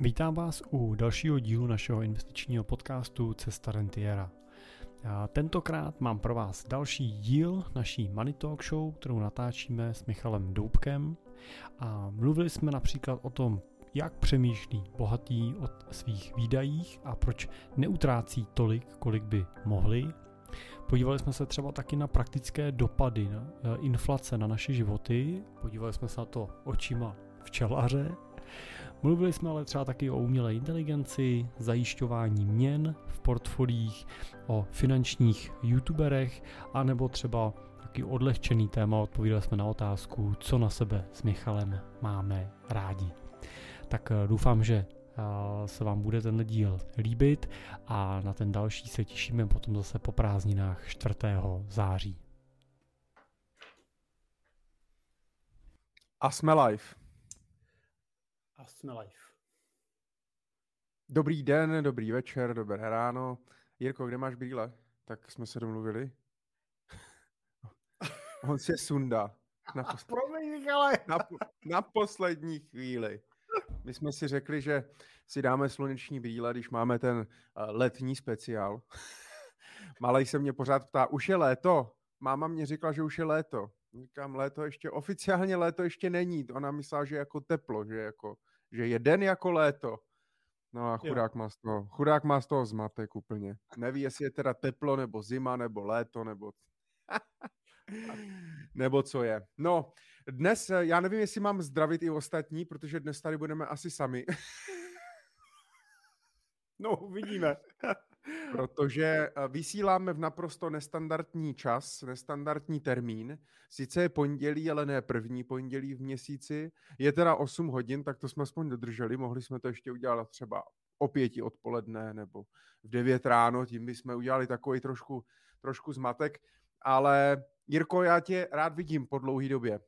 Vítám vás u dalšího dílu našeho investičního podcastu Cesta Rentiera. A tentokrát mám pro vás další díl naší Money Talk Show, kterou natáčíme s Michalem Doubkem. A mluvili jsme například o tom, jak přemýšlí bohatý o svých výdajích a proč neutrácí tolik, kolik by mohli. Podívali jsme se třeba taky na praktické dopady na eh, inflace na naše životy. Podívali jsme se na to očima včelaře Mluvili jsme ale třeba taky o umělé inteligenci, zajišťování měn v portfolích, o finančních youtuberech, anebo třeba taky odlehčený téma, odpovídali jsme na otázku, co na sebe s Michalem máme rádi. Tak eh, doufám, že eh, se vám bude ten díl líbit a na ten další se těšíme potom zase po prázdninách 4. září. A jsme live. A jsme live. Dobrý den, dobrý večer, dobré ráno. Jirko, kde máš brýle? Tak jsme se domluvili. On se sundá. Na, pos... Promiň, ale... na, na poslední chvíli. My jsme si řekli, že si dáme sluneční brýle, když máme ten uh, letní speciál. Malej se mě pořád ptá, už je léto? Máma mě říkala, že už je léto. Říkám, léto ještě, oficiálně léto ještě není. Ona myslela, že jako teplo, že, jako, že je den jako léto. No a chudák jo. má, z toho, chudák má z toho zmatek úplně. Neví, jestli je teda teplo, nebo zima, nebo léto, nebo... nebo co je. No, dnes, já nevím, jestli mám zdravit i ostatní, protože dnes tady budeme asi sami. no, uvidíme protože eh, vysíláme v naprosto nestandardní čas, nestandardní termín. Sice je pondělí, ale ne první pondělí v měsíci. Je teda 8 hodin, tak to jsme aspoň dodrželi. Mohli jsme to ještě udělat třeba o pěti odpoledne nebo v 9 ráno, tím bychom udělali takový trošku, trošku zmatek. Ale Jirko, já tě rád vidím po dlouhé době.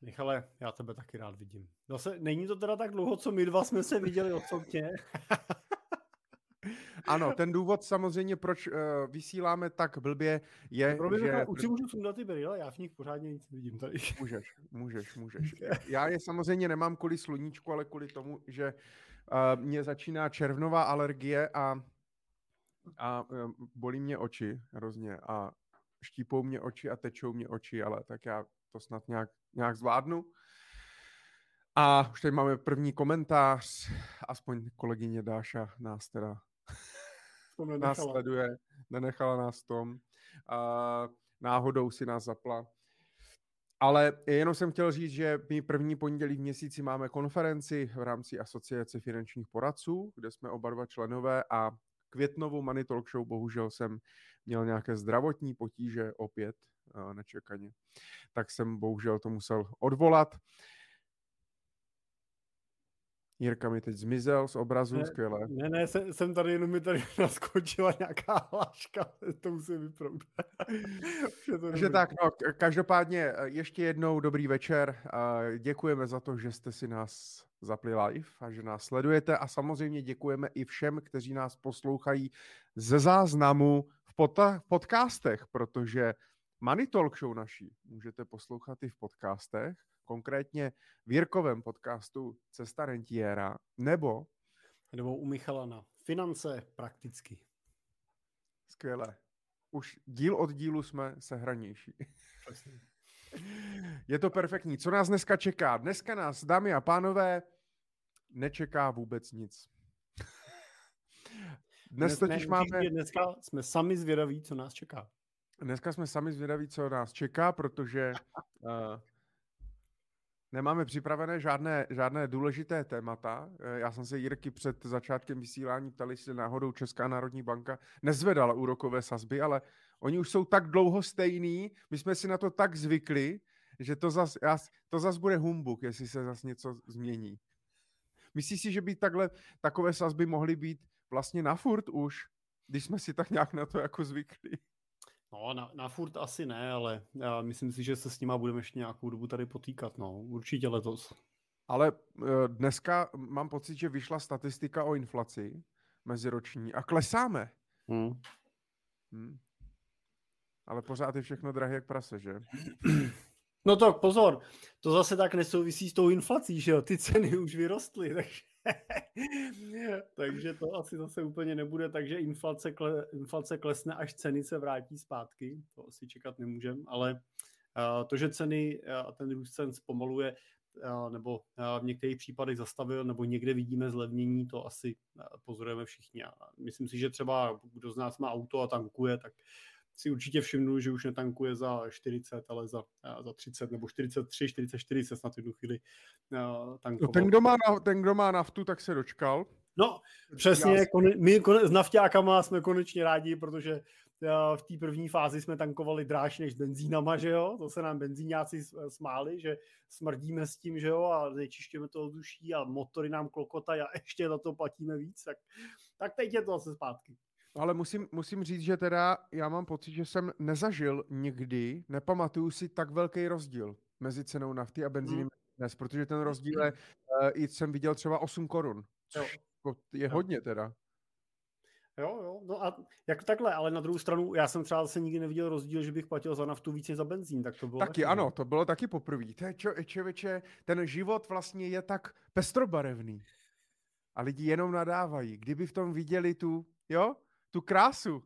Michale, já tebe taky rád vidím. Zase není to teda tak dlouho, co my dva jsme se viděli osobně. Ano, ten důvod samozřejmě, proč uh, vysíláme tak blbě, je, Pro že... Už si můžu sundat ty brýle, já v nich pořádně nic vidím tady. Můžeš, můžeš, můžeš. Já je samozřejmě nemám kvůli sluníčku, ale kvůli tomu, že uh, mě začíná červnová alergie a, a uh, bolí mě oči hrozně a štípou mě oči a tečou mě oči, ale tak já to snad nějak, nějak zvládnu. A už tady máme první komentář, aspoň kolegyně Dáša nás teda nás sleduje, nenechala nás v tom. A náhodou si nás zapla. Ale jenom jsem chtěl říct, že my první pondělí v měsíci máme konferenci v rámci Asociace finančních poradců, kde jsme oba dva členové a květnovou Money Talk Show bohužel jsem měl nějaké zdravotní potíže opět nečekaně. Tak jsem bohužel to musel odvolat. Jirka mi teď zmizel z obrazu, ne, skvěle. Ne, ne, jsem, jsem tady, jenom mi tady naskočila nějaká hláška, to musím vyprout. Takže tak, no, každopádně eh, ještě jednou dobrý večer. Děkujeme za to, že jste si nás zapli live a že nás sledujete a samozřejmě děkujeme i všem, kteří nás poslouchají ze záznamu v, v podcastech, protože Money Talk Show naší můžete poslouchat i v podcastech konkrétně v Jirkovém podcastu Cesta rentiera, nebo... Nebo u Michala na finance prakticky. Skvěle. Už díl od dílu jsme sehranější. Je to perfektní. Co nás dneska čeká? Dneska nás, dámy a pánové, nečeká vůbec nic. Dnes totiž máme... Dneska jsme sami zvědaví, co nás čeká. Dneska jsme sami zvědaví, co nás čeká, protože uh, Nemáme připravené žádné, žádné důležité témata. Eh, já jsem se Jirky před začátkem vysílání ptali, jestli náhodou Česká národní banka nezvedala úrokové sazby, ale oni už jsou tak dlouho stejný, my jsme si na to tak zvykli, že to zas, to zas bude humbuk, jestli se zas něco změní. Myslíš si, že by takhle, takové sazby mohly být vlastně na furt už, když jsme si tak nějak na to jako zvykli? No, na, na furt asi ne, ale já myslím si, že se s nima budeme ještě nějakou dobu tady potýkat, no, určitě letos. Ale eh, dneska mám pocit, že vyšla statistika o inflaci meziroční a klesáme. Hmm. Hmm. Ale pořád je všechno drahé jak prase, že? No tak pozor, to zase tak nesouvisí s tou inflací, že jo, ty ceny už vyrostly, takže, takže to asi zase úplně nebude, takže inflace, kle, inflace klesne, až ceny se vrátí zpátky, to asi čekat nemůžem, ale uh, to, že ceny a uh, ten růst cen zpomaluje, uh, nebo v některých případech zastavil, nebo někde vidíme zlevnění, to asi pozorujeme všichni. A myslím si, že třeba kdo z nás má auto a tankuje, tak si určitě všimnu, že už netankuje za 40, ale za, za 30 nebo 43, 44 se snad v jednu chvíli uh, tankoval. Ten, kdo má, ten, kdo má naftu, tak se dočkal. No, přesně, kone, my kone, s nafťákama jsme konečně rádi, protože v té první fázi jsme tankovali dráž než benzínama, že jo, to se nám benzíňáci smáli, že smrdíme s tím, že jo, a znečišťujeme to vzduší a motory nám klokotají a ještě za to platíme víc, tak, tak teď je to zase zpátky. Ale musím, musím říct, že teda já mám pocit, že jsem nezažil nikdy, nepamatuju si tak velký rozdíl mezi cenou nafty a benzínem hmm. dnes, protože ten rozdíl je, uh, i jsem viděl třeba 8 korun, což jo. je hodně teda. Jo, jo, no a jak takhle, ale na druhou stranu, já jsem třeba zase nikdy neviděl rozdíl, že bych platil za naftu víc než za benzín, tak to bylo taky. Taky ano, to bylo taky poprvé. To je čo, čověče, ten život vlastně je tak pestrobarevný. A lidi jenom nadávají. Kdyby v tom viděli tu, jo, tu krásu.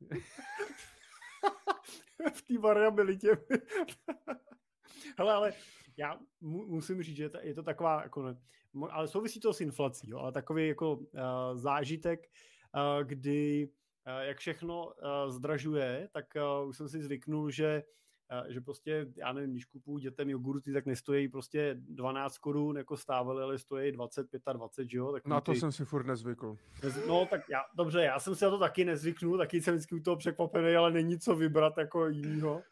v té variabilitě. Hele, ale já mu, musím říct, že je to taková, jako ne, ale souvisí to s inflací, jo, ale takový jako uh, zážitek, uh, kdy uh, jak všechno uh, zdražuje, tak uh, už jsem si zvyknul, že že prostě, já nevím, když kupuju dětem jogurty, tak nestojí prostě 12 korun, jako stávaly, ale stojí 20, 25, že jo? Tak na to ty... jsem si furt nezvykl. No tak já, dobře, já jsem si na to taky nezvyknul, taky jsem vždycky u toho překvapený, ale není co vybrat jako jinýho.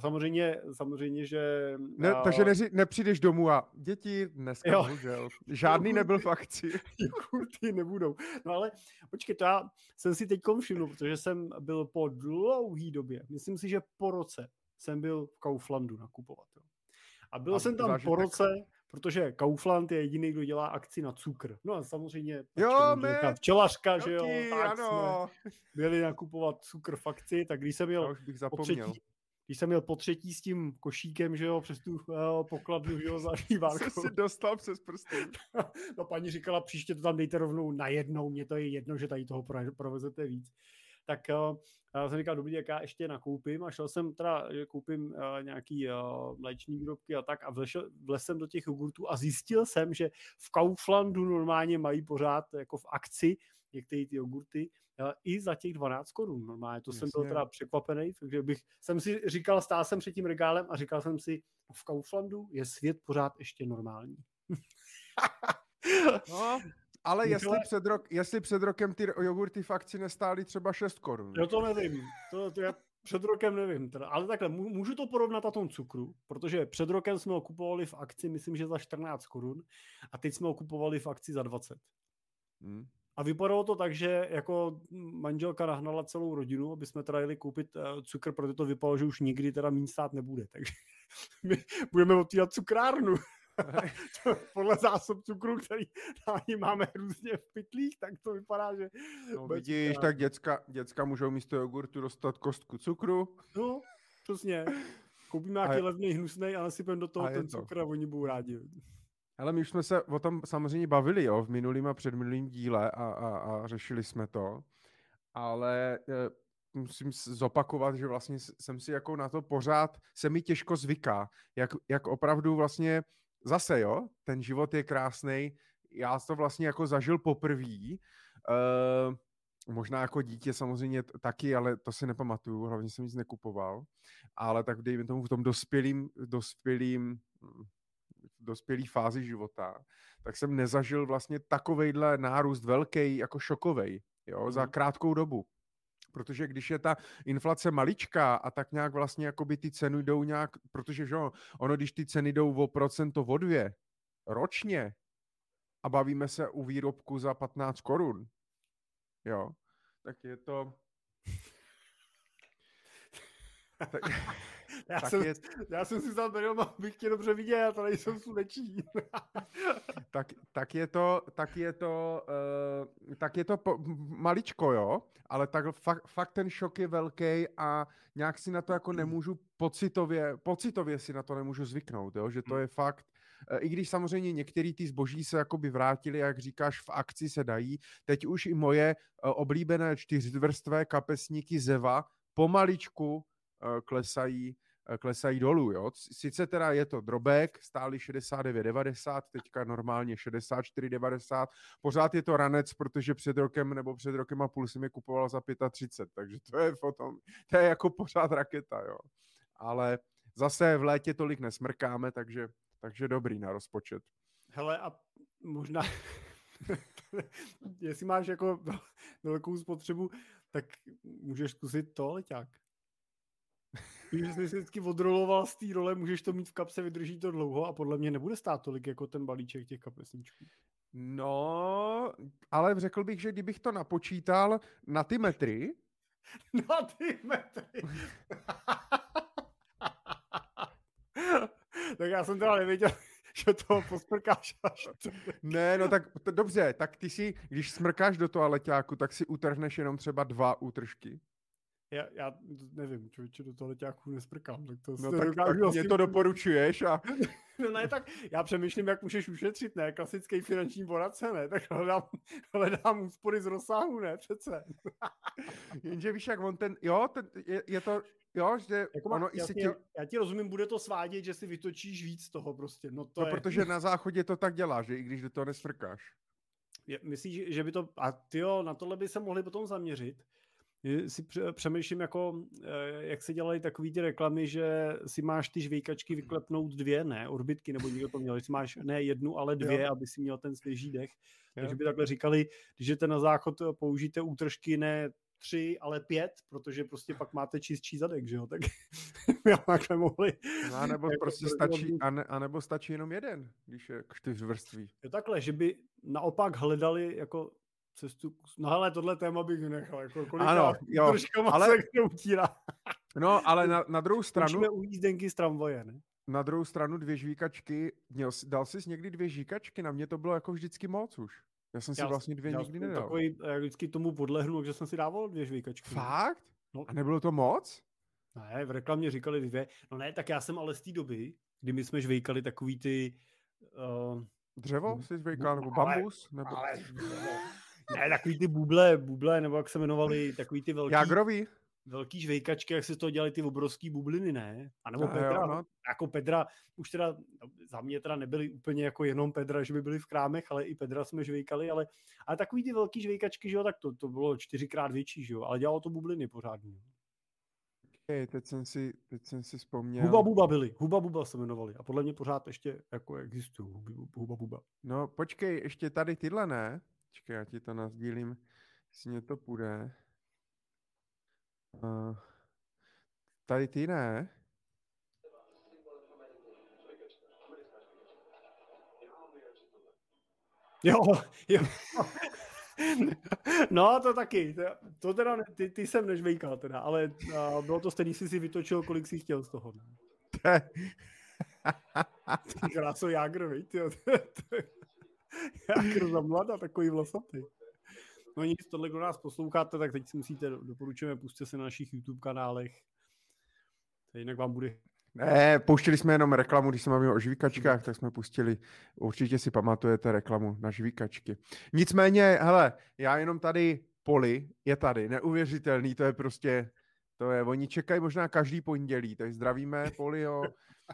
Samozřejmě, samozřejmě, že... Ne, a... Takže neři, nepřijdeš domů a děti dneska jo. bohužel. Žádný nebyl v akci. Jogurty nebudou. No ale počkej, to já jsem si teď všiml, protože jsem byl po dlouhý době, myslím si, že po roce, jsem byl v Kauflandu nakupovat. Jo. A byl a jsem tam po roce, protože Kaufland je jediný, kdo dělá akci na cukr. No a samozřejmě jo, my, včelařka, že jo, tak ano. jsme byli nakupovat cukr v akci, tak když jsem měl bych zapomněl. Třetí, když jsem měl po třetí s tím košíkem, že jo, přes tu uh, pokladnu, že jo, za šívárkou. Jsem si dostal přes prsty. no paní říkala, příště to tam dejte rovnou na jednou, mně to je jedno, že tady toho provezete víc tak uh, jsem říkal, dobrý, jak já ještě nakoupím a šel jsem teda, že koupím uh, nějaký uh, mléční výrobky a tak a vlešel, vlesem do těch jogurtů a zjistil jsem, že v Kauflandu normálně mají pořád jako v akci některé ty jogurty uh, i za těch 12 korun. Normálně to Jasně. jsem byl teda překvapený, takže bych jsem si říkal, stál jsem před tím regálem a říkal jsem si, v Kauflandu je svět pořád ještě normální. no, ale jestli před, rok, jestli před rokem ty jogurty v akci nestály třeba 6 korun. Já to nevím. To, to já před rokem nevím. Teda. Ale takhle, můžu to porovnat na tom cukru, protože před rokem jsme ho kupovali v akci, myslím, že za 14 korun a teď jsme ho kupovali v akci za 20. Hmm. A vypadalo to tak, že jako manželka nahnala celou rodinu, aby jsme teda jeli koupit uh, cukr, protože to vypadalo, že už nikdy teda méně stát nebude. Takže my budeme otvírat cukrárnu. podle zásob cukru, který tady máme různě v pytlích, tak to vypadá, že... No, vidíš, tak děcka, děcka můžou místo jogurtu dostat kostku cukru. No, přesně. Koupíme nějaký levný hnusný a nasypeme do toho ten cukr a oni budou rádi. Ale my už jsme se o tom samozřejmě bavili, jo, v minulým a předminulým díle a, a, a řešili jsme to, ale e, musím zopakovat, že vlastně jsem si jako na to pořád, se mi těžko zvyká, jak, jak opravdu vlastně zase jo, ten život je krásný. Já to vlastně jako zažil poprvé. Uh, možná jako dítě samozřejmě taky, ale to si nepamatuju, hlavně jsem nic nekupoval. Ale tak dejme tomu v tom dospělým, dospělým dospělý fázi života, tak jsem nezažil vlastně takovejhle nárůst velký, jako šokovej, jo, mm. za mhm. krátkou dobu protože když je ta inflace maličká a tak nějak vlastně jakoby ty ceny jdou nějak, protože že ono, když ty ceny jdou o procento o dvě ročně a bavíme se u výrobku za 15 korun, jo, tak je to... tak, já, tak jsem, je... já jsem si vzal Benilma, abych tě dobře viděl, já to nejsem sluneční. tak, tak je to, tak je to, uh, tak je to po, maličko, jo, ale tak fakt, fakt ten šok je velký a nějak si na to jako nemůžu pocitově, pocitově si na to nemůžu zvyknout, jo, že to je fakt, uh, i když samozřejmě některý ty zboží se jakoby vrátili, jak říkáš, v akci se dají, teď už i moje uh, oblíbené čtyřvrstvé kapesníky Zeva pomaličku klesají Eh, klesají dolů. Jo? Sice teda je to drobek, stály 69,90, teďka normálně 64,90, pořád je to ranec, protože před rokem nebo před rokem a půl jsem je kupoval za 35, takže to je potom, to je jako pořád raketa, jo. Ale zase v létě tolik nesmrkáme, takže, takže dobrý na rozpočet. Hele a možná, jestli máš jako velkou spotřebu, tak můžeš zkusit to leťák. Když jsi si vždycky odroloval z té role, můžeš to mít v kapse, vydrží to dlouho a podle mě nebude stát tolik jako ten balíček těch kapesníčků. No, ale řekl bych, že kdybych to napočítal na ty metry. na ty metry. tak já jsem teda nevěděl, že to posprkáš až. ne, no tak to, dobře, tak ty si, když smrkáš do toaleťáku, tak si utrhneš jenom třeba dva útržky já, já nevím, člověče do toho letáku nesprkám. Tak to no tak, tak mě to doporučuješ a... no ne, tak já přemýšlím, jak můžeš ušetřit, ne? Klasický finanční poradce, ne? Tak hledám, hledám úspory z rozsahu, ne? Přece. Jenže víš, jak on ten, jo, ten, je, je to, jo, že jako ono i si ti... Já ti rozumím, bude to svádět, že si vytočíš víc toho prostě. No, to no je... protože na záchodě to tak dělá, že i když do toho nesvrkáš. Myslíš, že by to, a ty jo, na tohle by se mohli potom zaměřit, si přemýšlím, jako, eh, jak se dělají takové ty reklamy, že si máš ty žvejkačky vyklepnout dvě, ne, orbitky, nebo někdo to měl, že si máš ne jednu, ale dvě, jo. aby si měl ten svěží dech. Jo. Takže by takhle říkali, když jdete na záchod, použijte útržky ne tři, ale pět, protože prostě pak máte čistší zadek, že jo, tak my takhle mohli. No, a nebo prostě stačí, a, ne, a nebo stačí jenom jeden, když je čtyřvrství. Je takhle, že by naopak hledali jako cestu. No ale tohle téma bych nechal. Jako ano, jo, ale... se utírá. no, ale na, na druhou stranu... Učíme u jízdenky z tramvaje, ne? Na druhou stranu dvě žvíkačky, měl, dal jsi někdy dvě žvíkačky, na mě to bylo jako vždycky moc už. Já jsem si já, vlastně dvě já nikdy nedal. Takový, já vždycky tomu podlehnu, že jsem si dával dvě žvíkačky. Fakt? No. A nebylo to moc? Ne, v reklamě říkali dvě. No ne, tak já jsem ale z té doby, kdy my jsme žvejkali takový ty... Uh, Dřevo jsi žvejkal, nebo bambus? Nebo... Ale, ne, takový ty buble, buble, nebo jak se jmenovali, takový ty velký... Jagrový? Velký žvejkačky, jak se to dělali ty obrovský bubliny, ne? A nebo Pedra, jo, no. jako Pedra, už teda za mě teda nebyly úplně jako jenom Pedra, že by byli v krámech, ale i Pedra jsme žvejkali, ale, ale takový ty velký žvejkačky, že jo, tak to, to bylo čtyřikrát větší, že jo, ale dělalo to bubliny pořádně. Okay, teď jsem si, teď jsem si vzpomněl. Huba Buba byli, Huba Buba se jmenovali a podle mě pořád ještě jako existují Huba Buba. No počkej, ještě tady tyhle ne? Počkej, já ti to nazdílím, jestli mě to půjde. Uh, tady ty ne. Jo, jo. No, to taky. To teda, ty, ty jsem nežvejkal teda, ale uh, bylo to stejný, jsi si vytočil, kolik jsi chtěl z toho. Ne? ty krásou Jágr, viď? Jágr za mladá, takový vlasatý. No nic, tohle, kdo nás posloucháte, tak teď si musíte, doporučujeme, pustit se na našich YouTube kanálech. To jinak vám bude ne, pouštili jsme jenom reklamu, když jsme mluvili o žvíkačkách, tak jsme pustili, určitě si pamatujete reklamu na žvíkačky. Nicméně, hele, já jenom tady, Poli je tady, neuvěřitelný, to je prostě, to je, oni čekají možná každý pondělí, tak zdravíme Polio.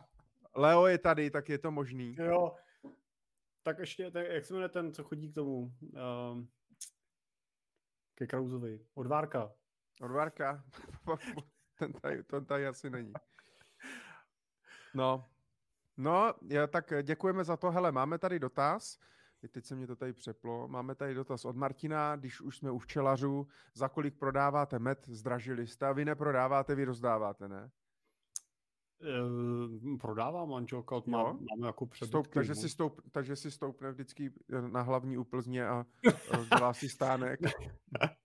Leo je tady, tak je to možný. Jo, tak ještě, tak jak se jmenuje ten, co chodí k tomu, um, ke Krauzovi, Odvárka. Odvárka? ten tady, ten tady asi není. No, no, já, tak děkujeme za to. Hele, máme tady dotaz. Teď se mě to tady přeplo. Máme tady dotaz od Martina, když už jsme u včelařů, za kolik prodáváte med, zdražili jste a vy neprodáváte, vy rozdáváte, ne? E, prodává manželka, má, máme jako přebytky. Stoup, takže, si stoup, takže si stoupne vždycky na hlavní úplzně a dělá si stánek.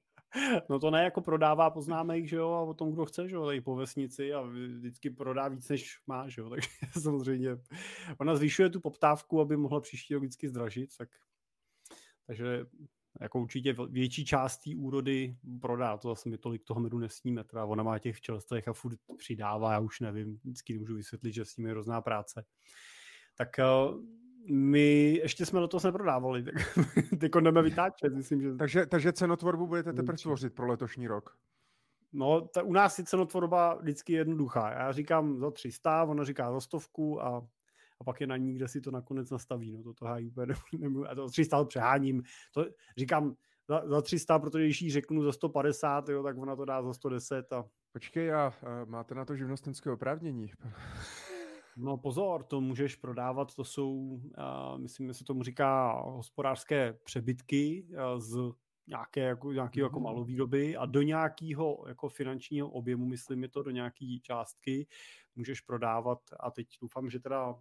No to ne jako prodává poznámek, že jo, a o tom, kdo chce, že jo, tady po vesnici a vždycky prodá víc, než má, že jo, takže samozřejmě ona zvyšuje tu poptávku, aby mohla příští rok vždycky zdražit, tak takže jako určitě větší část té úrody prodá, to zase mi tolik toho medu nesníme, teda ona má těch včelstvech a furt přidává, já už nevím, vždycky nemůžu vysvětlit, že s nimi je hrozná práce. Tak eh, my ještě jsme do toho neprodávali, tak teď jdeme vytáčet, myslím, že... Takže, takže cenotvorbu budete teprve tvořit pro letošní rok? No, ta, u nás je cenotvorba vždycky jednoduchá. Já říkám za 300, ona říká za stovku a, a pak je na ní, kde si to nakonec nastaví. No, to to hájí úplně nemůžu, a to 300 přeháním. To říkám za, za 300, protože když jí řeknu za 150, jo, tak ona to dá za 110. A... Počkej, a, a máte na to živnostenské oprávnění? No pozor, to můžeš prodávat, to jsou, uh, myslím, že se tomu říká hospodářské přebytky uh, z nějaké jako, nějaký jako mhm. malovýroby a do nějakého jako finančního objemu, myslím je to, do nějaké částky, můžeš prodávat a teď doufám, že teda,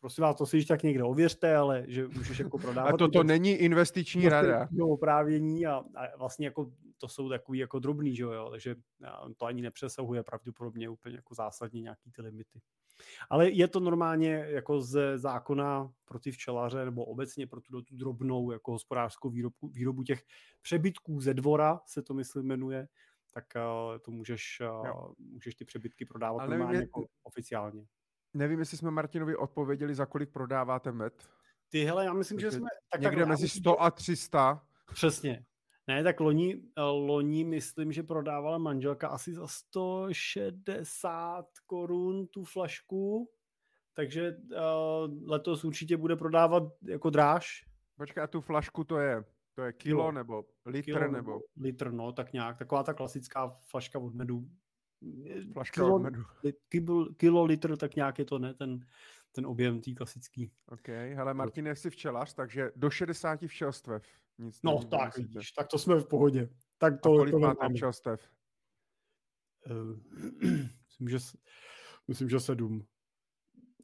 prosím vás, to si tak někde ověřte, ale že můžeš jako prodávat. A toto to není investiční rada. Oprávění a, a, vlastně jako to jsou takový jako drobný, že jo, takže to ani nepřesahuje pravděpodobně úplně jako zásadně nějaký ty limity. Ale je to normálně jako ze zákona pro ty včelaře nebo obecně pro tu, tu drobnou jako hospodářskou výrobu, výrobu těch přebytků ze dvora, se to myslím jmenuje, tak uh, to můžeš, uh, můžeš ty přebytky prodávat Ale normálně nevím, jako oficiálně. Nevím, jestli jsme Martinovi odpověděli, za kolik prodáváte med. Ty hele, já myslím, Takže že jsme... Tak někde mezi 100 a 300. Přesně. Ne, tak loni, eh, loni myslím, že prodávala manželka asi za 160 korun tu flašku, takže uh, letos určitě bude prodávat jako dráž. Počkej, a tu flašku to je, to je kilo, kilo. nebo litr kilo, nebo? Litr, no, tak nějak, taková ta klasická flaška od medu. Flaška kilo, od medu. Kilo, kilo, litr, tak nějak je to, ne, ten, ten objem tý klasický. OK, hele, Martin, jsi včelař, takže do 60 včelstev nic no nevím, tak vidíš, tak to jsme v pohodě. Tak to, A kolik to máte včelstev? Uh, myslím, že, myslím, že sedm.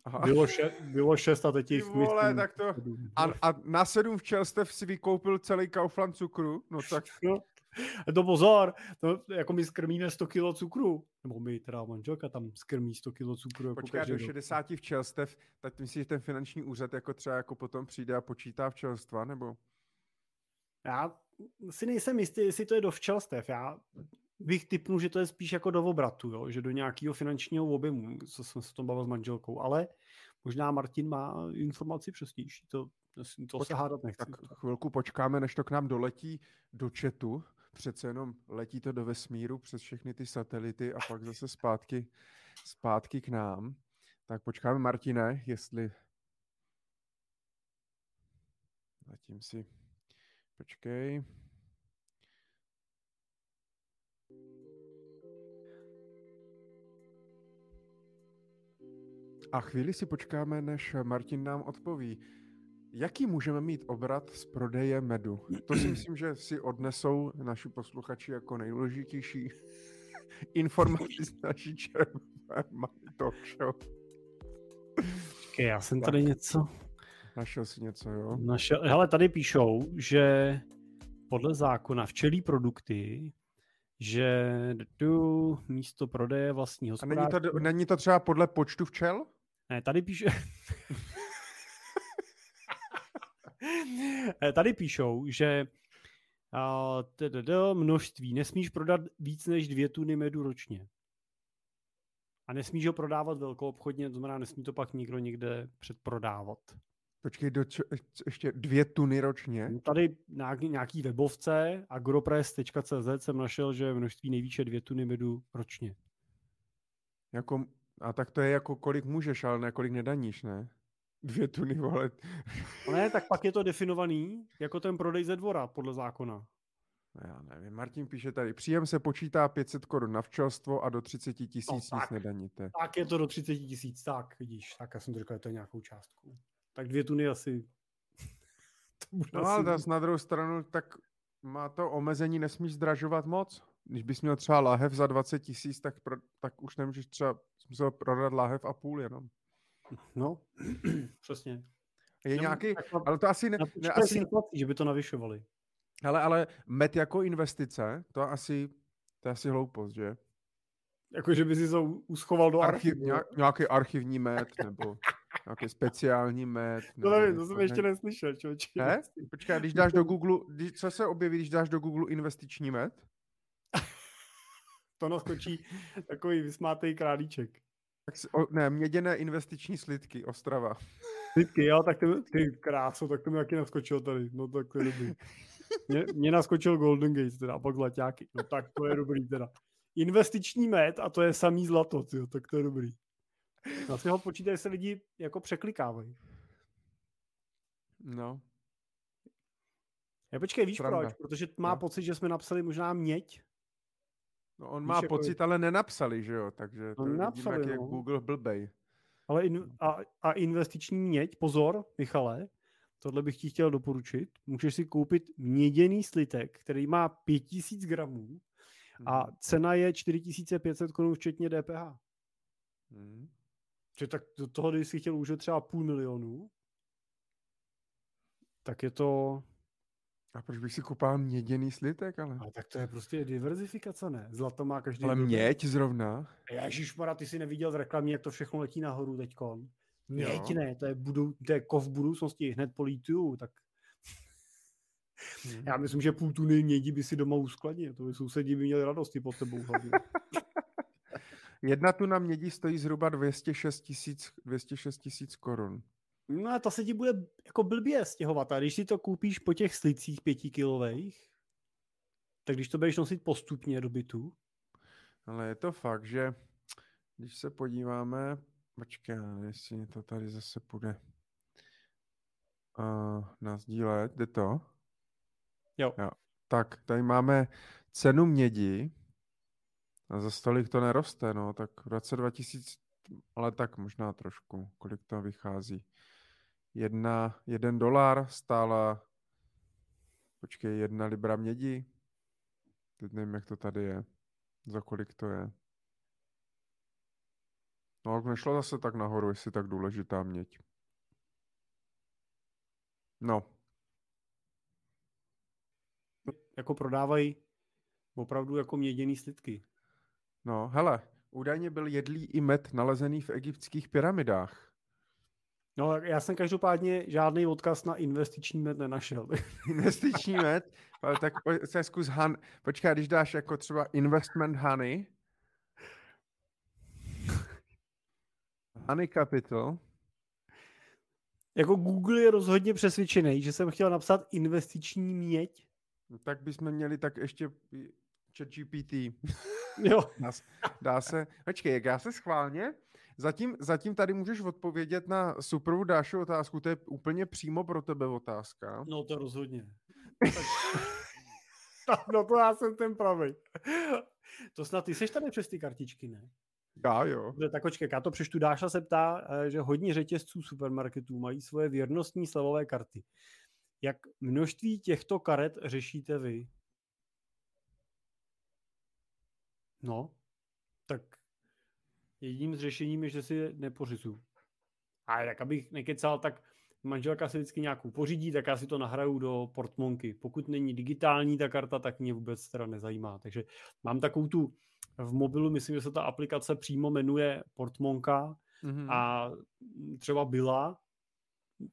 Aha. Bylo, še, bylo šest a teď jich vole, tak to... A, a na sedm včelstev si vykoupil celý Kaufland cukru? No tak... No, to pozor, to, jako my skrmíme 100 kg cukru, nebo my, teda manželka tam skrmí 100 kg cukru. Jako Počkej, do 60 včelstev, tak myslíš, že ten finanční úřad jako třeba jako potom přijde a počítá včelstva, nebo? Já si nejsem jistý, jestli to je do včelstev. Já bych typnul, že to je spíš jako do obratu, jo? že do nějakého finančního objemu, co jsem se tom bavil s manželkou, ale možná Martin má informaci přesnější, to, to se hádat nechci. Tak chvilku počkáme, než to k nám doletí do chatu, přece jenom letí to do vesmíru přes všechny ty satelity a pak zase zpátky, zpátky k nám. Tak počkáme, Martine, jestli zatím si Počkej. A chvíli si počkáme, než Martin nám odpoví. Jaký můžeme mít obrat z prodeje medu? To si myslím, že si odnesou naši posluchači jako nejdůležitější informaci z naší červené talk show. já jsem tady něco Našel si něco, jo? Našel, hele, tady píšou, že podle zákona včelí produkty, že tu místo prodeje vlastního A není to, není to třeba podle počtu včel? Ne, tady píše... tady píšou, že množství nesmíš prodat víc než dvě tuny medu ročně. A nesmíš ho prodávat velkou obchodně, to znamená, nesmí to pak nikdo někde předprodávat. Počkej, do čo, ještě dvě tuny ročně? No, tady nějaký, nějaký webovce agropress.cz jsem našel, že množství nejvíce dvě tuny medu ročně. Jako, a tak to je jako kolik můžeš, ale ne kolik nedaníš, ne? Dvě tuny, vole. No ne, tak pak je to definovaný jako ten prodej ze dvora, podle zákona. Já nevím, Martin píše tady, příjem se počítá 500 korun na včelstvo a do 30 tisíc no, nic nedaníte. Tak je to do 30 tisíc, tak vidíš, tak já jsem to říkal, to je nějakou částku tak dvě tuny asi. to bude no ale asi... na druhou stranu, tak má to omezení, nesmíš zdražovat moc. Když bys měl třeba láhev za 20 tisíc, tak, pro, tak už nemůžeš třeba musel prodat láhev a půl jenom. No, přesně. Je no, nějaký, ale to asi ne, ne asi... Inflací, že by to navyšovali. Ale, ale met jako investice, to asi, to je asi hloupost, že? Jako, že by si to uschoval do Archiv, archivu. nějak, nějaký archivní met, nebo nějaký speciální met. To nebo nevím, to jsem ještě ne? neslyšel, člověče. Ne? Počkej, když dáš do Google, když, co se objeví, když dáš do Google investiční met? To naskočí takový vysmátej králíček. Tak o, ne, měděné investiční slidky, Ostrava. Vždycky, jo, tak ty, ty kráso, tak to mi taky naskočil tady. No tak to je dobrý. Mě, mě naskočil Golden Gate, teda, a pak zlaťáky. No tak to je dobrý teda. Investiční met a to je samý zlato, tyjo, tak to je dobrý. Na si ho počítají se lidi jako překlikávají. No. Já počkej, víš Sranda. proč? Protože má No. pocit, že jsme napsali možná měď. No on Víš, má jako- pocit, ale nenapsali, že jo, takže to No, vidíme, jak je no. Google blbej. Ale in, a, a investiční měď, pozor, Michale, tohle bych ti chtěl doporučit. Můžeš si koupit měděný slitek, který má 5000 gramů a Mhm. cena je 4500 korun včetně DPH. Mhm. Že tak do toho, když si chtěl už třeba půl milionu, tak je to, A proč bych si kupoval měděný slitek, ale? ale tak to je prostě diverzifikace, ne? Zlato má každý. Ale měď zrovna. Ježišmara, ty jsi neviděl v reklamě, jak to všechno letí nahoru teďkon. Měď Jo. ne, to je, budou, to je kov budoucnosti, hned po lítiu, tak Mhm. já myslím, že půl tuny mědi by si doma uskladnil, to by sousedí by měli radosti pod tebou. Jedna tuna mědi stojí zhruba 206 tisíc 206 tisíc korun. No a to se ti bude jako blbě stěhovat. A když si to koupíš po těch slicích pětikilových, tak když to budeš nosit postupně do bytu, Ale je to fakt, že když se podíváme, počkej, jestli to tady zase půjde uh, na sdílet, jde to? Jo. jo. Tak, tady máme cenu mědi a za stolik to neroste, no, tak v roce 2000, ale tak možná trošku, kolik to vychází. Jedna, jeden dolar stála, počkej, jedna libra mědi, teď nevím, jak to tady je, za kolik to je. No, jak nešlo zase tak nahoru, jestli tak důležitá měď. No, jako prodávají opravdu jako měděný slitky. no, hele, údajně byl jedlý i med nalezený v egyptských pyramidách. No, já jsem každopádně žádný odkaz na investiční med nenašel. Investiční med, ale tak se zkus han, počkej, když dáš jako třeba investment honey, honey capital, jako Google je rozhodně přesvědčený, že jsem chtěl napsat investiční měď. no tak bychom měli tak ještě ChatGPT. Jo, dá se, počkej, jak já se schválně, zatím, zatím tady můžeš odpovědět na superovou Dášu otázku, to je úplně přímo pro tebe otázka. no to rozhodně. Tak- no to já jsem ten pravý. To snad ty seš tady přes ty kartičky, ne? Já jo. Dobře, tak počkej, já to přečtu. Dáša se ptá, eh, že hodně řetězců supermarketů mají svoje věrnostní slevové karty. Jak množství těchto karet řešíte vy? No, tak jedním z řešením je, že si je nepořizu. A tak abych nekecal, tak manželka si vždycky nějakou pořídí, tak já si to nahraju do portmonky. Pokud není digitální ta karta, tak mě vůbec teda nezajímá. Takže mám takovou tu v mobilu, myslím, že se ta aplikace přímo jmenuje portmonka Mhm. a třeba byla,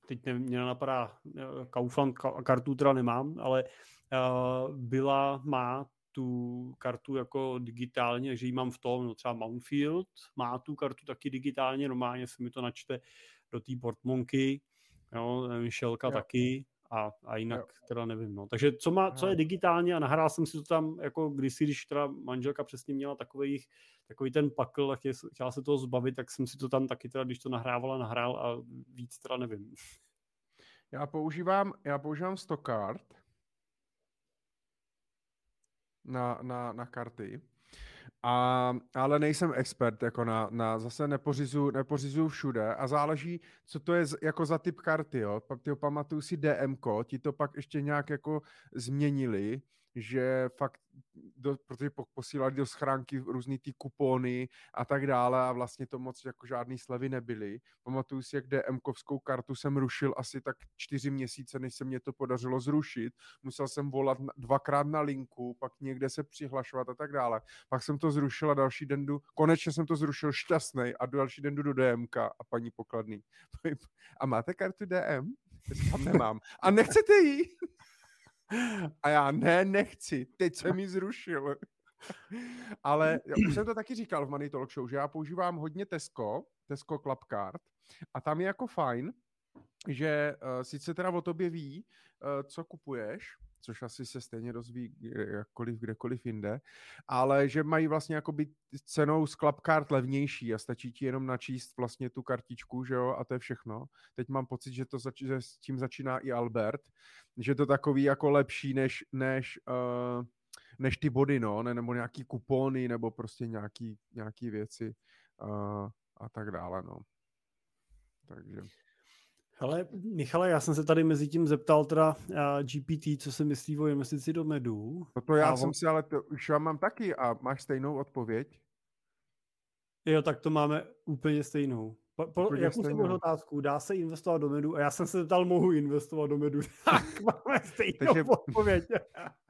teď nevím, mě napadá eh, Kaufland ka- kartu teda nemám, ale uh, byla má tu kartu jako digitálně, takže ji mám v tom, no třeba Mountfield má tu kartu taky digitálně, normálně se mi to načte do té portmonky, jo, Šelka Jo. taky a, a jinak jo. teda nevím, no. Takže co, má, co je digitálně a nahrál jsem si to tam jako kdysi, když teda manželka přesně měla takový, takový ten pakl a chtěla, se toho zbavit, tak jsem si to tam taky teda, když to nahrávala, nahrál a víc teda nevím. Já používám, já používám Stockcard na, na, na karty. A, ale nejsem expert, jako na, na zase nepořizu, nepořizu všude a záleží, co to je z, jako za typ karty, jo. Pak ty pamatuju si DMko, ti to pak ještě nějak jako změnili, že fakt, do, protože posílali do schránky různý ty kupony a tak dále a vlastně to moc jako žádný slevy nebyly. Pamatuju si, jak DMkovskou kartu jsem rušil asi tak čtyři měsíce, než se mě to podařilo zrušit. Musel jsem volat dvakrát na linku, pak někde se přihlašovat a tak dále. Pak jsem to zrušil a další den jdu, konečně jsem to zrušil šťastný a další den jdu do DMK a paní pokladný. A máte kartu DM? Tam nemám. A nechcete ji? A já ne, nechci, teď jsem mi zrušil. Ale už jsem to taky říkal v Money Talk Show, že já používám hodně Tesco, Tesco Club Card a tam je jako fajn, že uh, sice teda o tobě ví, uh, co kupuješ, což asi se stejně dozví jakkoliv, kdekoliv jinde, ale že mají vlastně jakoby cenou z Clubcard levnější a stačí ti jenom načíst vlastně tu kartičku, že jo, a to je všechno. Teď mám pocit, že to zač- že s tím začíná i Albert, že to takový jako lepší než, než uh, než ty body, no, ne, nebo nějaký kupony, nebo prostě nějaký, nějaký věci uh, a tak dále, no. Takže... Hele, Michale, já jsem se tady mezi tím zeptal teda uh, GPT, co se myslí o investici do medu. No to já a jsem on... si, ale to už já mám taky a máš stejnou odpověď? Jo, tak to máme úplně stejnou. Po, po, úplně jakou stejnou. jsem otázku? Dá se investovat do medu? A já jsem se zeptal, mohu investovat do medu. tak máme stejnou Takže... odpověď.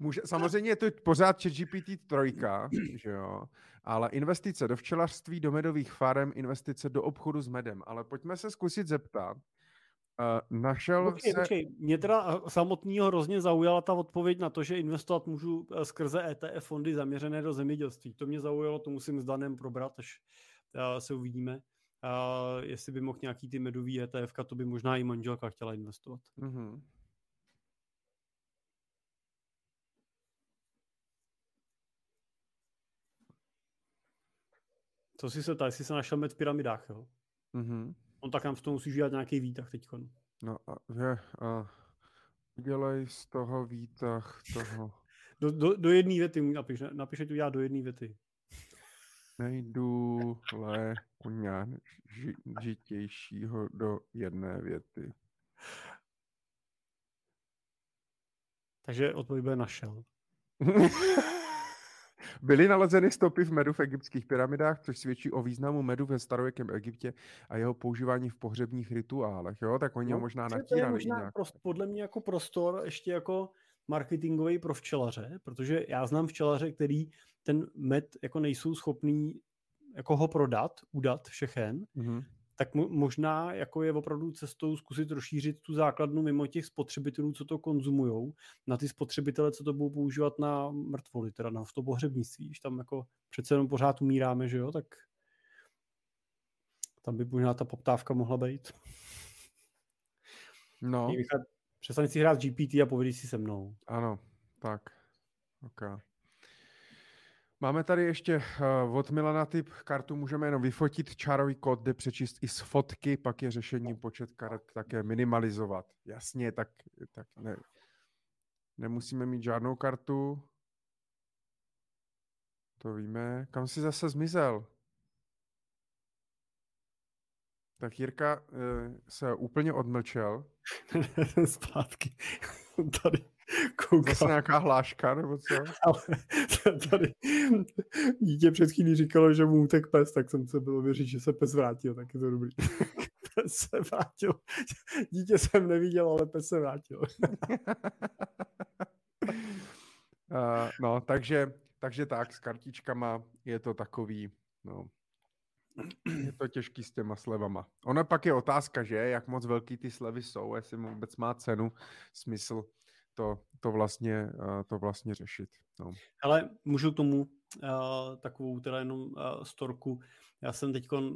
Může, samozřejmě je to pořád ChatGPT trojka, že jo, ale investice do včelařství, do medových farem, investice do obchodu s medem. Ale pojďme se zkusit zeptat. Uh, našel počkej, se... Počkej. Mě teda samotného hrozně zaujala ta odpověď na to, že investovat můžu eh, skrze ETF fondy zaměřené do zemědělství. To mě zaujalo, to musím s Danem probrat, až uh, se uvidíme. Uh, jestli by mohl nějaký ty medový ETF, to by možná i manželka chtěla investovat. Mm-hmm. Co si se tady, jestli se našel med v pyramidách, jo? Mm-hmm. On tak nám v tom musí dělat nějaký výtah teď. No a, že, a udělej z toho výtah toho. do, do, do jedné věty napiš, napiš, to udělat do jedné věty. Nejdu le ži, žitějšího do jedné věty. Takže odpověď bude našel. Byly nalezeny stopy v medu v egyptských pyramidách, což svědčí o významu medu ve starověkém Egyptě a jeho používání v pohřebních rituálech. Jo? Tak oni no, ho možná natírali. To je možná nějak. Prost, podle mě jako prostor ještě jako marketingový pro včelaře, protože já znám včelaře, který ten med jako nejsou schopný jako ho prodat, udat všechen, mm-hmm tak možná jako je opravdu cestou zkusit rozšířit tu základnu mimo těch spotřebitelů, co to konzumují, na ty spotřebitele, co to budou používat na mrtvoly, teda na to pohřebnictví, když tam jako přece jenom pořád umíráme, že jo, tak tam by možná ta poptávka mohla být. No. Přestaň si hrát GPT a povedeš si se mnou. Ano, tak. Okay. Máme tady ještě uh, od Milana typ kartu, můžeme jenom vyfotit, čárový kód jde přečíst i z fotky, pak je řešení počet karet také minimalizovat. Jasně, tak, tak ne, nemusíme mít žádnou kartu. To víme. Kam jsi zase zmizel? Tak Jirka uh, se úplně odmlčel. Zpátky. Tady koukám. Zase nějaká hláška, nebo co? Ale tady dítě před chvílí říkalo, že mu utek pes, tak jsem se bylo věřit, že se pes vrátil, tak je to dobrý. pes se vrátil. Dítě jsem neviděl, ale pes se vrátil. uh, no, takže, takže tak, s kartičkama je to takový, no, je to těžký s těma slevama. Ona pak je otázka, že jak moc velký ty slevy jsou, jestli vůbec má cenu, smysl to, to, vlastně, eh, to vlastně řešit. No. Ale můžu k tomu uh, takovou teda jenom uh, storku. Já jsem teď uh,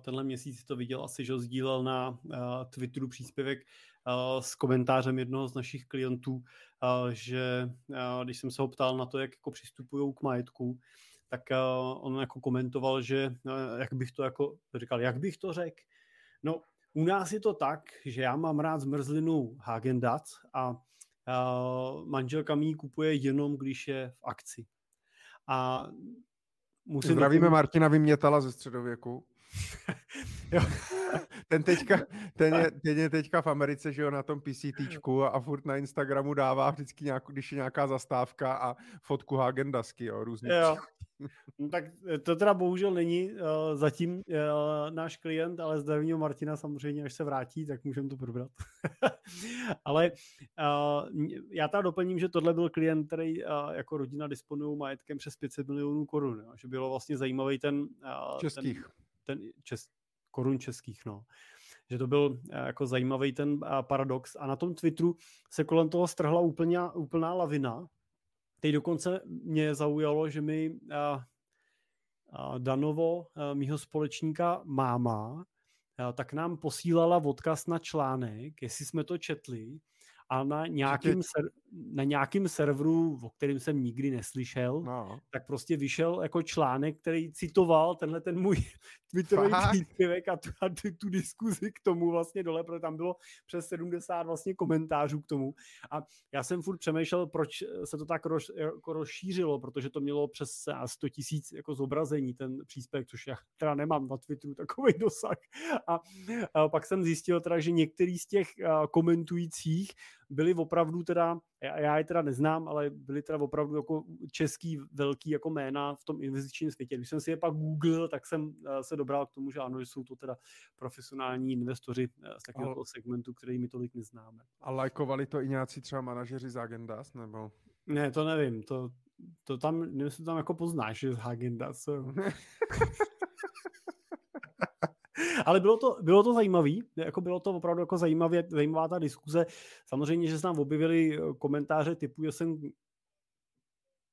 tenhle měsíc to viděl, asi že ho sdílel na uh, Twitteru příspěvek uh, s komentářem jednoho z našich klientů, uh, že uh, když jsem se ho ptal na to, jak jako přistupují k majetku, tak uh, on jako komentoval, že uh, jak bych to jako, říkal, jak bych to řekl, no u nás je to tak, že já mám rád zmrzlinu Hagen a manželka mi kupuje jenom, když je v akci. A musím Zdravíme. Martina Vymětala ze středověku. jo. Ten, teďka, ten, je, ten je teďka v Americe, že jo, na tom PCTčku a, a furt na Instagramu dává vždycky nějakou, když je nějaká zastávka a fotku Hagendasky, jo, různě. Jo. No, tak to teda bohužel není uh, zatím uh, náš klient, ale zdravního Martina samozřejmě, až se vrátí, tak můžeme to probrat. ale uh, já teda doplním, že tohle byl klient, který uh, jako rodina disponují majetkem přes 500 milionů korun, jo, že bylo vlastně zajímavý ten... Uh, Českých. Ten, ten čes, korun českých, no že to byl jako zajímavý ten paradox. A na tom Twitteru se kolem toho strhla úplně, úplná lavina, Teď dokonce mě zaujalo, že mi a, a Danovo, a mýho společníka máma, tak nám posílala odkaz na článek, jestli jsme to četli, a na nějakým, ser, na nějakým serveru, o kterém jsem nikdy neslyšel, no. tak prostě vyšel jako článek, který citoval tenhle ten můj Twitterový příspěvek a, tu, a tu, tu diskuzi k tomu vlastně dole, protože tam bylo přes 70 vlastně komentářů k tomu. A já jsem furt přemýšlel, proč se to tak roz, jako rozšířilo, protože to mělo přes 100 tisíc jako zobrazení, ten příspěvek, což já teda nemám na Twitteru takový dosah. A, a pak jsem zjistil teda, že některý z těch komentujících byli opravdu teda, já, já je teda neznám, ale byli teda opravdu jako český velký jako jména v tom investičním světě. Když jsem si je pak googlil, tak jsem eh, se dobral k tomu, že ano, že jsou to teda profesionální investoři eh, z takového ale... segmentu, který my tolik neznáme. A lajkovali to i nějací třeba manažeři z Agendas, nebo? Ne, to nevím, to, to tam, nevím, tam jako poznáš, že z Agendas. Ale bylo to, bylo to zajímavé, jako bylo to opravdu jako zajímavě, zajímavá ta diskuze. Samozřejmě, že se tam objevily eh, komentáře typu, že jsem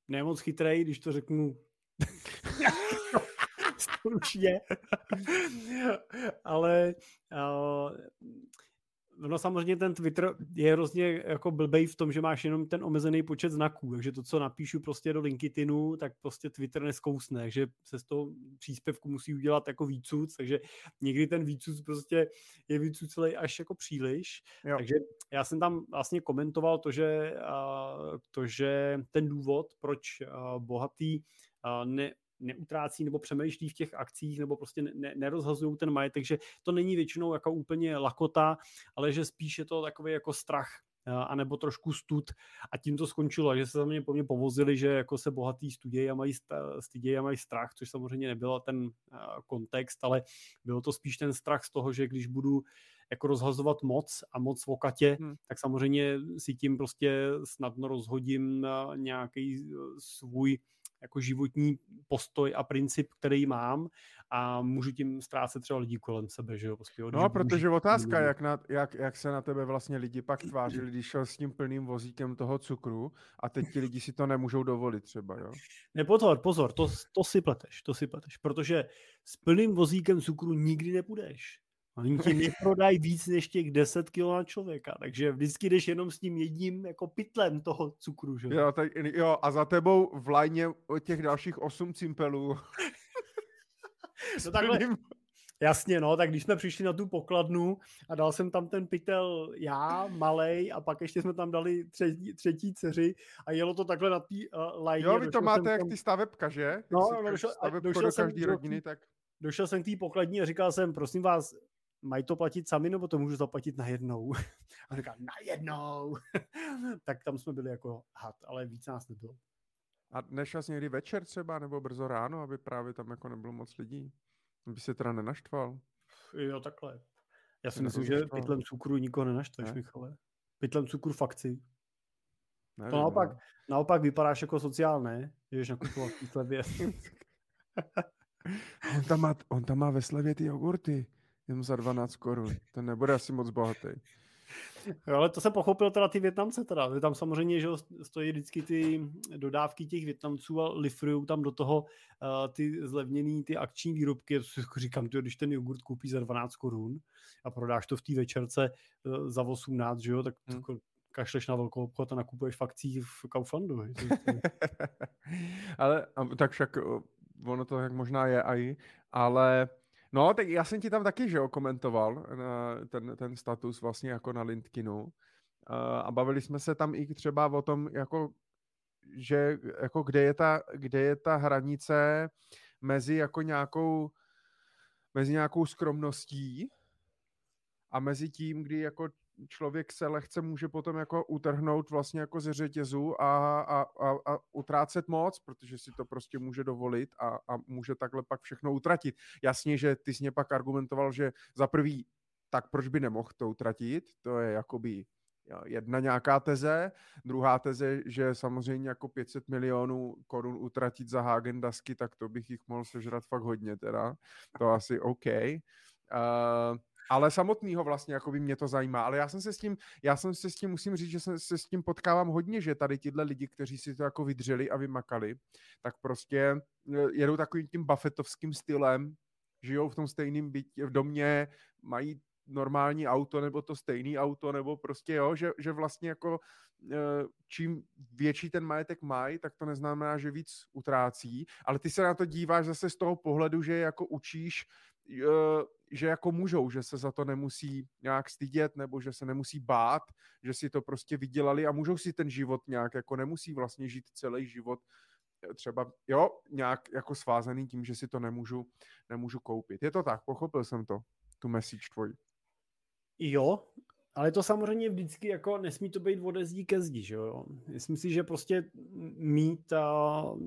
nemoc chytrej, když to řeknu stručně. Ale uh, no samozřejmě ten Twitter je hrozně jako blbej v tom, že máš jenom ten omezený počet znaků, takže to, co napíšu prostě do LinkedInu, tak prostě Twitter neskousne, takže se z toho příspěvku musí udělat jako výcuc, takže někdy ten výcuc prostě je výcucelý až jako příliš, jo. takže já jsem tam vlastně komentoval to, že, to, že ten důvod, proč bohatý ne, neutrácí nebo přemýšlí v těch akcích nebo prostě ne, nerozhazují ten majetek, že to není většinou jako úplně lakota, ale že spíš je to takový jako strach anebo trošku stud a tím to skončilo, že se za mě po mě povozili, že jako se bohatý studějí a mají, studějí a mají strach, což samozřejmě nebyl ten kontext, ale bylo to spíš ten strach z toho, že když budu jako rozhazovat moc a moc v okatě, hmm. tak samozřejmě si tím prostě snadno rozhodím nějaký e, svůj jako životní postoj a princip, který mám a můžu tím ztrácet třeba lidí kolem sebe, že jo? Prostě, jo no, protože můžu, otázka, jak, na, jak, jak se na tebe vlastně lidi pak tvářili, když šel s tím plným vozíkem toho cukru a teď ti lidi si to nemůžou dovolit třeba, jo? Ne, pozor, pozor, to, to si pleteš, to si pleteš, protože s plným vozíkem cukru nikdy nepůjdeš. Oni ti neprodají víc než těch 10 kg na člověka, takže vždycky jdeš jenom s tím jedním jako pytlem toho cukru, že? Jo, tak, jo a za tebou v lajně těch dalších 8 cimpelů. no takhle, Jasně, no, tak když jsme přišli na tu pokladnu a dal jsem tam ten pytel já, malej, a pak ještě jsme tam dali třetí, třetí dceři a jelo to takhle na té uh, lajně. Jo, vy to máte jak tam... ty stavebka, že? No, no došel, došel do každé rodiny, tak... Došel jsem k té pokladní a říkal jsem, prosím vás, mají to platit sami, nebo to můžu zaplatit najednou? A říká, najednou! tak tam jsme byli jako had, ale víc nás nebylo. A nešel jsi někdy večer třeba, nebo brzo ráno, aby právě tam jako nebylo moc lidí? Aby se teda nenaštval? Jo, takhle. Já si myslím, že pytlem cukru nikoho nenaštveš, ne? Michale. Pytlem cukru fakci. Nevím, to naopak, no. naopak vypadáš jako sociál, ne? Jdeš nakupovat v slevě. on, tam má, on tam má ve slevě ty jogurty. Jenom za 12 korun. To nebude asi moc bohatý. Jo, ale to se pochopil teda ty Větnamce teda. Tam samozřejmě že stojí vždycky ty dodávky těch Větnamců a lifrují tam do toho uh, ty zlevněné ty akční výrobky. To si říkám, tyjo, když ten jogurt koupíš za 12 korun a prodáš to v té večerce uh, za 18, že jo, tak hmm. Jako kašleš na velkou obchod a nakupuješ fakcí v Kauflandu. ale tak však ono to jak možná je aj, ale No, tak já jsem ti tam taky, že jo, komentoval ten, ten status vlastně jako na Lindkinu a bavili jsme se tam i třeba o tom, jako, že jako kde je ta, kde je ta hranice mezi jako nějakou mezi nějakou skromností a mezi tím, kdy jako člověk se lehce může potom jako utrhnout vlastně jako ze řetězu a, a, a, a utrácet moc, protože si to prostě může dovolit a, a může takhle pak všechno utratit. Jasně, že ty jsi mě pak argumentoval, že za prvý, tak proč by nemohl to utratit, to je jakoby jedna nějaká teze, druhá teze, že samozřejmě jako 500 milionů korun utratit za Hagen tak to bych jich mohl sežrat fakt hodně teda, to asi OK. Uh, ale samotného vlastně jako by mě to zajímá, ale já jsem se s tím, já jsem se s tím, musím říct, že jsem se s tím potkávám hodně, že tady tyhle lidi, kteří si to jako vydřeli a vymakali, tak prostě e, jedou takovým tím buffetovským stylem, žijou v tom stejném bytě, v domě, mají normální auto nebo to stejný auto, nebo prostě jo, že, že vlastně jako e, čím větší ten majetek mají, tak to neznamená, že víc utrácí, ale ty se na to díváš zase z toho pohledu, že jako učíš že jako můžou, že se za to nemusí nějak stydět nebo že se nemusí bát, že si to prostě vydělali a můžou si ten život nějak, jako nemusí vlastně žít celý život eh, třeba, jo, nějak jako svázaný tím, že si to nemůžu, nemůžu koupit. Je to tak, pochopil jsem to, tu message tvoji. Jo, ale to samozřejmě vždycky jako nesmí to být ode zdí ke zdi, že jo. Myslím si, že prostě mít uh,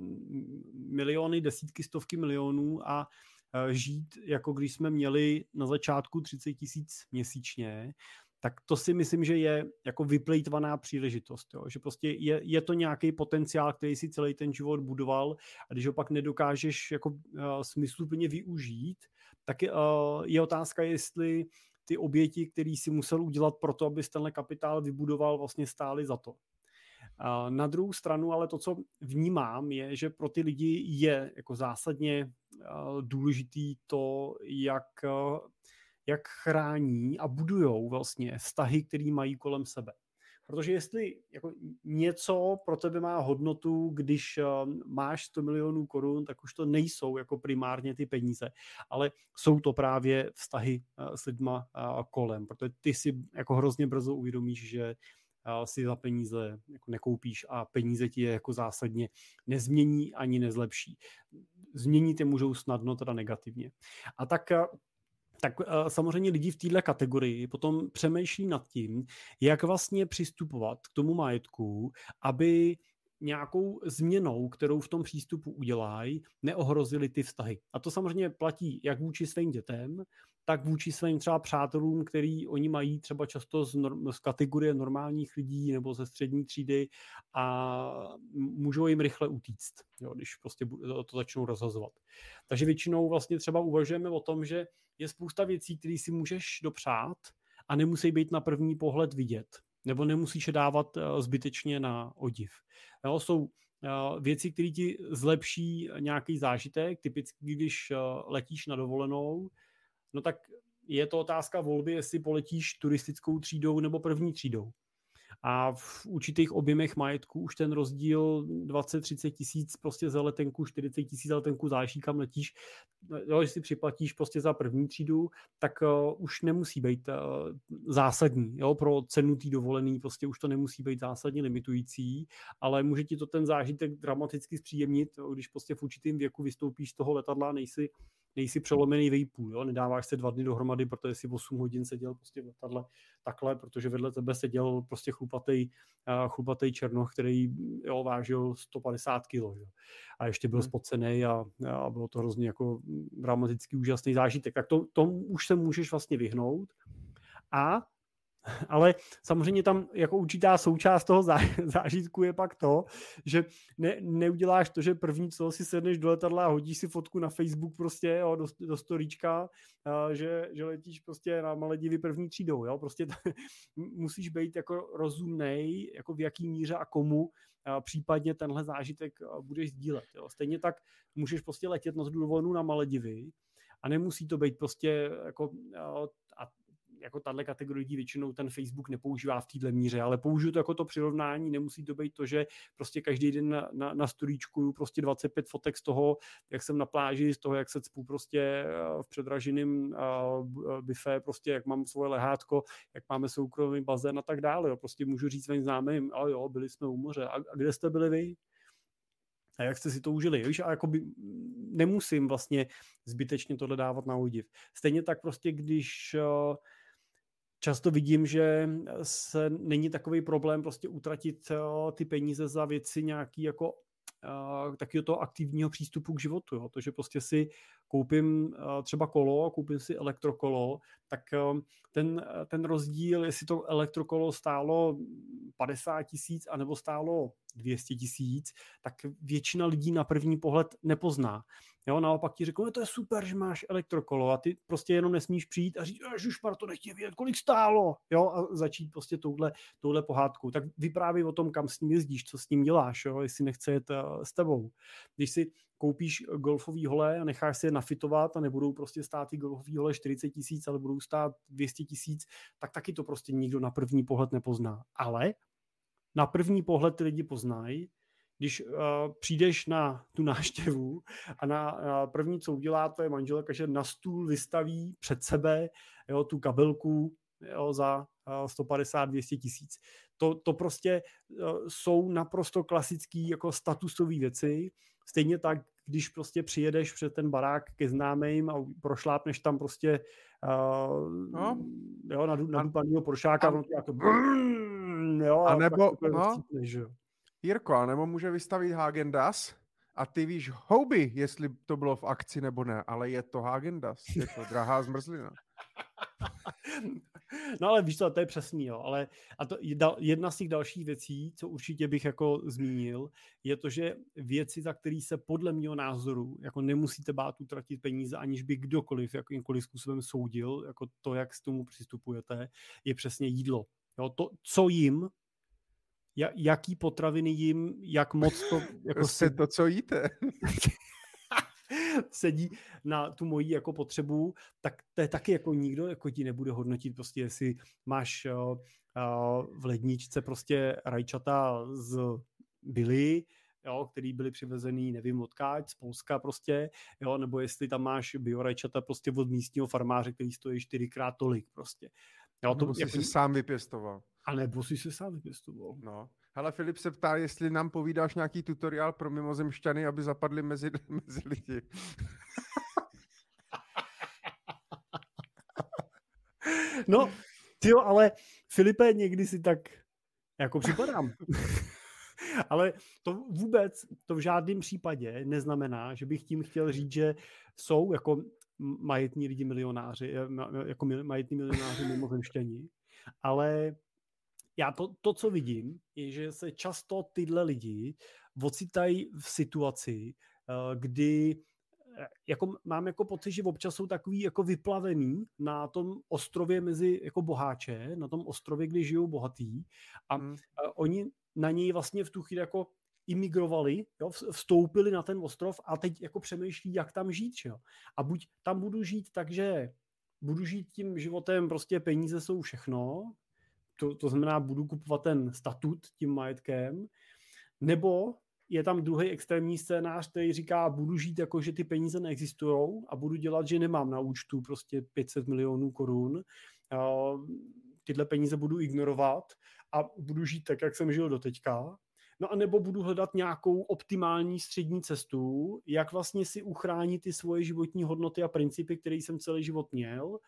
miliony, desítky, stovky milionů a Eh, žít, jako když jsme měli na začátku 30 tisíc měsíčně, tak to si myslím, že je jako vyplejtvaná příležitost. Jo? Že prostě je, je to nějaký potenciál, který si celý ten život budoval a když ho pak nedokážeš jako uh, smysluplně využít, tak uh, je otázka, jestli ty oběti, které si musel udělat pro to, aby tenhle kapitál vybudoval, vlastně stály za to. Na druhou stranu ale to, co vnímám, je, že pro ty lidi je jako zásadně důležitý to, jak, jak chrání a budujou vlastně vztahy, které mají kolem sebe. Protože jestli jako něco pro tebe má hodnotu, když máš 100 milionů korun, tak už to nejsou jako primárně ty peníze, ale jsou to právě vztahy s lidma kolem, protože ty si jako hrozně brzo uvědomíš, že si za peníze jako nekoupíš a peníze ti je jako zásadně nezmění ani nezlepší. Změnit je můžou snadno teda negativně. A tak tak samozřejmě lidi v této kategorii potom přemýšlí nad tím, jak vlastně přistupovat k tomu majetku, aby nějakou změnou, kterou v tom přístupu udělají, neohrozili ty vztahy. A to samozřejmě platí jak vůči svým dětem, tak vůči svým třeba přátelům, který oni mají třeba často z, norm, z kategorie normálních lidí nebo ze střední třídy a můžou jim rychle utíct, jo, když prostě to začnou rozhazovat. Takže většinou vlastně třeba uvažujeme o tom, že je spousta věcí, které si můžeš dopřát a nemusí být na první pohled vidět nebo nemusíš je dávat eh, zbytečně na odiv. Jo, jsou eh, věci, které ti zlepší nějaký zážitek, typicky když eh, letíš na dovolenou, no tak je to otázka volby, jestli poletíš turistickou třídou nebo první třídou a v určitých objemech majetku už ten rozdíl 20-30 tisíc prostě za letenku, 40 tisíc za letenku záleží, kam letíš. Jo, když si připlatíš prostě za první třídu, tak uh, už nemusí být uh, zásadní. Jo, pro cenu té dovolený prostě už to nemusí být zásadně limitující, ale může ti to ten zážitek dramaticky zpříjemnit, když prostě v určitém věku vystoupíš z toho letadla, nejsi nejsi přelomený vejpůl, jo? nedáváš se dva dny dohromady, protože si 8 hodin seděl prostě v letadle takhle, protože vedle tebe seděl prostě chlupatý, uh, chlupatý černoch, který jo, vážil 150 kg. Jo? A ještě byl hmm. spocený a, a bylo to hrozně jako dramatický úžasný zážitek. Tak to, tomu už se můžeš vlastně vyhnout. A ale samozřejmě tam jako určitá součást toho zážitku je pak to, že ne, neuděláš to, že první co si sedneš do letadla a hodíš si fotku na Facebook prostě jo, do, do storíčka, že, že letíš prostě na Maledivy první třídou, jo, prostě t- musíš být jako rozumnej, jako v jaký míře a komu a případně tenhle zážitek budeš sdílet, jo. Stejně tak můžeš prostě letět na dovolenou na Maledivy, a nemusí to být prostě jako, a jako tahle kategorie lidí většinou ten Facebook nepoužívá v této míře, ale použiju to jako to přirovnání, nemusí to být to, že prostě každý den na, na, na storíčku prostě 25 fotek z toho, jak jsem na pláži, z toho, jak se cpu prostě eh, v předraženém uh, bife, prostě jak mám svoje lehátko, jak máme soukromý bazén a tak dále. Jo. Prostě můžu říct svým známým, ale jo, byli jsme u moře. A, a kde jste byli vy? a jak jste si to užili. Víš, a jakoby nemusím vlastně zbytečně tohle dávat na údiv. Stejně tak prostě, když uh, často vidím, že se není takový problém prostě utratit uh, ty peníze za věci nějaký jako uh, takového toho aktivního přístupu k životu. Jo? To, že prostě si koupím uh, třeba kolo, koupím si elektrokolo, tak uh, ten, ten rozdíl, jestli to elektrokolo stálo 50 tisíc anebo stálo 200 tisíc, tak většina lidí na první pohled nepozná. Jo, naopak ti řeknou, no, to je super, že máš elektrokolo a ty prostě jenom nesmíš přijít a říct, už to nechtěl vědět, kolik stálo, jo, a začít prostě touhle, touhle pohádkou. Tak vyprávěj o tom, kam s ním jezdíš, co s ním děláš, jo, jestli nechce jet s tebou. Když si koupíš golfový hole a necháš si je nafitovat a nebudou prostě stát ty golfový hole 40 tisíc, ale budou stát 200 tisíc, tak taky to prostě nikdo na první pohled nepozná. Ale na první pohled ty lidi poznají, když uh, přijdeš na tu náštěvu a na, na první, co udělá tvoje manželka, že na stůl vystaví před sebe jo, tu kabelku jo, za uh, 150-200 tisíc. To, to prostě uh, jsou naprosto klasické jako statusové věci. Stejně tak, když prostě přijedeš před ten barák ke známým a prošlápneš tam prostě uh, no. jo, na, na dupanýho prošáka, a, jako, jo, a nebo, no, cítneš, jo. Jirko, nebo může vystavit Hagendas a ty víš houby, jestli to bylo v akci nebo ne, ale je to Hagendas, je to drahá zmrzlina. No ale víš co, to je přesný, jo. Ale a to jedna z těch dalších věcí, co určitě bych jako zmínil, je to, že věci, za které se podle mého názoru jako nemusíte bát utratit peníze, aniž by kdokoliv jakýmkoliv způsobem soudil, jako to, jak k tomu přistupujete, je přesně jídlo. Jo, to, co jim, jaký potraviny jim, jak moc to... Jako se to, co jíte. sedí na tu moji jako potřebu, tak to je taky jako nikdo jako ti nebude hodnotit prostě, jestli máš uh, uh, v ledničce prostě rajčata z Billy, jo, který byly přivezený, nevím odkáď, z Polska prostě, jo, nebo jestli tam máš biorajčata prostě od místního farmáře, který stojí čtyřikrát tolik prostě. Jo, to, nebo jsi jako... se sám vypěstoval. A nebo si se sám vypěstoval. No. Hele, Filip se ptá, jestli nám povídáš nějaký tutoriál pro mimozemšťany, aby zapadli mezi, mezi lidi. no, jo, ale Filipe, někdy si tak jako připadám. ale to vůbec, to v žádném případě neznamená, že bych tím chtěl říct, že jsou jako majetní lidi milionáři, jako majetní milionáři mimozemšťani, ale já to, to, co vidím, je, že se často tyhle lidi ocitají v situaci, eh, kdy eh, jako mám jako pocit, že občas jsou takový jako vyplavený na tom ostrově mezi jako boháče, na tom ostrově, kde žijou bohatý a hmm. oni na něj vlastně v tu chvíli jako imigrovali, jo, vstoupili na ten ostrov a teď jako přemýšlí, jak tam žít. Jo. A buď tam budu žít tak, že budu žít tím životem, prostě peníze jsou všechno, to, to znamená, budu kupovat ten statut tím majetkem, nebo je tam druhý extrémní scénář, který říká, budu žít jako, že ty peníze neexistují a budu dělat, že nemám na účtu prostě 500 milionů korun. Tyhle peníze budu ignorovat a budu žít tak, jak jsem žil do teďka. No a nebo budu hledat nějakou optimální střední cestu, jak vlastně si uchránit ty svoje životní hodnoty a principy, které jsem celý život měl,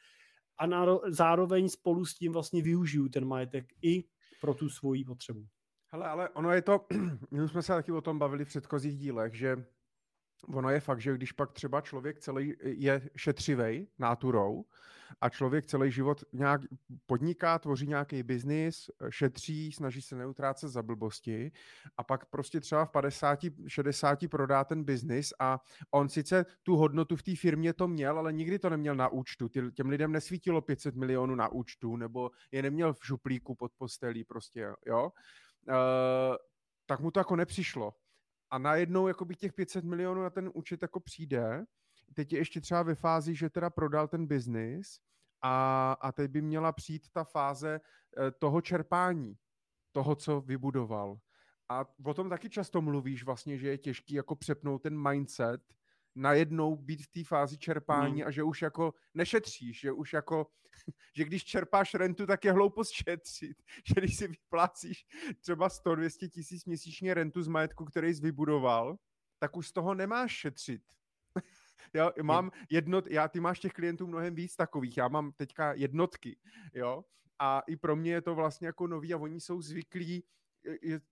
a náro, zároveň spolu s tím vlastně využiju ten majetek i pro tu svoji potřebu. Hele, ale ono je to, my jsme se taky o tom bavili v předchozích dílech, že ono je fakt, že když pak třeba člověk celý je šetřivej náturou a člověk celý život nějak podniká, tvoří nějaký biznis, šetří, snaží se neutrácet za blbosti a pak prostě třeba v 50, 60 prodá ten biznis a on sice tu hodnotu v té firmě to měl, ale nikdy to neměl na účtu. Těm lidem nesvítilo 500 milionů na účtu nebo je neměl v župlíku pod postelí prostě, jo. Uh, tak mu to jako nepřišlo a najednou jakoby těch 500 milionů na ten účet jako přijde, teď je ještě třeba ve fázi, že teda prodal ten biznis a, a teď by měla přijít ta fáze eh, toho čerpání, toho, co vybudoval. A o tom taky často mluvíš vlastně, že je těžký jako přepnout ten mindset, najednou být v té fázi čerpání mm. a že už jako nešetříš, že už jako, že když čerpáš rentu, tak je hloupost šetřit, že když si vyplácíš třeba 100-200 tisíc měsíčně rentu z majetku, který jsi vybudoval, tak už z toho nemáš šetřit. jo, mám jednot, já, ty máš těch klientů mnohem víc takových, já mám teďka jednotky, jo, a i pro mě je to vlastně jako nový a oni jsou zvyklí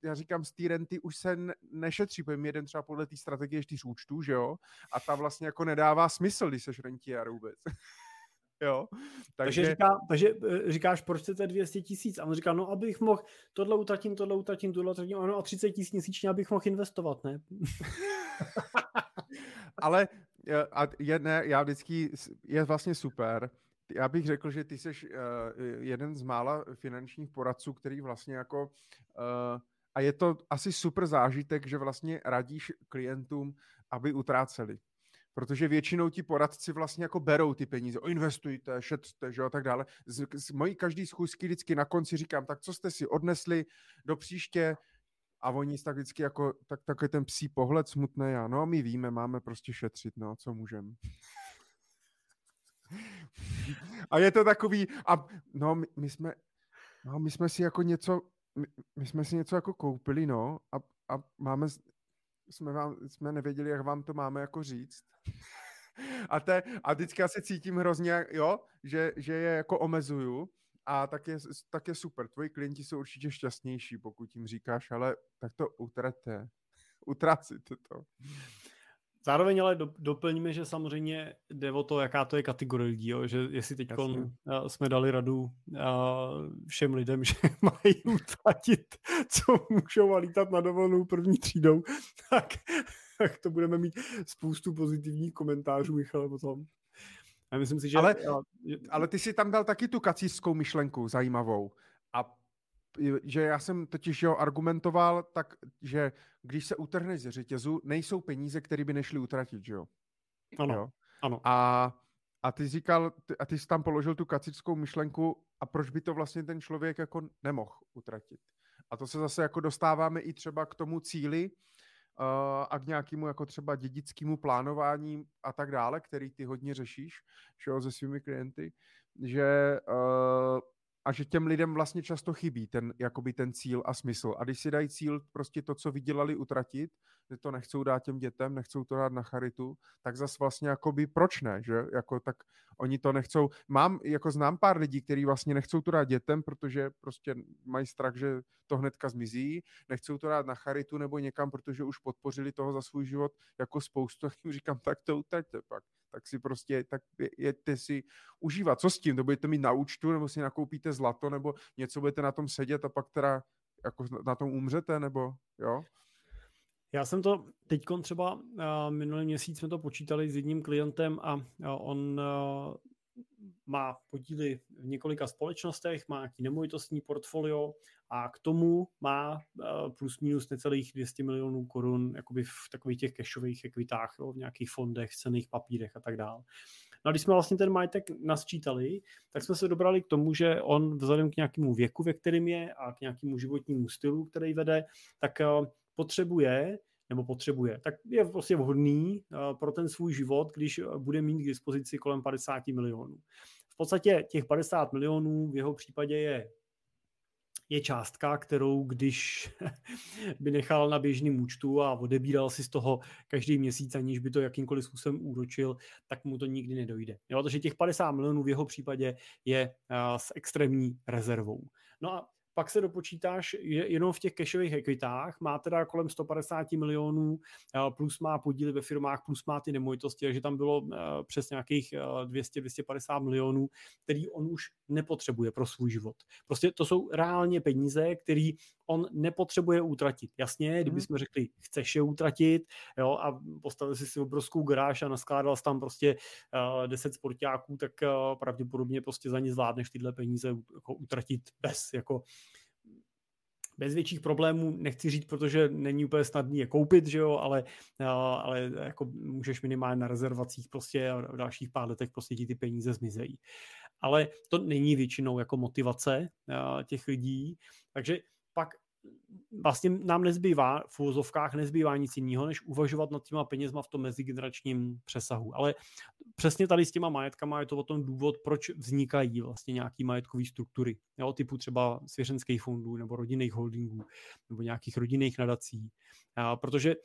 já říkám, z té renty už se nešetří, protože jeden třeba podle té strategie čtyř účtů, že jo, a ta vlastně jako nedává smysl, když seš rentier vůbec. jo. Takže... takže, říká, takže eh, říkáš, proč chcete 200 tisíc? A on říká, no abych mohl, tohle utratím, tohle utratím, tohle utratím, ano, a 30 tisíc měsíčně, abych mohl investovat, ne? Ale a je, ne, já vždycky, je vlastně super, já bych řekl, že ty jsi uh, jeden z mála finančních poradců, který vlastně jako uh, a je to asi super zážitek, že vlastně radíš klientům, aby utráceli. Protože většinou ti poradci vlastně jako berou ty peníze, investujte, šetřte, že a tak dále. Z, z mojí každý schůzky vždycky na konci říkám, tak co jste si odnesli do příště, a oni tak vždycky jako, tak, takový ten psí pohled smutný, a no my víme, máme prostě šetřit, no, co můžeme. A je to takový, a no my, my jsme, no my jsme si jako něco, my, my jsme si něco jako koupili, no, a, a máme, jsme, vám, jsme nevěděli, jak vám to máme jako říct. a, te, a vždycky já se cítím hrozně, jo, že, že je jako omezuju, a tak je, tak je super. Tvoji klienti jsou určitě šťastnější, pokud jim říkáš, ale tak to utratte. Utracíte to. Zároveň ale do, doplníme, že samozřejmě jde o to, jaká to je kategorie lidí, jo? že jestli teď jsme dali radu uh, všem lidem, že mají utratit, co můžou a lítat na dovolenou první třídou, tak, tak to budeme mít spoustu pozitivních komentářů, Michale, potom. Já myslím si, že... Ale, ale ty si tam dal taky tu kacířskou myšlenku zajímavou. A že já jsem totiž jo argumentoval tak, že když se utrhneš ze řetězu, nejsou peníze, které by nešly utratit, že jo? Ano, jo? ano. A, a ty říkal, a ty jsi tam položil tu kacickou myšlenku a proč by to vlastně ten člověk jako nemohl utratit. A to se zase jako dostáváme i třeba k tomu cíli uh, a k nějakému jako třeba dědickému plánování a tak dále, který ty hodně řešíš, že jo, se svými klienty, že uh, a že těm lidem vlastně často chybí ten, jakoby ten cíl a smysl. A když si dají cíl prostě to, co vydělali, utratit, že to nechcou dát těm dětem, nechcou to dát na charitu, tak zas vlastně jakoby proč ne, že? Jako tak oni to nechcou. Mám, jako znám pár lidí, kteří vlastně nechcou to dát dětem, protože prostě mají strach, že to hnedka zmizí, nechcou to dát na charitu nebo někam, protože už podpořili toho za svůj život jako spoustu, tak jim říkám, tak to utraťte pak tak si prostě, tak jeďte si užívat. Co s tím? To budete mít na účtu, nebo si nakoupíte zlato, nebo něco budete na tom sedět a pak teda jako na tom umřete, nebo jo? Já jsem to teď třeba uh, minulý měsíc jsme to počítali s jedním klientem a uh, on uh, má podíly v několika společnostech, má nějaký nemovitostní portfolio a k tomu má plus minus necelých 200 milionů korun jakoby v takových těch cashových ekvitách, jo, v nějakých fondech, cených papírech a tak dále. No a když jsme vlastně ten majetek nasčítali, tak jsme se dobrali k tomu, že on vzhledem k nějakému věku, ve kterém je a k nějakému životnímu stylu, který vede, tak potřebuje nebo potřebuje, tak je prostě vhodný pro ten svůj život, když bude mít k dispozici kolem 50 milionů. V podstatě těch 50 milionů v jeho případě je je částka, kterou když by nechal na běžném účtu a odebíral si z toho každý měsíc, aniž by to jakýmkoliv způsobem úročil, tak mu to nikdy nedojde. Jo, takže těch 50 milionů v jeho případě je s extrémní rezervou. No a pak se dopočítáš, že jenom v těch cashových ekvitách má teda kolem 150 milionů, eh, plus má podíly ve firmách, plus má ty nemovitosti, takže tam bylo eh, přes nějakých 200-250 eh, milionů, který on už nepotřebuje pro svůj život. Prostě to jsou reálně peníze, který on nepotřebuje utratit. Jasně, kdybychom mhm. řekli, chceš je utratit, jo, a postavil si si obrovskou garáž a naskládal jsi tam prostě uh, 10 sportáků, tak uh, pravděpodobně prostě za ně zvládneš tyhle peníze jako utratit bez jako bez větších problémů, nechci říct, protože není úplně snadný je koupit, že jo, ale, ale jako můžeš minimálně na rezervacích prostě a v dalších pár letech prostě ti ty peníze zmizejí. Ale to není většinou jako motivace těch lidí, takže pak vlastně nám nezbývá, v úvozovkách nezbývá nic jiného, než uvažovat nad těma penězma v tom mezigeneračním přesahu. Ale přesně tady s těma majetkama je to o tom důvod, proč vznikají vlastně nějaký majetkové struktury, jo, typu třeba svěřenských fondů nebo rodinných holdingů nebo nějakých rodinných nadací. A protože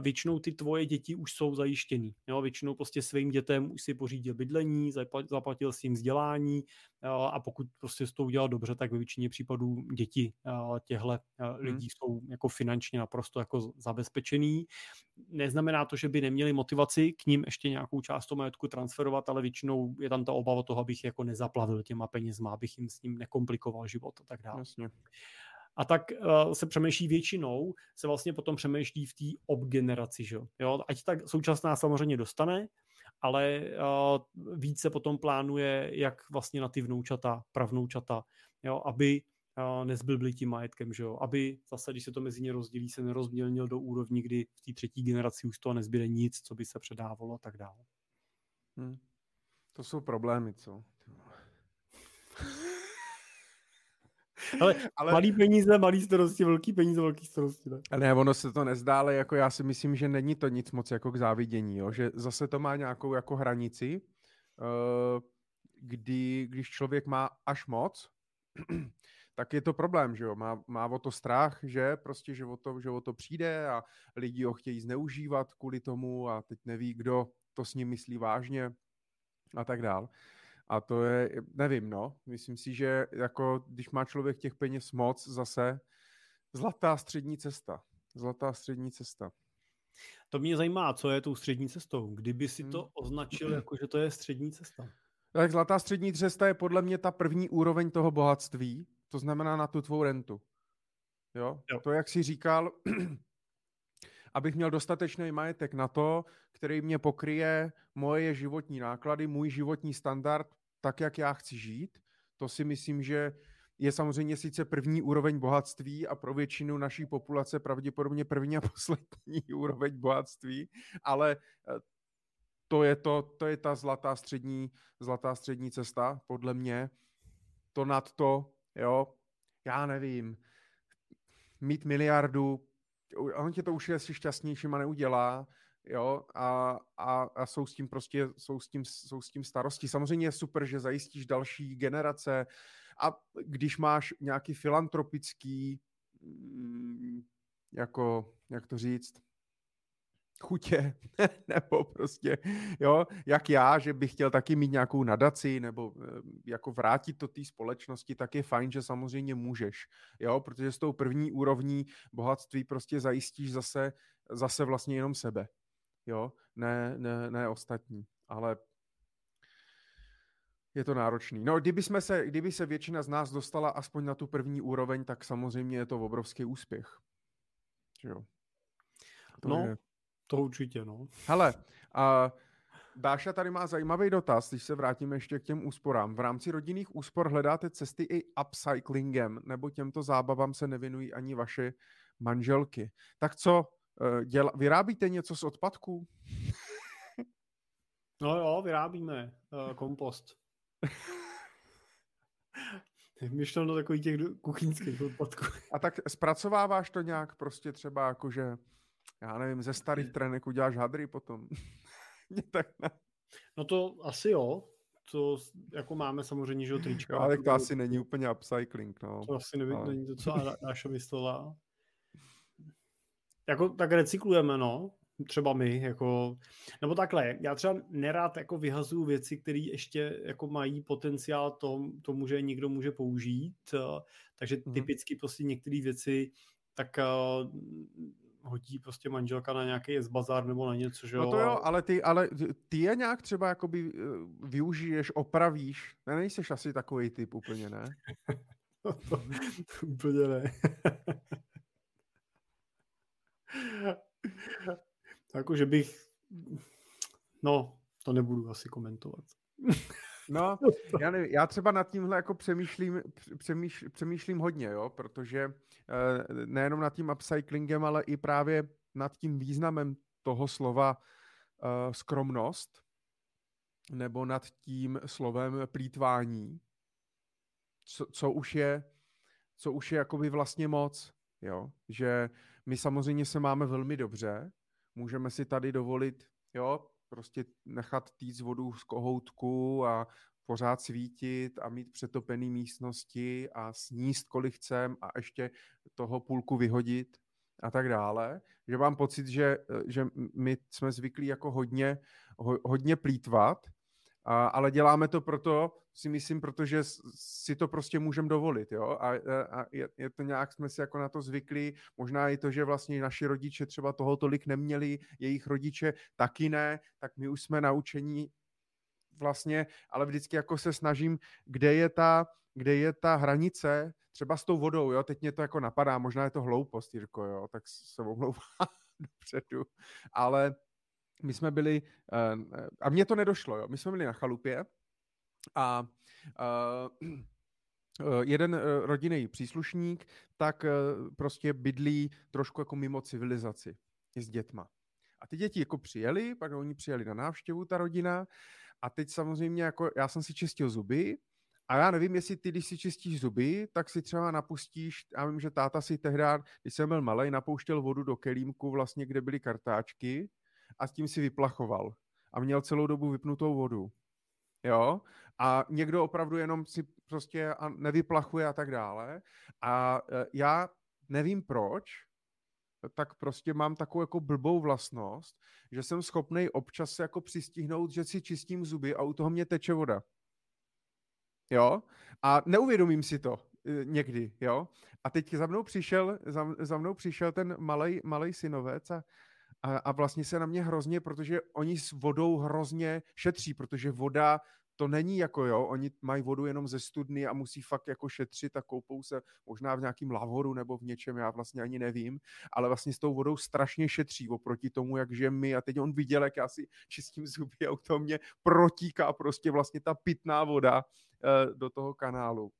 většinou ty tvoje děti už jsou zajištěný. Jo? Většinou prostě svým dětem už si pořídil bydlení, zaplatil si jim vzdělání a pokud prostě s to udělal dobře, tak ve většině případů děti těchto hmm. lidí jsou jako finančně naprosto jako zabezpečený. Neznamená to, že by neměli motivaci k ním ještě nějakou část toho majetku transferovat, ale většinou je tam ta obava toho, abych jako nezaplavil těma penězma, abych jim s ním nekomplikoval život a tak dále. Jasně. A tak uh, se přemýšlí většinou, se vlastně potom přemýšlí v té obgeneraci, že jo. Ať tak současná samozřejmě dostane, ale uh, více potom plánuje, jak vlastně na ty vnoučata, pravnoučata, jo, aby uh, nezblbli tím majetkem, že jo, aby zase, když se to mezi ně rozdělí, se nerozmělnil do úrovni, kdy v té třetí generaci už toho nezbyde nic, co by se předávalo a tak dále. Hmm. To jsou problémy, co? ale, ale malý peníze, malý starosti, velký peníze, velký starosti. Ne? Ne, ono se to nezdá, ale jako já si myslím, že není to nic moc jako k závidění, jo? že zase to má nějakou jako hranici, uh, kdy, když člověk má až moc, tak je to problém, že jo, má, má o to strach, že prostě, že o, to, že o to přijde a lidi ho chtějí zneužívat kvůli tomu a teď neví, kdo to s ním myslí vážně a tak dál. A to je, nevím, no, myslím si, že jako když má člověk těch peněz moc zase, zlatá střední cesta. Zlatá střední cesta. To mě zajímá, co je tou střední cestou. Kdyby si to hmm. označil jako, že to je střední cesta. Tak zlatá střední cesta je podle mě ta první úroveň toho bohatství, to znamená na tu tvou rentu. Jo? jo. To, jak jsi říkal, abych měl dostatečný majetek na to, který mě pokryje moje životní náklady, můj životní standard, tak, jak já chci žít. To si myslím, že je samozřejmě sice první úroveň bohatství a pro většinu naší populace pravděpodobně první a poslední úroveň bohatství, ale eh, to je, to, to je ta zlatá střední, zlatá střední cesta, podle mě. To nad to, jo, já nevím, mít miliardu, on tě to už je si šťastnějšíma neudělá, jo, a, a, a jsou s tím prostě, jsou s tím, jsou s tím starosti. Samozřejmě je super, že zajistíš další generace a když máš nějaký filantropický, mm, jako, jak to říct, chutě, nebo prostě, jo, jak já, že bych chtěl taky mít nějakou nadaci, nebo eh, jako vrátit to té společnosti, tak je fajn, že samozřejmě můžeš, jo, protože s tou první úrovní bohatství prostě zajistíš zase, zase vlastně jenom sebe, jo, ne, ne, ne ostatní, ale je to náročný. No, kdyby, jsme se, kdyby se většina z nás dostala aspoň na tu první úroveň, tak samozřejmě je to obrovský úspěch. Jo. To no, je... to určitě, no. Hele, a Dáša tady má zajímavý dotaz, když se vrátíme ještě k těm úsporám. V rámci rodinných úspor hledáte cesty i upcyclingem, nebo těmto zábavám se nevinují ani vaše manželky. Tak co, děla, vyrábíte něco z odpadků? No jo, vyrábíme uh, kompost. Myšlel do takových těch kuchyňských odpadků. A tak zpracováváš to nějak prostě třeba jakože, já nevím, ze starých trenek uděláš hadry potom? tak ne. No to asi jo. To jako máme samozřejmě, že trička. Ale to asi není úplně upcycling, no. To asi nevím, ale... není to, co Aša myslela jako tak recyklujeme, no, třeba my, jako, nebo takhle, já třeba nerád jako vyhazuju věci, které ještě jako mají potenciál tom, tomu, že někdo může použít, eh, takže mm-hmm. typicky prostě některé věci tak uh, hodí prostě manželka na nějaký bazar nebo na něco, že jo? No to jo, ale ty, ale ty je nějak třeba jakoby eh, využiješ, opravíš, ne, nejseš asi takový typ úplně, ne? to, to, úplně ne. jako, že bych... No, to nebudu asi komentovat. No, já, nevím, já třeba nad tímhle jako přemýšlím, přemýš, přemýšlím hodně, jo, protože eh, nejenom nad tím upcyclingem, ale i právě nad tím významem toho slova uh, skromnost, nebo nad tím slovem plítvání, co, co už je, co už je jakoby vlastně moc, jo, že my samozřejmě se máme velmi dobře, můžeme si tady dovolit, jo, prostě nechat týct vodu z kohoutku a pořád svítit a mít přetopený místnosti a sníst kolik chcem a ještě toho půlku vyhodit, a tak dále, že mám pocit, že, že my jsme zvyklí jako hodně, ho, hodně plítvat, a, ale děláme to proto, si myslím, protože si to prostě můžeme dovolit, jo, a, a je, je to nějak, jsme si jako na to zvyklí, možná i to, že vlastně naši rodiče třeba toho tolik neměli, jejich rodiče taky ne, tak my už jsme naučení vlastně, ale vždycky jako se snažím, kde je ta, kde je ta hranice, třeba s tou vodou, jo, teď mě to jako napadá, možná je to hloupost, Jirko, jo, tak se omlouvám dopředu, ale my jsme byli, eh, a mně to nedošlo, jo, my jsme byli na chalupě a uh, jeden rodinný příslušník tak prostě bydlí trošku jako mimo civilizaci s dětma. A ty děti jako přijeli, pak oni přijeli na návštěvu, ta rodina, a teď samozřejmě jako já jsem si čistil zuby a já nevím, jestli ty, když si čistíš zuby, tak si třeba napustíš, já vím, že táta si tehdy, když jsem byl malý, napouštěl vodu do kelímku vlastně, kde byly kartáčky a s tím si vyplachoval. A měl celou dobu vypnutou vodu. Jo? A někdo opravdu jenom si prostě nevyplachuje a tak dále. A e, já nevím proč, tak prostě mám takovou jako blbou vlastnost, že jsem schopný občas jako přistihnout, že si čistím zuby a u toho mě teče voda. Jo? A neuvědomím si to e, někdy, jo? A teď za mnou přišel, za, za mnou přišel ten malej, malej synovec a, a, a vlastně se na mě hrozně, protože oni s vodou hrozně šetří, protože voda to není jako jo, oni mají vodu jenom ze studny a musí fakt jako šetřit a koupou se možná v nějakým lavoru nebo v něčem, já vlastně ani nevím, ale vlastně s tou vodou strašně šetří oproti tomu, jak my a teď on viděl, jak já si čistím zuby a u toho mě protíká prostě vlastně ta pitná voda uh, do toho kanálu.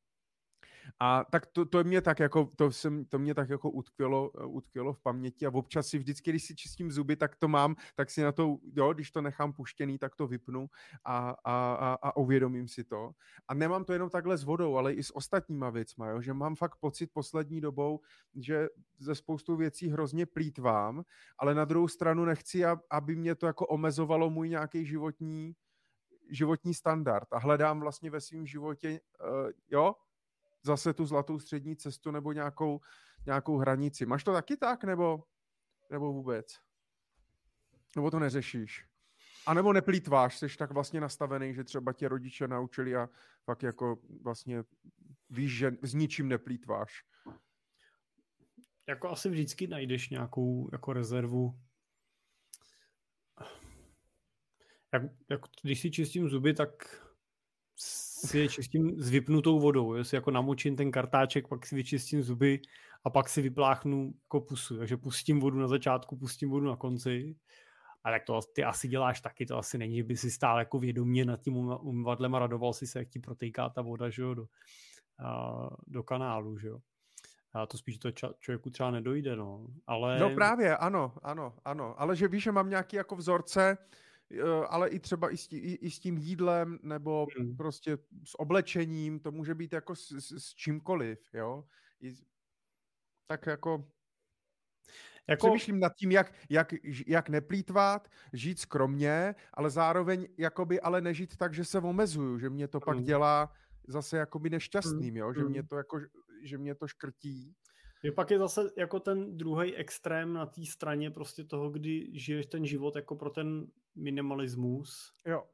A tak to, to mě tak jako, to, jsem, to mě tak jako utkvělo, utkvělo v paměti a občas si vždycky, když si čistím zuby, tak to mám, tak si na to, jo, když to nechám puštěný, tak to vypnu a, a, a, a uvědomím si to. A nemám to jenom takhle s vodou, ale i s ostatníma věcma, jo, že mám fakt pocit poslední dobou, že ze spoustu věcí hrozně plítvám, ale na druhou stranu nechci, aby mě to jako omezovalo můj nějaký životní životní standard a hledám vlastně ve svém životě, uh, jo, zase tu zlatou střední cestu nebo nějakou, nějakou hranici. Máš to taky tak, nebo, nebo vůbec? Nebo to neřešíš? A nebo neplýtváš, jsi tak vlastně nastavený, že třeba tě rodiče naučili a fakt jako vlastně víš, že s ničím neplýtváš. Jako asi vždycky najdeš nějakou jako rezervu. Jak, jak, když si čistím zuby, tak si je čistím s vypnutou vodou. Jestli jako namočím ten kartáček, pak si vyčistím zuby a pak si vypláchnu jako pusu. Takže pustím vodu na začátku, pustím vodu na konci. A tak to ty asi děláš taky, to asi není, že by si stál jako vědomě nad tím umyvadlem a radoval si se, jak ti protejká ta voda že jo, do, a, do kanálu. Že jo. A to spíš to ča- člověku třeba nedojde, no. Ale... No právě, ano, ano, ano. Ale že víš, že mám nějaký jako vzorce, Eh, ale i třeba i s, tí, i, s tím jídlem nebo hmm. prostě s oblečením, to může být jako s, s, s čímkoliv, jo. I, tak jako jako... Přemýšlím nad tím, jak, jak, jak neplýtvat, žít skromně, ale zároveň jakoby ale nežít tak, že se omezuju, že mě to pak hmm. dělá zase jakoby nešťastným, jo? že mě hmm. to jako, že mě to škrtí. Je pak je zase jako ten druhý extrém na té straně prostě toho, kdy žiješ ten život jako pro ten minimalismus. Jo.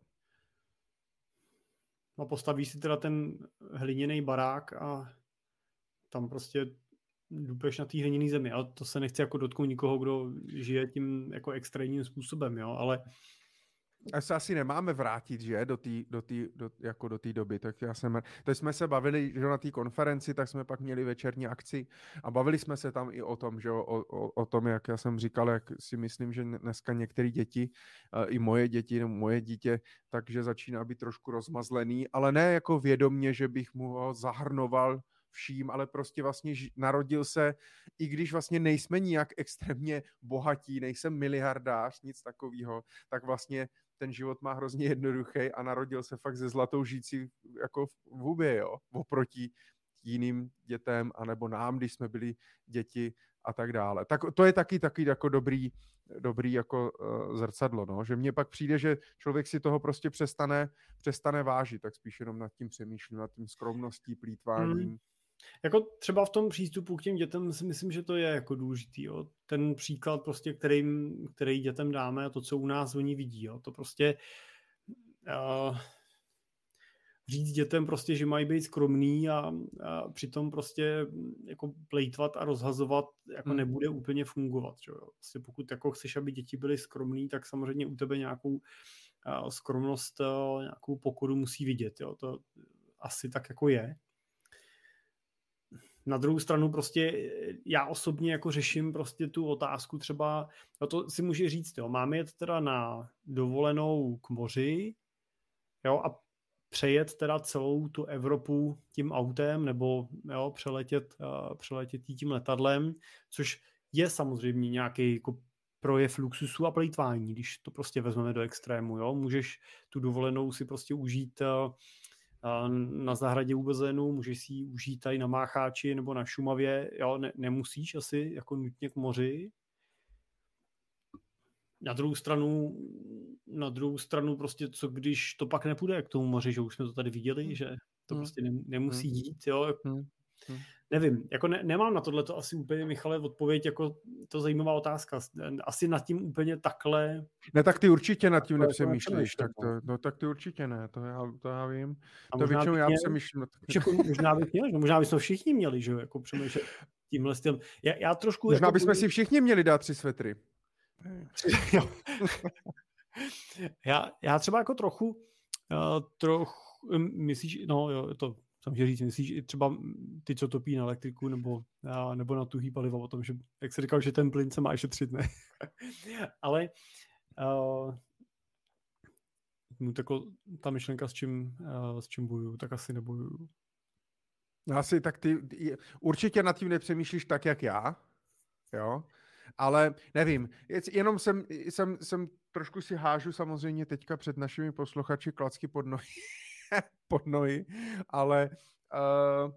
A postavíš si teda ten hliněný barák a tam prostě dupeš na té hliněné zemi. A to se nechce jako dotknout nikoho, kdo žije tím jako extrémním způsobem, jo, ale a se asi nemáme vrátit, že, do té do do, jako do doby. Tak já jsem, teď jsme se bavili, že na té konferenci, tak jsme pak měli večerní akci. A bavili jsme se tam i o tom, že o, o, o tom, jak já jsem říkal, jak si myslím, že dneska některé děti, i moje děti, nebo moje dítě, takže začíná být trošku rozmazlený, ale ne jako vědomně, že bych mu ho zahrnoval vším, ale prostě vlastně narodil se, i když vlastně nejsme nijak extrémně bohatí, nejsem miliardář, nic takového, tak vlastně ten život má hrozně jednoduchý a narodil se fakt ze zlatou žící jako v hubě, jo, oproti jiným dětem, anebo nám, když jsme byli děti a tak dále. Tak to je taky taky jako dobrý, dobrý jako uh, zrcadlo, no? že mně pak přijde, že člověk si toho prostě přestane, přestane vážit, tak spíš jenom nad tím přemýšlím, nad tím skromností, plítváním. Hmm. Jako třeba v tom přístupu k těm dětem si myslím, že to je jako důležitý. Jo. Ten příklad prostě, který, který dětem dáme a to, co u nás oni vidí. Jo. To prostě uh, říct dětem prostě, že mají být skromný a, a přitom prostě jako plejtvat a rozhazovat jako hmm. nebude úplně fungovat. Že jo. Prostě pokud jako chceš, aby děti byly skromný, tak samozřejmě u tebe nějakou uh, skromnost, uh, nějakou pokoru musí vidět. Jo. To asi tak jako je. Na druhou stranu prostě já osobně jako řeším prostě tu otázku třeba, no to si může říct, jo, máme jet teda na dovolenou k moři, jo, a přejet teda celou tu Evropu tím autem nebo jo, přeletět, uh, přeletět tím letadlem, což je samozřejmě nějaký jako projev luxusu a plýtvání, když to prostě vezmeme do extrému. Jo? Můžeš tu dovolenou si prostě užít uh, na zahradě u bazénu, můžeš si ji užít tady na Mácháči nebo na Šumavě, jo, ne, nemusíš asi jako nutně k moři. Na druhou stranu, na druhou stranu prostě co když to pak nepůjde k tomu moři, že už jsme to tady viděli, hmm. že to hmm. prostě nemusí hmm. jít, jo. Hmm. Nevím, jako ne, nemám na tohle to asi úplně, Michale, odpověď, jako to zajímavá otázka. Asi nad tím úplně takhle... Ne, tak ty určitě nad tím nepřemýšlíš, tak to, no, tak ty určitě ne, to já, to já vím. A to většinou já přemýšlím. Nad... Jako, možná bych měl, že možná bychom všichni měli, že jako přemýšlet tímhle stylem. Já, já trošku... Možná jako, bychom si všichni měli dát tři svetry. já, já třeba jako trochu, uh, trochu, myslíš, no jo, to chtěl říct, myslíš třeba ty, co topí na elektriku nebo, nebo na tuhý palivo, o tom, že, jak se říkal, že ten plyn se má šetřit, ne? Ale uh, tako, ta myšlenka, s čím, uh, s čím bojuju, tak asi nebojuju. Asi tak ty, určitě nad tím nepřemýšlíš tak, jak já, jo, ale nevím, jenom jsem, jsem, jsem trošku si hážu samozřejmě teďka před našimi posluchači klacky pod nohy, pod nohy, ale uh,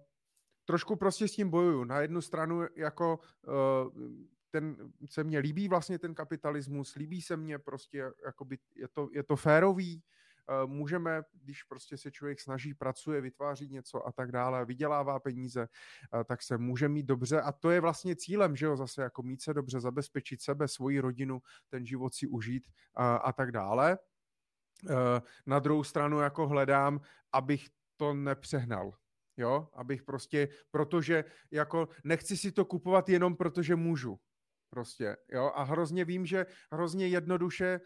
trošku prostě s tím bojuju. Na jednu stranu jako uh, ten, se mně líbí vlastně ten kapitalismus, líbí se mně prostě, jakoby je to, je to férový, uh, můžeme, když prostě se člověk snaží, pracuje, vytváří něco a tak dále, vydělává peníze, uh, tak se může mít dobře a to je vlastně cílem, že jo, zase jako mít se dobře, zabezpečit sebe, svoji rodinu, ten život si užít uh, a tak dále. Eh, na druhou stranu jako hledám, abych to nepřehnal. Jo, abych prostě, protože jako nechci si to kupovat jenom protože můžu. Prostě, jo, a hrozně vím, že hrozně jednoduše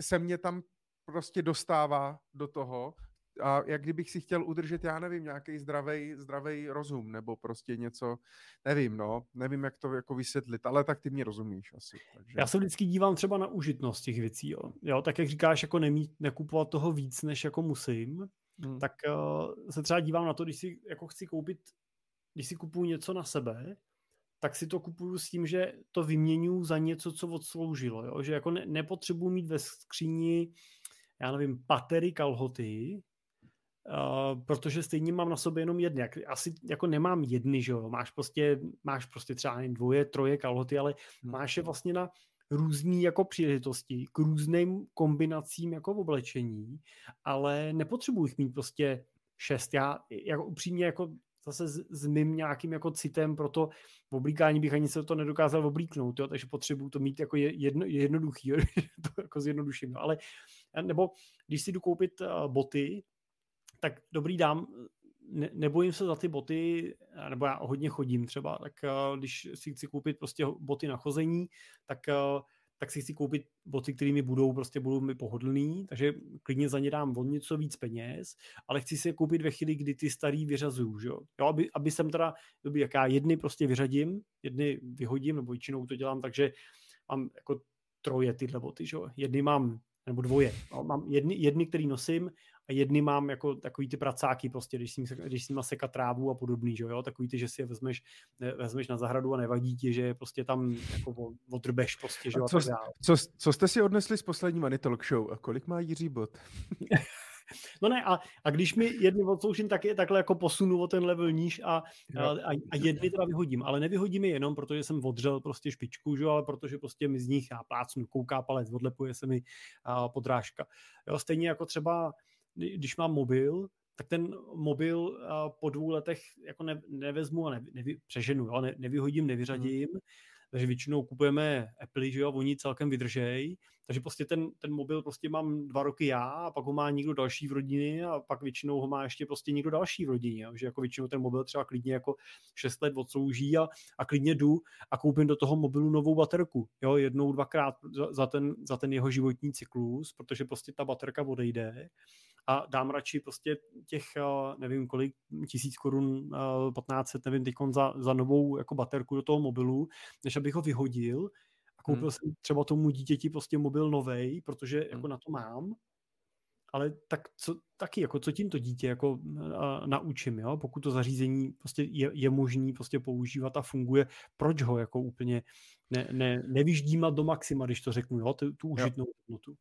se mě tam prostě dostává do toho, a jak kdybych si chtěl udržet, já nevím, nějaký zdravý zdravej rozum, nebo prostě něco, nevím, no, nevím, jak to jako vysvětlit, ale tak ty mě rozumíš asi. Takže... Já se vždycky dívám třeba na užitnost těch věcí, jo. jo tak jak říkáš, jako nemít, nekupovat toho víc, než jako musím, hmm. tak uh, se třeba dívám na to, když si jako chci koupit, když si kupuju něco na sebe, tak si to kupuju s tím, že to vyměňuji za něco, co odsloužilo, jo? že jako ne, nepotřebuji mít ve skříni já nevím, patery kalhoty, Uh, protože stejně mám na sobě jenom jedny. Asi jako nemám jedny, že jo. Máš prostě, máš prostě třeba jen dvoje, troje kalhoty, ale hmm. máš je vlastně na různý jako příležitosti, k různým kombinacím jako v oblečení, ale nepotřebuji jich mít prostě šest. Já jako upřímně jako zase s, s mým nějakým jako citem pro to v oblíkání bych ani se to nedokázal oblíknout, jo, takže potřebuju to mít jako jedno, jednoduchý, jo, to jako zjednoduším, no, ale nebo když si jdu koupit uh, boty, tak dobrý dám, ne, nebojím se za ty boty, nebo já hodně chodím třeba, tak uh, když si chci koupit prostě boty na chození, tak uh, tak si chci koupit boty, kterými budou, prostě budou mi pohodlný, takže klidně za ně dám o něco víc peněz, ale chci si je koupit ve chvíli, kdy ty starý vyřazuju, jo? jo aby, aby jsem teda, dobrý, jak já jedny prostě vyřadím, jedny vyhodím, nebo většinou to dělám, takže mám jako troje tyhle boty, že jo? Jedny mám nebo dvoje. Mám jedny, jedny, který nosím jedny mám jako takový ty pracáky prostě, když s, ním, když s nima seka trávu a podobný, že jo, takový ty, že si je vezmeš, vezmeš na zahradu a nevadí ti, že je prostě tam jako odrbeš prostě, že jo, co, co, co, jste si odnesli z poslední Money Talk Show a kolik má Jiří Bot? No ne, a, a když mi jedny odsloužím, tak je takhle jako posunu o ten level níž a, a, a jedny teda vyhodím. Ale nevyhodím je jenom, protože jsem odřel prostě špičku, že? ale protože prostě mi z nich já plácnu, kouká palec, odlepuje se mi a, podrážka. Jo, stejně jako třeba když mám mobil, tak ten mobil po dvou letech jako ne, nevezmu a ne, nevy, přeženu, jo? Ne, nevyhodím, nevyřadím, hmm takže většinou kupujeme Apple, že jo, oni celkem vydržej, takže prostě ten, ten mobil prostě mám dva roky já a pak ho má někdo další v rodině a pak většinou ho má ještě prostě někdo další v rodině, jo? že jako většinou ten mobil třeba klidně jako 6 let odslouží a, a klidně jdu a koupím do toho mobilu novou baterku, jo, jednou, dvakrát za, za, ten, za ten jeho životní cyklus, protože prostě ta baterka odejde a dám radši prostě těch, eh, nevím kolik, tisíc korun, 1500, eh, nevím, teď za, za novou jako baterku do toho mobilu, než abych ho vyhodil a koupil hmm. jsem třeba tomu dítěti prostě mobil novej, protože hmm. jako na to mám, ale tak co, taky, jako co tím to dítě jako a, naučím, jo? pokud to zařízení prostě je, je možný prostě používat a funguje, proč ho jako úplně ne, ne, nevyždímat do maxima, když to řeknu, jo? tu, tu užitnou hodnotu.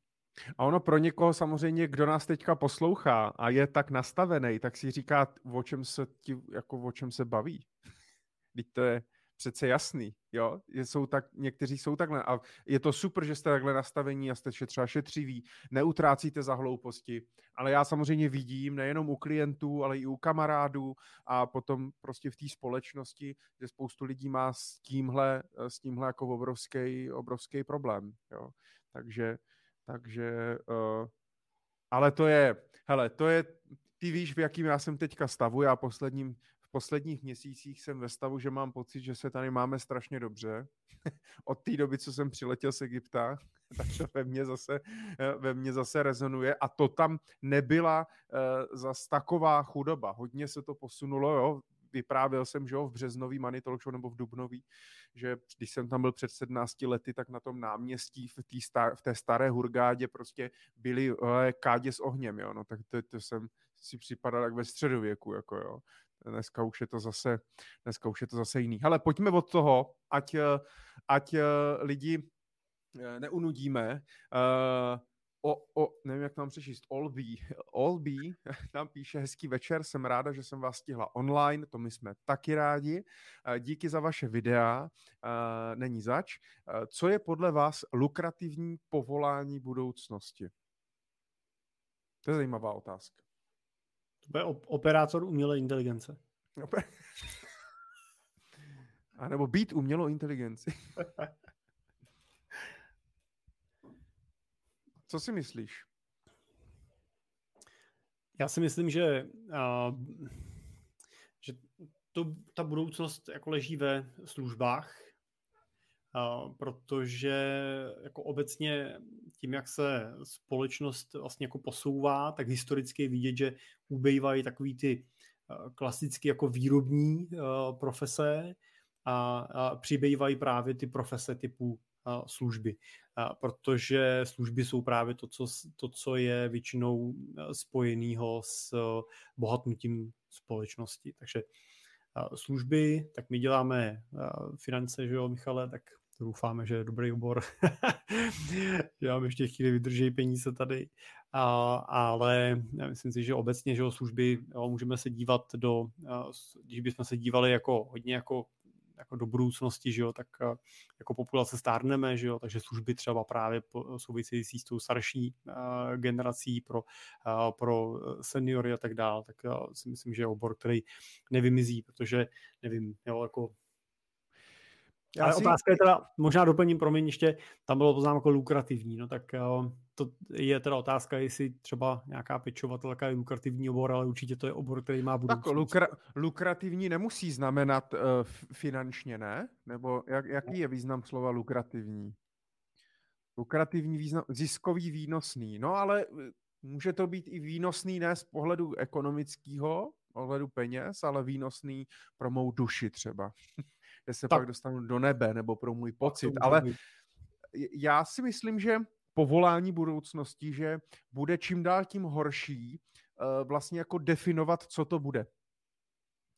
A ono pro někoho samozřejmě, kdo nás teďka poslouchá a je tak nastavený, tak si říká, o čem se, ti, jako o čem se baví. Teď to je přece jasný, jo? Jsou tak, někteří jsou takhle a je to super, že jste takhle nastavení a jste třeba šetřiví, neutrácíte za hlouposti, ale já samozřejmě vidím nejenom u klientů, ale i u kamarádů a potom prostě v té společnosti, že spoustu lidí má s tímhle, s tímhle jako obrovský, obrovský problém, jo? Takže takže, uh, ale to je, hele, to je, ty víš, v jakým já jsem teďka stavu, já posledním, v posledních měsících jsem ve stavu, že mám pocit, že se tady máme strašně dobře. Od té doby, co jsem přiletěl z Egypta, tak to ve mně zase, eh, ve mně zase rezonuje a to tam nebyla uh, zas taková chudoba. Hodně se to posunulo, jo, vyprávěl jsem, že jo, v březnový Money Show nebo v dubnový, že když jsem tam byl před 17 lety, tak na tom náměstí v, tý star, v té staré Hurgádě prostě byly uh, kádě s ohněm, jo, no tak to, to jsem si připadal jak ve středověku, jako jo. Dneska už je to zase, dneska už je to zase jiný. Ale pojďme od toho, ať, eh, ať eh, lidi neunudíme. Uh, o, o, nevím, jak mám přečíst, Olby, Olby tam píše, hezký večer, jsem ráda, že jsem vás stihla online, to my jsme taky rádi. Eh, díky za vaše videa, eh, není zač. Eh, co je podle vás lukrativní povolání budoucnosti? To je zajímavá otázka. To je operátor umělé inteligence. A nebo být umělou inteligenci. Co si myslíš? Já si myslím, že, uh, že to, ta budoucnost jako leží ve službách, uh, protože jako obecně tím, jak se společnost vlastně jako posouvá, tak historicky je vidět, že ubejvají takový ty uh, klasicky jako výrobní uh, profese a, a přibývají právě ty profese typu služby, protože služby jsou právě to, co, to, co je většinou spojeného s bohatnutím společnosti. Takže služby, tak my děláme finance, že jo, Michale, tak doufáme, že je dobrý obor. že vám ještě chvíli vydrží peníze tady. A, ale já myslím si, že obecně, že jo, služby, jo, můžeme se dívat do, když bychom se dívali jako hodně jako jako do budoucnosti, že jo, tak eh, jako populace stárneme, že jo, takže služby třeba právě související s tou starší uh, generací pro, uh, pro seniory a tak dále, tak si myslím, že je obor, který nevymizí, protože nevím, jo, jako já Ale si... otázka je teda, možná doplním, promiň ještě, tam bylo poznámko lukrativní, no tak to je teda otázka, jestli třeba nějaká pečovatelka je lukrativní obor, ale určitě to je obor, který má budoucnost. Tak lukra, lukrativní nemusí znamenat uh, finančně, ne? Nebo jak, jaký je význam slova lukrativní? Lukrativní význam, ziskový, výnosný. No ale eh, může to být i výnosný ne z pohledu ekonomického, pohledu peněz, ale výnosný pro mou duši třeba. Kde se tak. pak dostanu do nebe, nebo pro můj pocit. Ale já si myslím, že povolání budoucnosti, že bude čím dál tím horší uh, vlastně jako definovat, co to bude.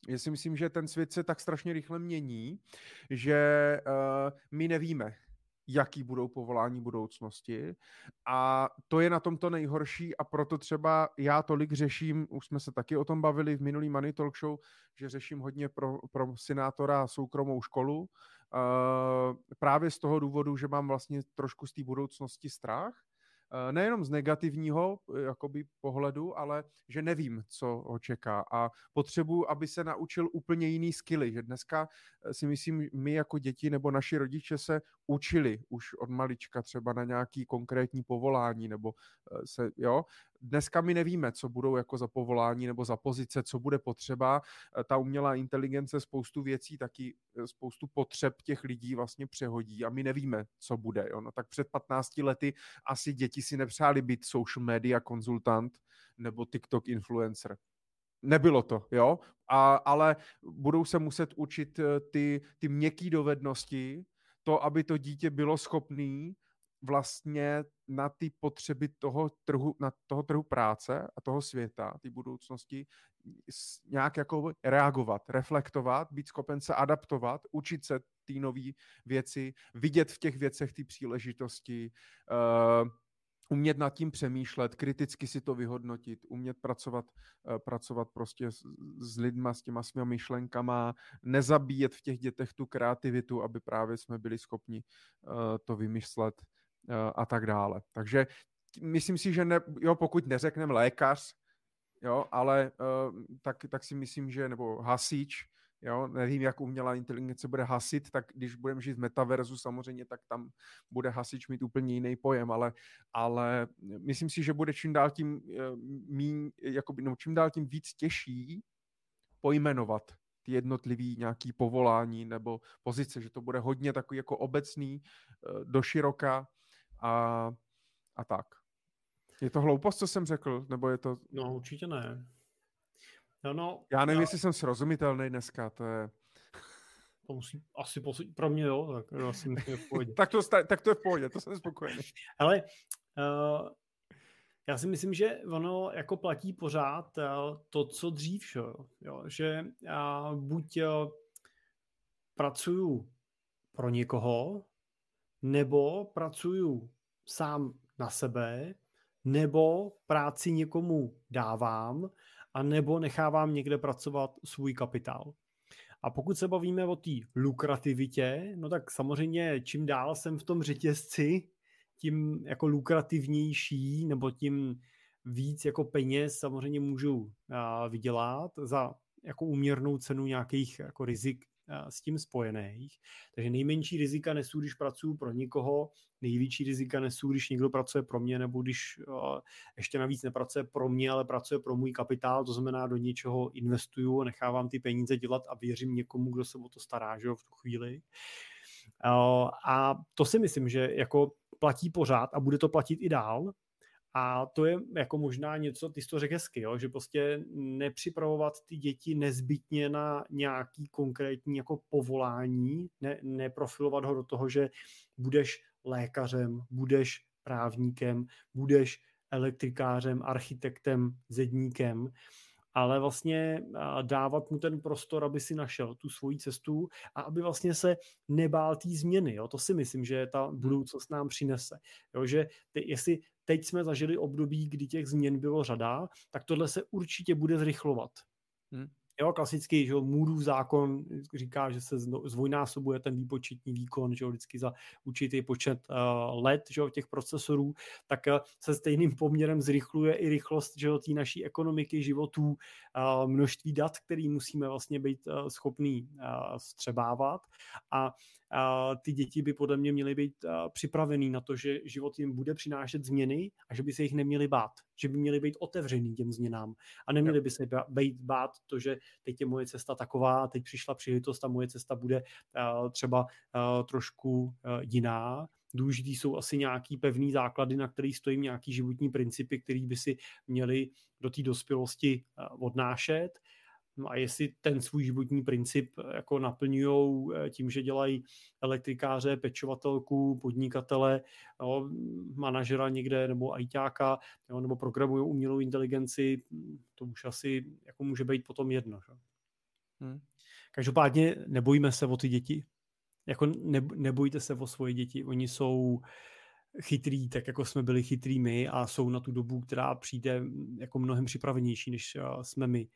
Já si myslím, že ten svět se tak strašně rychle mění, že uh, my nevíme, jaký budou povolání budoucnosti. A to je na tom to nejhorší a proto třeba já tolik řeším, už jsme se taky o tom bavili v minulý Money Talk Show, že řeším hodně pro, pro senátora soukromou školu, Uh, právě z toho důvodu, že mám vlastně trošku z té budoucnosti strach, nejenom z negativního eh, jakoby, pohledu, ale že nevím, co ho čeká. A potřebuji, aby se naučil úplně jiný skilly, že dneska eh, si myslím, my jako děti nebo naši rodiče se učili už od malička třeba na nějaký konkrétní povolání nebo se, jo, dneska my nevíme, co budou jako za povolání nebo za pozice, co bude potřeba. Ta umělá inteligence spoustu věcí, taky spoustu potřeb těch lidí vlastně přehodí a my nevíme, co bude. Jo? No, tak před 15 lety asi děti si nepřáli být social media konzultant nebo TikTok influencer. Nebylo to, jo, a, ale budou se muset učit eh, ty, ty měkké dovednosti, to, aby to dítě bylo schopné vlastně na ty potřeby toho trhu, na toho trhu práce a toho světa, ty budoucnosti, nějak jako reagovat, reflektovat, být schopen se adaptovat, učit se ty nové věci, vidět v těch věcech ty příležitosti, uh, umět nad tím přemýšlet, kriticky si to vyhodnotit, umět pracovat, uh, pracovat prostě s, s lidma, s těma svými myšlenkama, nezabíjet v těch dětech tu kreativitu, aby právě jsme byli schopni uh, to vymyslet a tak dále. Takže myslím si, že ne, jo, pokud neřekneme lékař, jo, ale uh, tak, tak si myslím, že, nebo hasič, jo, nevím, jak umělá inteligence bude hasit, tak když budeme žít v metaverzu samozřejmě, tak tam bude hasič mít úplně jiný pojem, ale, ale myslím si, že bude čím dál tím uh, míň, jakoby, no, čím dál tím víc těžší pojmenovat ty jednotlivý nějaký povolání nebo pozice, že to bude hodně takový jako obecný, uh, do široka a, a tak. Je to hloupost, co jsem řekl, nebo je to... No, určitě ne. No, no, Já nevím, no. jestli jsem srozumitelný dneska, to je... To musí asi posud... pro mě jo, tak to asi myslím v pohodě. tak, to, tak to je v pohodě, to jsem spokojený. Ale uh, já si myslím, že ono jako platí pořád uh, to, co dřív, šo, jo? že uh, buď uh, pracuju pro někoho, nebo pracuju sám na sebe, nebo práci někomu dávám, a nebo nechávám někde pracovat svůj kapitál. A pokud se bavíme o té lukrativitě, no tak samozřejmě čím dál jsem v tom řetězci, tím jako lukrativnější nebo tím víc jako peněz samozřejmě můžu vydělat za jako úměrnou cenu nějakých jako rizik s tím spojených. Takže nejmenší rizika nesu, když pracuji pro někoho, největší rizika nesu, když někdo pracuje pro mě, nebo když ještě navíc nepracuje pro mě, ale pracuje pro můj kapitál, to znamená do něčeho investuju, nechávám ty peníze dělat a věřím někomu, kdo se o to stará, že jo, v tu chvíli. A to si myslím, že jako platí pořád a bude to platit i dál, a to je jako možná něco, ty jsi to řekl hezky, jo? že prostě nepřipravovat ty děti nezbytně na nějaký konkrétní jako povolání, ne, neprofilovat ho do toho, že budeš lékařem, budeš právníkem, budeš elektrikářem, architektem, zedníkem, ale vlastně dávat mu ten prostor, aby si našel tu svoji cestu a aby vlastně se nebál té změny. Jo? To si myslím, že ta hmm. budoucnost nám přinese. Jo? Že ty, jestli teď jsme zažili období, kdy těch změn bylo řada, tak tohle se určitě bude zrychlovat. Hmm. Jo, klasický, že Moodův zákon říká, že se zvojnásobuje ten výpočetní výkon, že vždycky za určitý počet uh, let, že těch procesorů, tak uh, se stejným poměrem zrychluje i rychlost, že té naší ekonomiky, životů, uh, množství dat, který musíme vlastně být uh, schopný uh, střebávat. A ty děti by podle mě měly být připravený na to, že život jim bude přinášet změny a že by se jich neměli bát, že by měli být otevřený těm změnám a neměli by se být bát to, že teď je moje cesta taková, teď přišla příležitost a moje cesta bude třeba trošku jiná, důležitý jsou asi nějaký pevný základy, na kterých stojí nějaký životní principy, který by si měli do té dospělosti odnášet No a jestli ten svůj životní princip eh, jako naplňují eh, tím, že dělají elektrikáře, pečovatelku, podnikatele, jo, manažera někde nebo ajťáka, jo, nebo programují umělou inteligenci, to už asi jako může být potom jedno. Že? Hmm. Každopádně nebojíme se o ty děti. Jako ne, nebojte se o svoje děti. Oni jsou chytrý, tak jako jsme byli chytrý my a jsou na tu dobu, která přijde jako mnohem připravenější, než eh, jsme my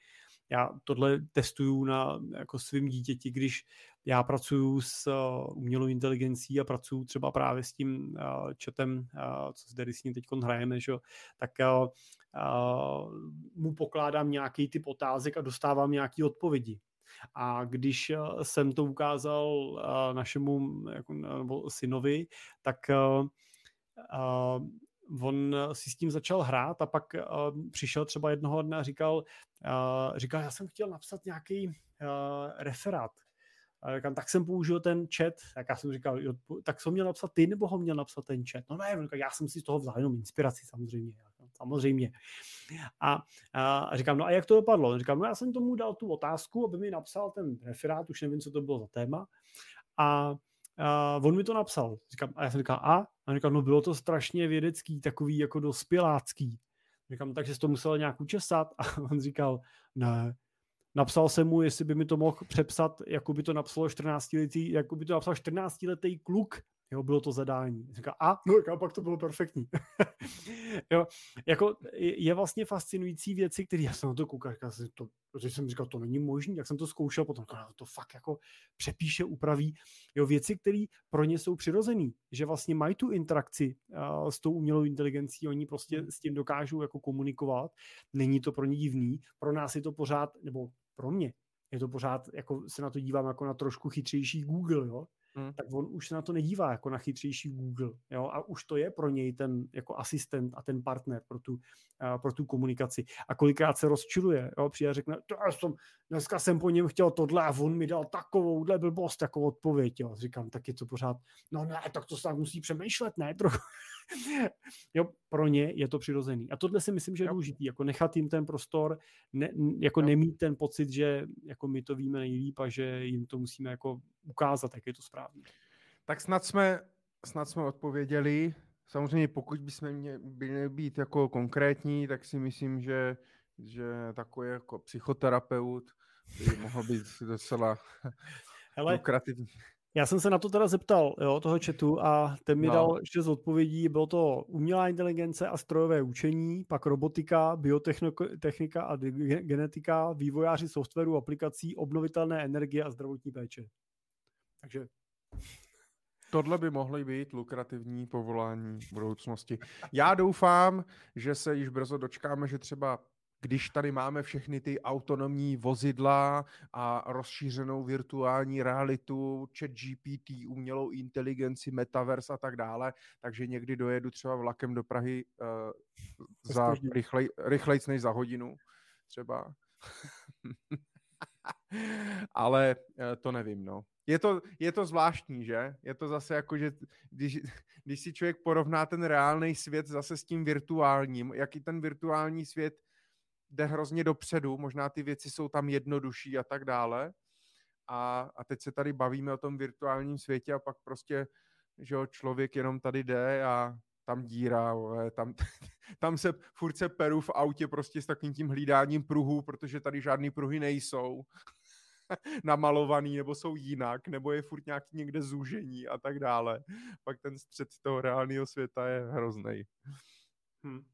já tohle testuju na jako svým dítěti, když já pracuju s uh, umělou inteligencí a pracuju třeba právě s tím uh, chatem, uh, co zde s ním teď hrajeme, že? tak uh, mu pokládám nějaký typ otázek a dostávám nějaké odpovědi. A když jsem to ukázal našemu jako, synovi, tak on si s tím začal hrát a pak uh, přišel třeba jednoho dne a říkal, uh, říkal, já jsem chtěl napsat nějaký referát. Říkám, tak jsem použil ten chat, tak já jsem říkal, jo, tak jsem měl napsat ty, nebo ho měl napsat ten chat? No ne, já jsem si z toho vzal jenom inspiraci samozřejmě, samozřejmě. A, a, a říkám, no a jak to dopadlo? Říkám, no já jsem tomu dal tu otázku, aby mi napsal ten referát, už nevím, co to bylo za téma. A a on mi to napsal. Říkám, a já jsem říkal, a? A říkal, no bylo to strašně vědecký, takový jako dospělácký. Říkám, takže jsi to musel nějak učesat? A on říkal, ne. Napsal jsem mu, jestli by mi to mohl přepsat, jako by to napsalo 14 letý, jako by to napsal 14 letý kluk, Jo, bylo to zadání. Říká, a, no, a pak to bylo perfektní. jo, jako je vlastně fascinující věci, které já jsem na to koukal, říkal jsem to, protože jsem říkal, to není možné, jak jsem to zkoušel, potom říkal, to fakt jako přepíše, upraví. Jo, věci, které pro ně jsou přirozené, že vlastně mají tu interakci uh, s tou umělou inteligencí, oni prostě hmm. s tím dokážou jako komunikovat, není to pro ně divný, pro nás je to pořád, nebo pro mě, je to pořád, jako se na to dívám jako na trošku chytřejší Google, jo? Hmm. tak on už se na to nedívá jako na chytřejší Google. Jo? A už to je pro něj ten jako asistent a ten partner pro tu, uh, pro tu komunikaci. A kolikrát se rozčiluje. Jo? Přijde a řekne, to já jsem, dneska jsem po něm chtěl tohle a on mi dal takovouhle blbost jako odpověď. Jo? Říkám, tak je to pořád, no ne, tak to se tak musí přemýšlet, ne? Trochu. jo, pro ně je to přirozený. A tohle si myslím, že je důležitý, jako nechat jim ten prostor, ne, jako jo. nemít ten pocit, že jako my to víme nejlíp a že jim to musíme jako ukázat, jak je to správně. Tak snad jsme, snad jsme odpověděli. Samozřejmě pokud bychom měli být jako konkrétní, tak si myslím, že, že takový jako psychoterapeut by mohl být docela Hele, lukrativní. Já jsem se na to teda zeptal, jo, toho chatu a ten mi no. dal šest odpovědí. Bylo to umělá inteligence a strojové učení, pak robotika, biotechnika a genetika, vývojáři softwaru, aplikací, obnovitelné energie a zdravotní péče. Takže... Tohle by mohly být lukrativní povolání v budoucnosti. Já doufám, že se již brzo dočkáme, že třeba když tady máme všechny ty autonomní vozidla a rozšířenou virtuální realitu, chat GPT, umělou inteligenci, metaverse a tak dále, takže někdy dojedu třeba vlakem do Prahy uh, za rychlej, rychlejc než za hodinu třeba. Ale uh, to nevím, no. Je to, je to zvláštní, že? Je to zase jako, že když, když si člověk porovná ten reálný svět zase s tím virtuálním, jaký ten virtuální svět jde hrozně dopředu, možná ty věci jsou tam jednodušší a tak dále. A, a teď se tady bavíme o tom virtuálním světě a pak prostě, že jo, člověk jenom tady jde a tam díra, tam, tam se furt se peru v autě prostě s takým tím hlídáním pruhů, protože tady žádný pruhy nejsou namalovaný, nebo jsou jinak, nebo je furt nějaký někde zúžení a tak dále. Pak ten střed toho reálného světa je hrozný. Hm.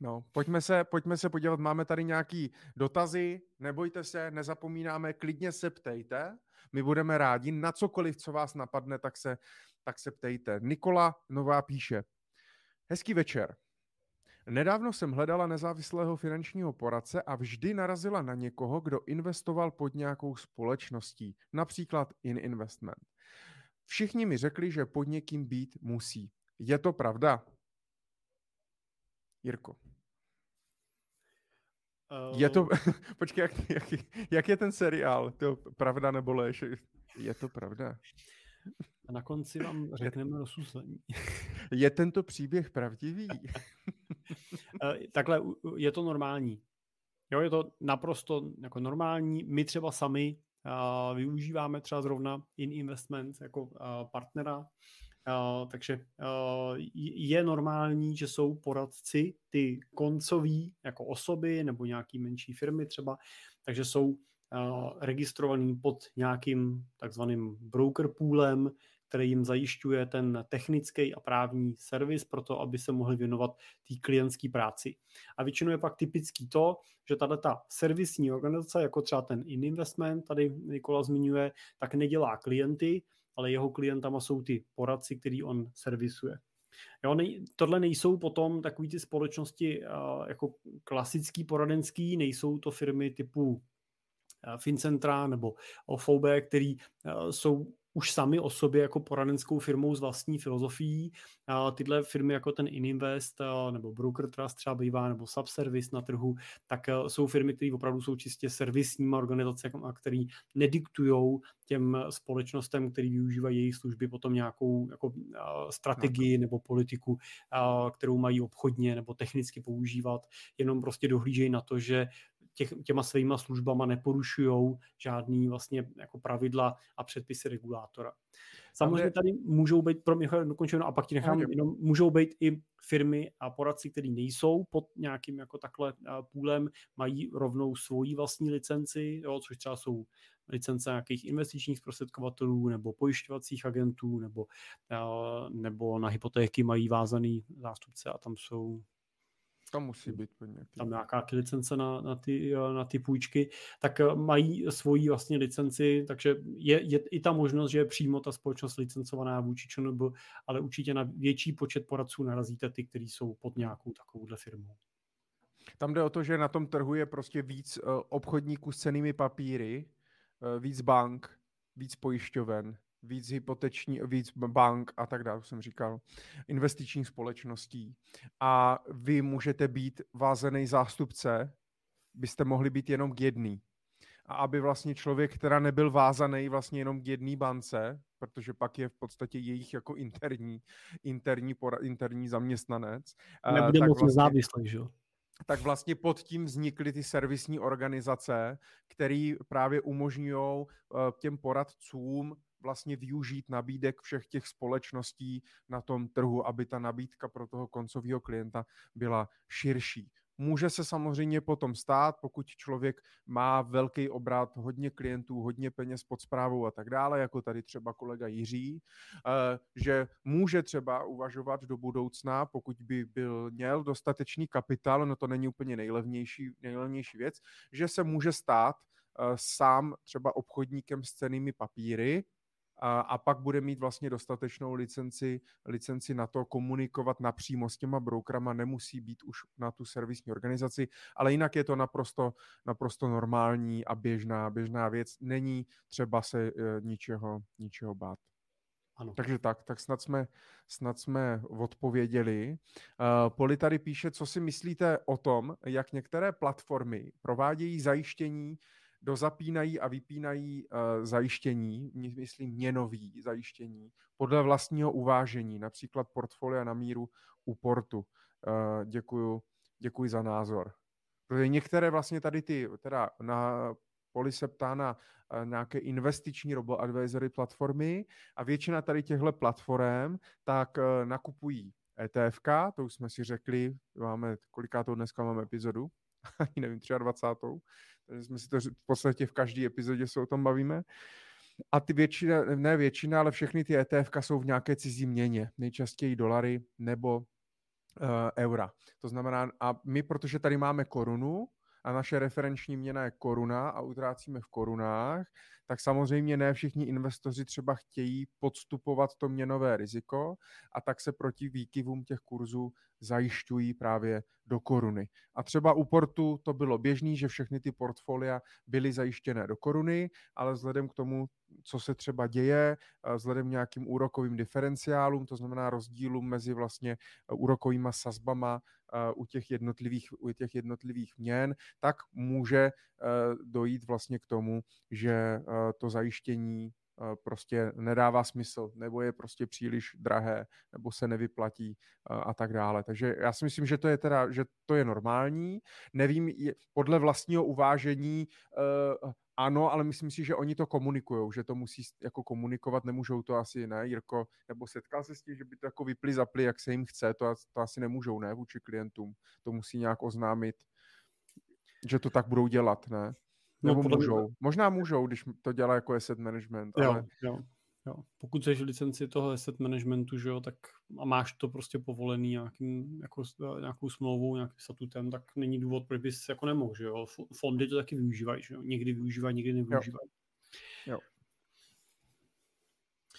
No, pojďme se, pojďme se podívat, máme tady nějaký dotazy, nebojte se, nezapomínáme, klidně se ptejte, my budeme rádi, na cokoliv, co vás napadne, tak se, tak se ptejte. Nikola Nová píše, hezký večer. Nedávno jsem hledala nezávislého finančního poradce a vždy narazila na někoho, kdo investoval pod nějakou společností, například In Investment. Všichni mi řekli, že pod někým být musí. Je to pravda? Jirko. Uh... Je to, počkej, jak, jak, jak je ten seriál? To pravda nebo lež? Je to pravda? A na konci vám řekneme rozsuzení. Je tento příběh pravdivý? Eh, takhle, je to normální. Jo, je to naprosto jako normální. My třeba sami uh, využíváme třeba zrovna In Investment jako uh, partnera Uh, takže uh, je normální, že jsou poradci, ty koncoví jako osoby nebo nějaký menší firmy třeba, takže jsou uh, registrovaný pod nějakým takzvaným broker poolem, který jim zajišťuje ten technický a právní servis pro to, aby se mohli věnovat té klientské práci. A většinou je pak typický to, že tato ta servisní organizace, jako třeba ten Ininvestment, tady Nikola zmiňuje, tak nedělá klienty, ale jeho klientama jsou ty poradci, který on servisuje. Jo, nej, tohle nejsou potom takové ty společnosti uh, jako klasický poradenský, nejsou to firmy typu uh, Fincentra nebo OFOB, který uh, jsou už sami o sobě jako poradenskou firmou s vlastní filozofií. A tyhle firmy jako ten Ininvest nebo Broker Trust třeba bývá, nebo Subservice na trhu, tak jsou firmy, které opravdu jsou čistě servisníma organizacemi, které nediktují těm společnostem, které využívají jejich služby, potom nějakou jako, strategii nebo politiku, kterou mají obchodně nebo technicky používat, jenom prostě dohlížejí na to, že těch, těma svýma službama neporušují žádný vlastně jako pravidla a předpisy regulátora. Samozřejmě tady můžou být, pro mě dokončeno a pak ti nechám, jenom můžou být i firmy a poradci, které nejsou pod nějakým jako takhle půlem, mají rovnou svoji vlastní licenci, jo, což třeba jsou licence nějakých investičních zprostředkovatelů nebo pojišťovacích agentů nebo, nebo na hypotéky mají vázaný zástupce a tam jsou tam musí být nějaký. Tam nějaká licence na, na, ty, na ty půjčky, tak eh, mají svoji vlastně licenci, takže je, je i ta možnost, že je přímo ta společnost licencovaná vůči ČNB, ale určitě na větší počet poradců narazíte ty, kteří jsou pod nějakou takovouhle firmou. Tam jde o to, že na tom trhu je prostě víc uh, obchodníků s cenými papíry, uh, víc bank, víc pojišťoven, víc hypoteční, víc bank a tak dále, jsem říkal, investičních společností. A vy můžete být vázený zástupce, byste mohli být jenom k jedný. A aby vlastně člověk, která nebyl vázaný vlastně jenom k jedné bance, protože pak je v podstatě jejich jako interní, interní, pora, interní zaměstnanec. Nebude moc vlastně, nezávislý, že jo? tak vlastně pod tím vznikly ty servisní organizace, které právě umožňují eh, těm poradcům vlastně využít nabídek všech těch společností na tom trhu, aby ta nabídka pro toho koncového klienta byla širší. Může se samozřejmě potom stát, pokud člověk má velký obrat, hodně klientů, hodně peněz pod zprávou a tak dále, jako tady třeba kolega Jiří, eh, že může třeba uvažovat do budoucna, pokud by byl měl dostatečný kapitál, no to není úplně nejlevnější, nejlevnější věc, že se může stát eh, sám třeba obchodníkem s cenými papíry, a, a pak bude mít vlastně dostatečnou licenci, licenci na to komunikovat napřímo s těma brokerama, nemusí být už na tu servisní organizaci, ale jinak je to naprosto, naprosto normální a běžná, běžná věc. Není třeba se e, ničeho, ničeho bát. Ano. Takže tak, tak snad jsme, snad jsme odpověděli. Uh, Poli tady píše, co si myslíte o tom, jak některé platformy provádějí zajištění dozapínají a vypínají uh, zajištění, myslím měnový zajištění, podle vlastního uvážení, například portfolia na míru u portu. Uh, děkuju, děkuji za názor. Protože některé vlastně tady ty, teda na Poli se ptá na uh, nějaké investiční robo-advisory platformy a většina tady těchto platform tak uh, nakupují ETFK, to už jsme si řekli, máme, kolikátou dneska máme epizodu, ani nevím, 23. Takže jsme si to v podstatě v každé epizodě se o tom bavíme. A ty většina, ne většina, ale všechny ty ETF jsou v nějaké cizí měně, nejčastěji dolary nebo uh, eura. To znamená, a my, protože tady máme korunu a naše referenční měna je koruna a utrácíme v korunách, tak samozřejmě ne všichni investoři třeba chtějí podstupovat to měnové riziko a tak se proti výkyvům těch kurzů zajišťují právě do koruny. A třeba u portu to bylo běžný, že všechny ty portfolia byly zajištěné do koruny, ale vzhledem k tomu, co se třeba děje, vzhledem k nějakým úrokovým diferenciálům, to znamená rozdílům mezi vlastně e, úrokovými sazbama e, u těch jednotlivých, u těch jednotlivých měn, tak může dojít vlastně k tomu, že to zajištění prostě nedává smysl, nebo je prostě příliš drahé, nebo se nevyplatí a tak dále. Takže já si myslím, že to je teda, že to je normální. Nevím, podle vlastního uvážení ano, ale myslím si, že oni to komunikují, že to musí jako komunikovat, nemůžou to asi, ne, Jirko, nebo setkal se s tím, že by to jako vypli, zapli, jak se jim chce, to, to asi nemůžou, ne, vůči klientům, to musí nějak oznámit, že to tak budou dělat, ne? No, Nebo můžou. Mě... Možná můžou, když to dělá jako asset management, jo, ale... Jo. Jo. Pokud jsi licenci toho asset managementu, že jo, tak a máš to prostě povolený nějakým, jako, nějakou smlouvou, nějakým statutem, tak není důvod, proč bys jako nemohl, že jo. Fondy to taky využívají, že jo. Někdy využívají, někdy nevyužívají. Jo. jo.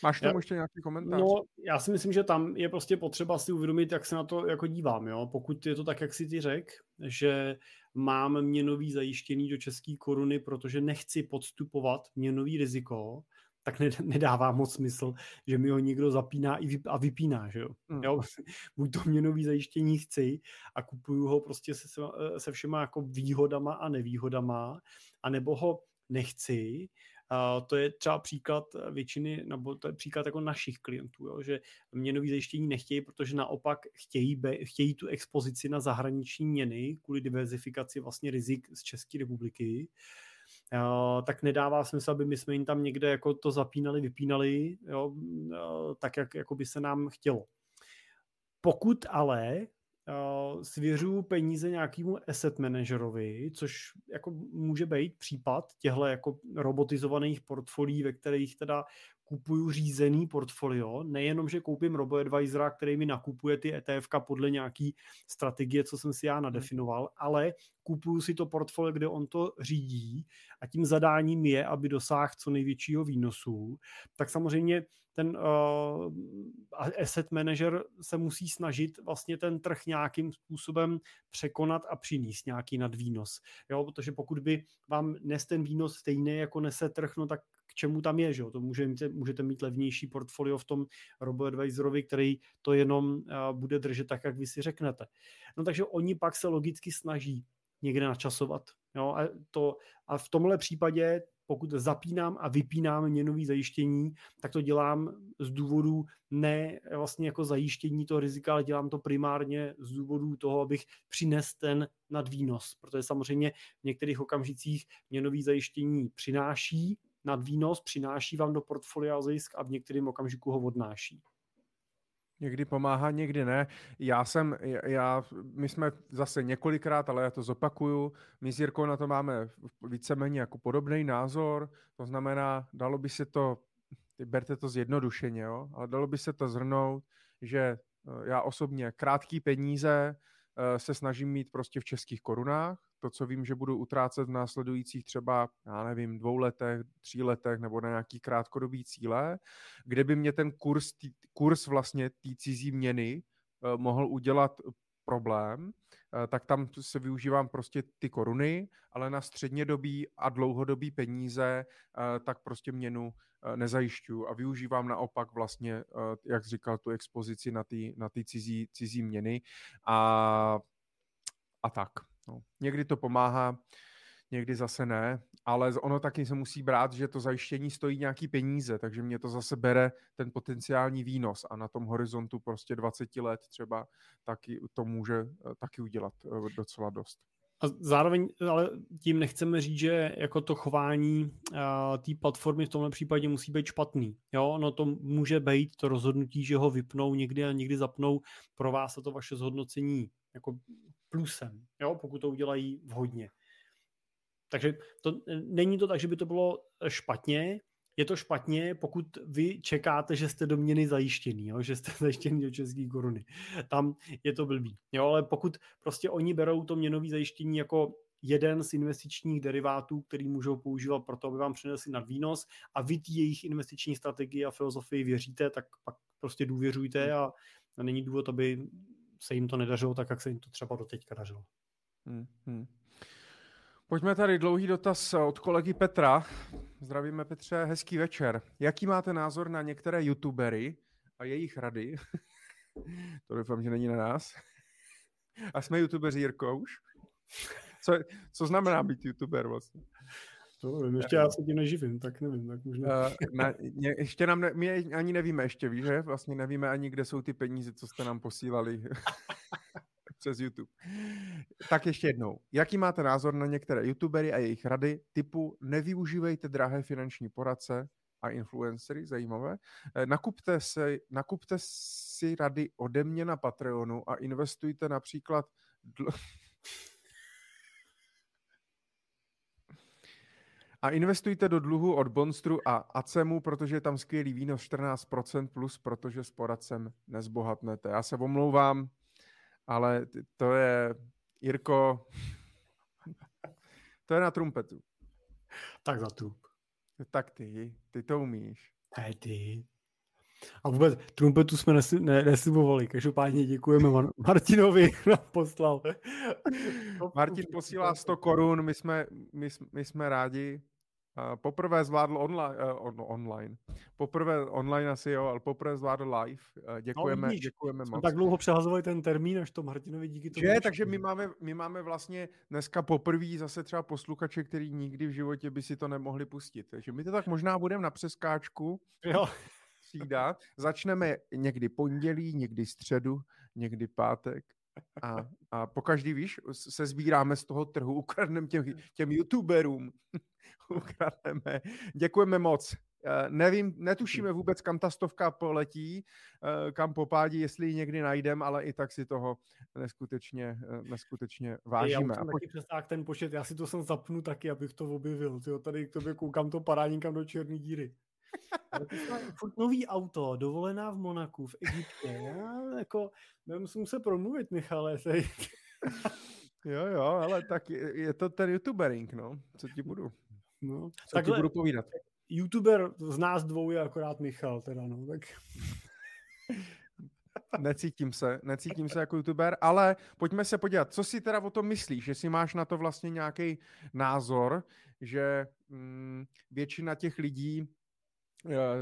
Máš tam ještě nějaký komentář? No, já si myslím, že tam je prostě potřeba si uvědomit, jak se na to jako dívám. Jo? Pokud je to tak, jak si ty řek, že mám měnový zajištěný do české koruny, protože nechci podstupovat měnový riziko, tak nedává moc smysl, že mi ho někdo zapíná a vypíná, že jo. Hmm. jo? Buď to měnový zajištění chci a kupuju ho prostě se, se všema jako výhodama a nevýhodama, anebo ho nechci To je třeba příklad většiny, nebo to je příklad jako našich klientů, jo, že měnový zajištění nechtějí, protože naopak chtějí, be, chtějí tu expozici na zahraniční měny kvůli diverzifikaci vlastně rizik z České republiky. Uh, tak nedává smysl, aby my jsme jim tam někde jako to zapínali, vypínali, jo, uh, tak, jak jako by se nám chtělo. Pokud ale svěřuju peníze nějakému asset managerovi, což jako může být případ těchto jako robotizovaných portfolií, ve kterých teda kupuju řízený portfolio, nejenom, že koupím RoboAdvisora, který mi nakupuje ty ETF podle nějaký strategie, co jsem si já nadefinoval, ale kupuju si to portfolio, kde on to řídí a tím zadáním je, aby dosáhl co největšího výnosu, tak samozřejmě ten uh, asset manager se musí snažit vlastně ten trh nějakým způsobem překonat a přinést nějaký nadvýnos. Jo, protože pokud by vám nes ten výnos stejný, jako nese trh, no tak čemu tam je, že jo? To můžete, můžete mít levnější portfolio v tom robo-advisorovi, který to jenom uh, bude držet tak, jak vy si řeknete. No takže oni pak se logicky snaží někde načasovat. Jo? A, to, a v tomhle případě pokud zapínám a vypínám měnový zajištění, tak to dělám z důvodu ne vlastně jako zajištění toho rizika, ale dělám to primárně z důvodu toho, abych přines ten nadvýnos, protože samozřejmě v některých okamžicích měnový zajištění přináší nadvýnos, přináší vám do portfolia zisk a v některém okamžiku ho odnáší. Někdy pomáhá, někdy ne. Já jsem, já, my jsme zase několikrát, ale já to zopakuju, my s Jirkou na to máme víceméně jako podobný názor, to znamená, dalo by se to, berte to zjednodušeně, jo, ale dalo by se to zhrnout, že eh, já osobně krátký peníze eh, se snažím mít prostě v českých korunách, to, co vím, že budu utrácet v následujících třeba, já nevím, dvou letech, tří letech nebo na nějaký krátkodobý cíle, kde by mě ten kurz, tý, kurz vlastně té cizí měny uh, mohl udělat problém, uh, tak tam se využívám prostě ty koruny, ale na střednědobí a dlouhodobý peníze uh, tak prostě měnu nezajišťuju a využívám naopak vlastně, jak říkal, tu expozici na ty na ty cizí, cizí měny a, a tak. No, někdy to pomáhá, někdy zase ne, ale ono taky se musí brát, že to zajištění stojí nějaký peníze, takže mě to zase bere ten potenciální výnos a na tom horizontu prostě 20 let třeba taky to může eh, taky udělat eh, docela dost. A zároveň ale tím nechceme říct, že jako to chování uh, té platformy v tomhle případě musí být špatný. Jo, no to může být to rozhodnutí, že ho vypnou někdy a někdy zapnou. Pro vás a to vaše zhodnocení jako plusem, jo, pokud to udělají vhodně. Takže to, není to tak, že by to bylo špatně, je to špatně, pokud vy čekáte, že jste do měny zajištěný, jo? že jste zajištěný do české koruny. Tam je to blbý. Jo? Ale pokud prostě oni berou to měnové zajištění jako jeden z investičních derivátů, který můžou používat pro to, aby vám přinesli nad výnos a vy ty jejich investiční strategii a filozofii věříte, tak pak prostě důvěřujte a není důvod, aby se jim to nedařilo tak, jak se jim to třeba doteďka dařilo. Hmm, hmm. Pojďme tady dlouhý dotaz od kolegy Petra. Zdravíme Petře, hezký večer. Jaký máte názor na některé youtubery a jejich rady? to doufám, že není na nás. a jsme youtubeři Jirko už. Co, co znamená být youtuber vlastně? To nevím, ještě já se tím neživím, tak nevím, tak možná. Uh, na, ně, ještě nám, ne, my ani nevíme ještě, víš, že? Vlastně nevíme ani, kde jsou ty peníze, co jste nám posílali přes YouTube. Tak ještě jednou. Jaký máte názor na některé youtubery a jejich rady typu nevyužívejte drahé finanční poradce a influencery, zajímavé. Eh, nakupte, se, nakupte si rady ode mě na Patreonu a investujte například dl- A investujte do dluhu od Bonstru a Acemu, protože je tam skvělý výnos 14% plus, protože s poradcem nezbohatnete. Já se omlouvám, ale to je, Jirko, to je na trumpetu. Tak za tu. Tak ty, ty to umíš. Hej ty. A vůbec trumpetu jsme nesi, ne, neslibovali. Každopádně děkujeme Man- Martinovi, nám poslal. Martin posílá 100 korun, my jsme, my, my jsme rádi. Poprvé zvládl online, uh, on, online. Poprvé online asi jo, ale poprvé zvládl live. Děkujeme, no, vidíš, děkujeme moc. tak dlouho přehazovali ten termín, až to Martinovi díky tomu. Že, takže my máme, my máme vlastně dneska poprvé zase třeba posluchače, který nikdy v životě by si to nemohli pustit. Takže my to tak možná budeme na přeskáčku. Jo. Třída. Začneme někdy pondělí, někdy středu, někdy pátek. A, a po každý, víš, se sbíráme z toho trhu, ukradneme těm, těm youtuberům. ukradneme. Děkujeme moc. Uh, nevím, netušíme vůbec, kam ta stovka poletí, uh, kam popádí, jestli ji někdy najdem, ale i tak si toho neskutečně, uh, neskutečně vážíme. Já už taky ten počet, já si to sem zapnu taky, abych to objevil. Tyjo, tady k tobě koukám to padá někam do černé díry. furt nový auto, dovolená v Monaku, v Egyptě. Já jako, nemusím se promluvit, Michale. jo, jo, ale tak je, je to ten youtubering, no. Co ti budu? No, Co takhle, ti budu povídat? YouTuber z nás dvou je akorát Michal, teda no, tak... necítím se, necítím se jako youtuber, ale pojďme se podívat, co si teda o tom myslíš, jestli máš na to vlastně nějaký názor, že mm, většina těch lidí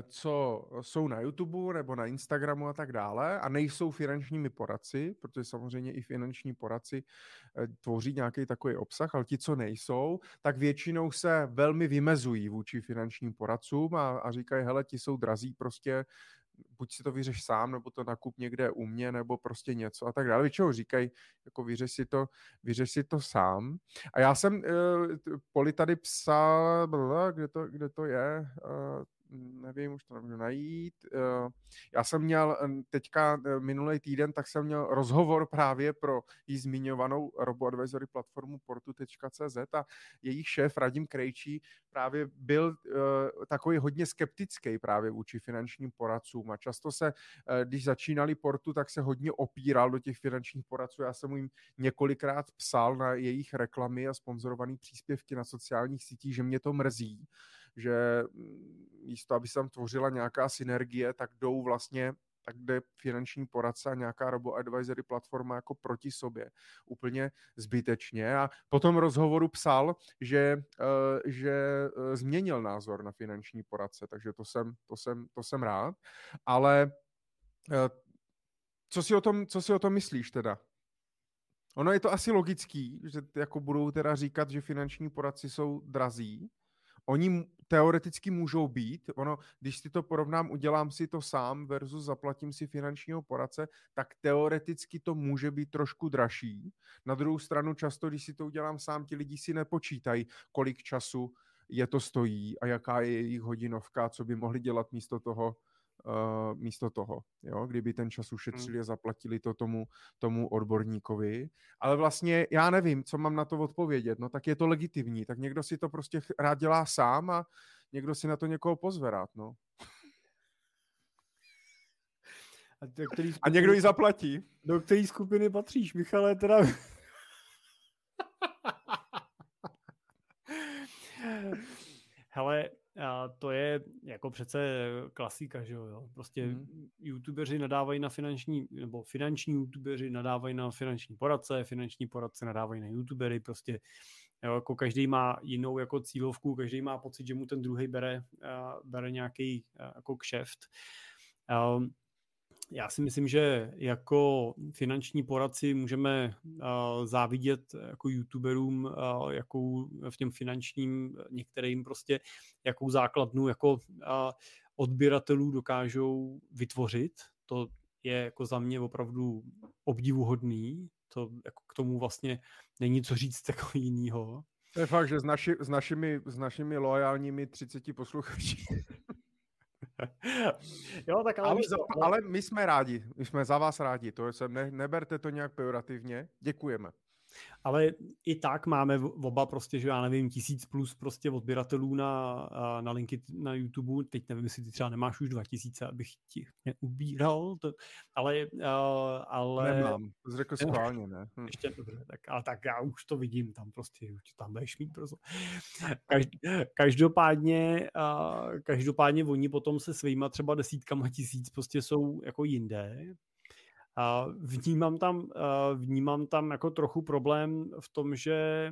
co jsou na YouTube nebo na Instagramu a tak dále a nejsou finančními poradci, protože samozřejmě i finanční poradci eh, tvoří nějaký takový obsah, ale ti, co nejsou, tak většinou se velmi vymezují vůči finančním poradcům a, a říkají, hele, ti jsou drazí prostě, buď si to vyřeš sám, nebo to nakup někde u mě, nebo prostě něco a tak dále. Většinou říkají, jako vyřeš si to, vyřeš si to sám. A já jsem, uh, Poli tady psal, kde to, kde to je, uh, nevím, už to nemůžu najít. Eh, já jsem měl teďka eh, minulý týden, tak jsem měl rozhovor právě pro jí zmiňovanou RoboAdvisory platformu portu.cz a jejich šéf Radim Krejčí právě byl eh, takový hodně skeptický právě vůči finančním poradcům a často se, když začínali portu, tak se hodně opíral do těch finančních poradců. Já jsem jim několikrát psal na jejich reklamy a sponzorované příspěvky na sociálních sítích, že mě to mrzí, že mm, místo, aby se tam tvořila nějaká synergie, tak jdou vlastně tak jde finanční poradce a nějaká robo-advisory platforma jako proti sobě. Úplně zbytečně. A po tom rozhovoru psal, že, uh, že uh, změnil názor na finanční poradce, takže to jsem, to jsem, to jsem rád. Ale uh, co si, o tom, co si o tom myslíš teda? Ono je to asi logický, že jako budou teda říkat, že finanční poradci jsou drazí, Oni teoreticky můžou být, ono, když si to porovnám, udělám si to sám versus zaplatím si finančního poradce, tak teoreticky to může být trošku dražší. Na druhou stranu často, když si to udělám sám, ti lidi si nepočítají, kolik času je to stojí a jaká je jejich hodinovka, co by mohli dělat místo toho, uh, místo toho, jo? kdyby ten čas ušetřili hmm. a zaplatili to tomu, tomu odborníkovi. Ale vlastně já nevím, co mám na to odpovědět. No tak je to legitimní, tak někdo si to prostě rád dělá sám a někdo si na to někoho pozve rád, no. A, který skupiny, a někdo ji zaplatí. Do které skupiny patříš, Michale, teda... Hele, a to je jako přece klasika, že jo. Prostě hmm. youtubeři nadávají na finanční, nebo finanční youtubeři nadávají na finanční poradce, finanční poradce nadávají na youtubery, prostě jo, jako každý má jinou jako cílovku, každý má pocit, že mu ten druhý bere, uh, bere nějaký uh, jako kšeft. Um, já si myslím, že jako finanční poradci můžeme závidět jako youtuberům, jakou v těm finančním některým prostě, jakou základnu jako odběratelů dokážou vytvořit. To je jako za mě opravdu obdivuhodný. To jako k tomu vlastně není co říct jako jinýho. To je fakt, že s, naši, s, našimi, s našimi loajálními 30 posluchači jo, tak ale, ale, za, ale my jsme rádi, my jsme za vás rádi, to jsem, ne, neberte to nějak pejorativně, děkujeme. Ale i tak máme oba prostě, že já nevím, tisíc plus prostě odběratelů na, na linky na YouTube, teď nevím, jestli ty třeba nemáš už 2000, abych ti neubíral, to, ale, uh, ale... Nemám, to řekl schválně, ne? Hm. Ještě dobře, tak, ale tak já už to vidím, tam prostě, už tam budeš mít prostě. Každ, každopádně, uh, každopádně oni potom se svýma třeba desítkama tisíc prostě jsou jako jinde, Vnímám tam, vnímám tam jako trochu problém v tom, že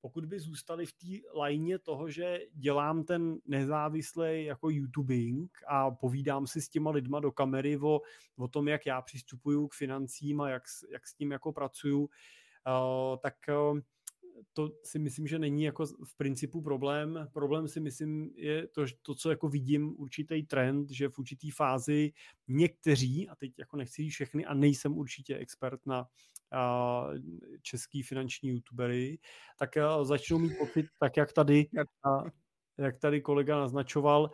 pokud by zůstali v té lajně toho, že dělám ten nezávislý jako YouTubing a povídám si s těma lidma do kamery o, o tom, jak já přistupuju k financím a jak, jak s tím jako pracuju, tak to si myslím, že není jako v principu problém. Problém si myslím je to, to co jako vidím určitý trend, že v určitý fázi někteří, a teď jako nechci jít všechny a nejsem určitě expert na a, český finanční youtubery, tak a, začnou mít pocit, tak jak tady a, jak tady kolega naznačoval,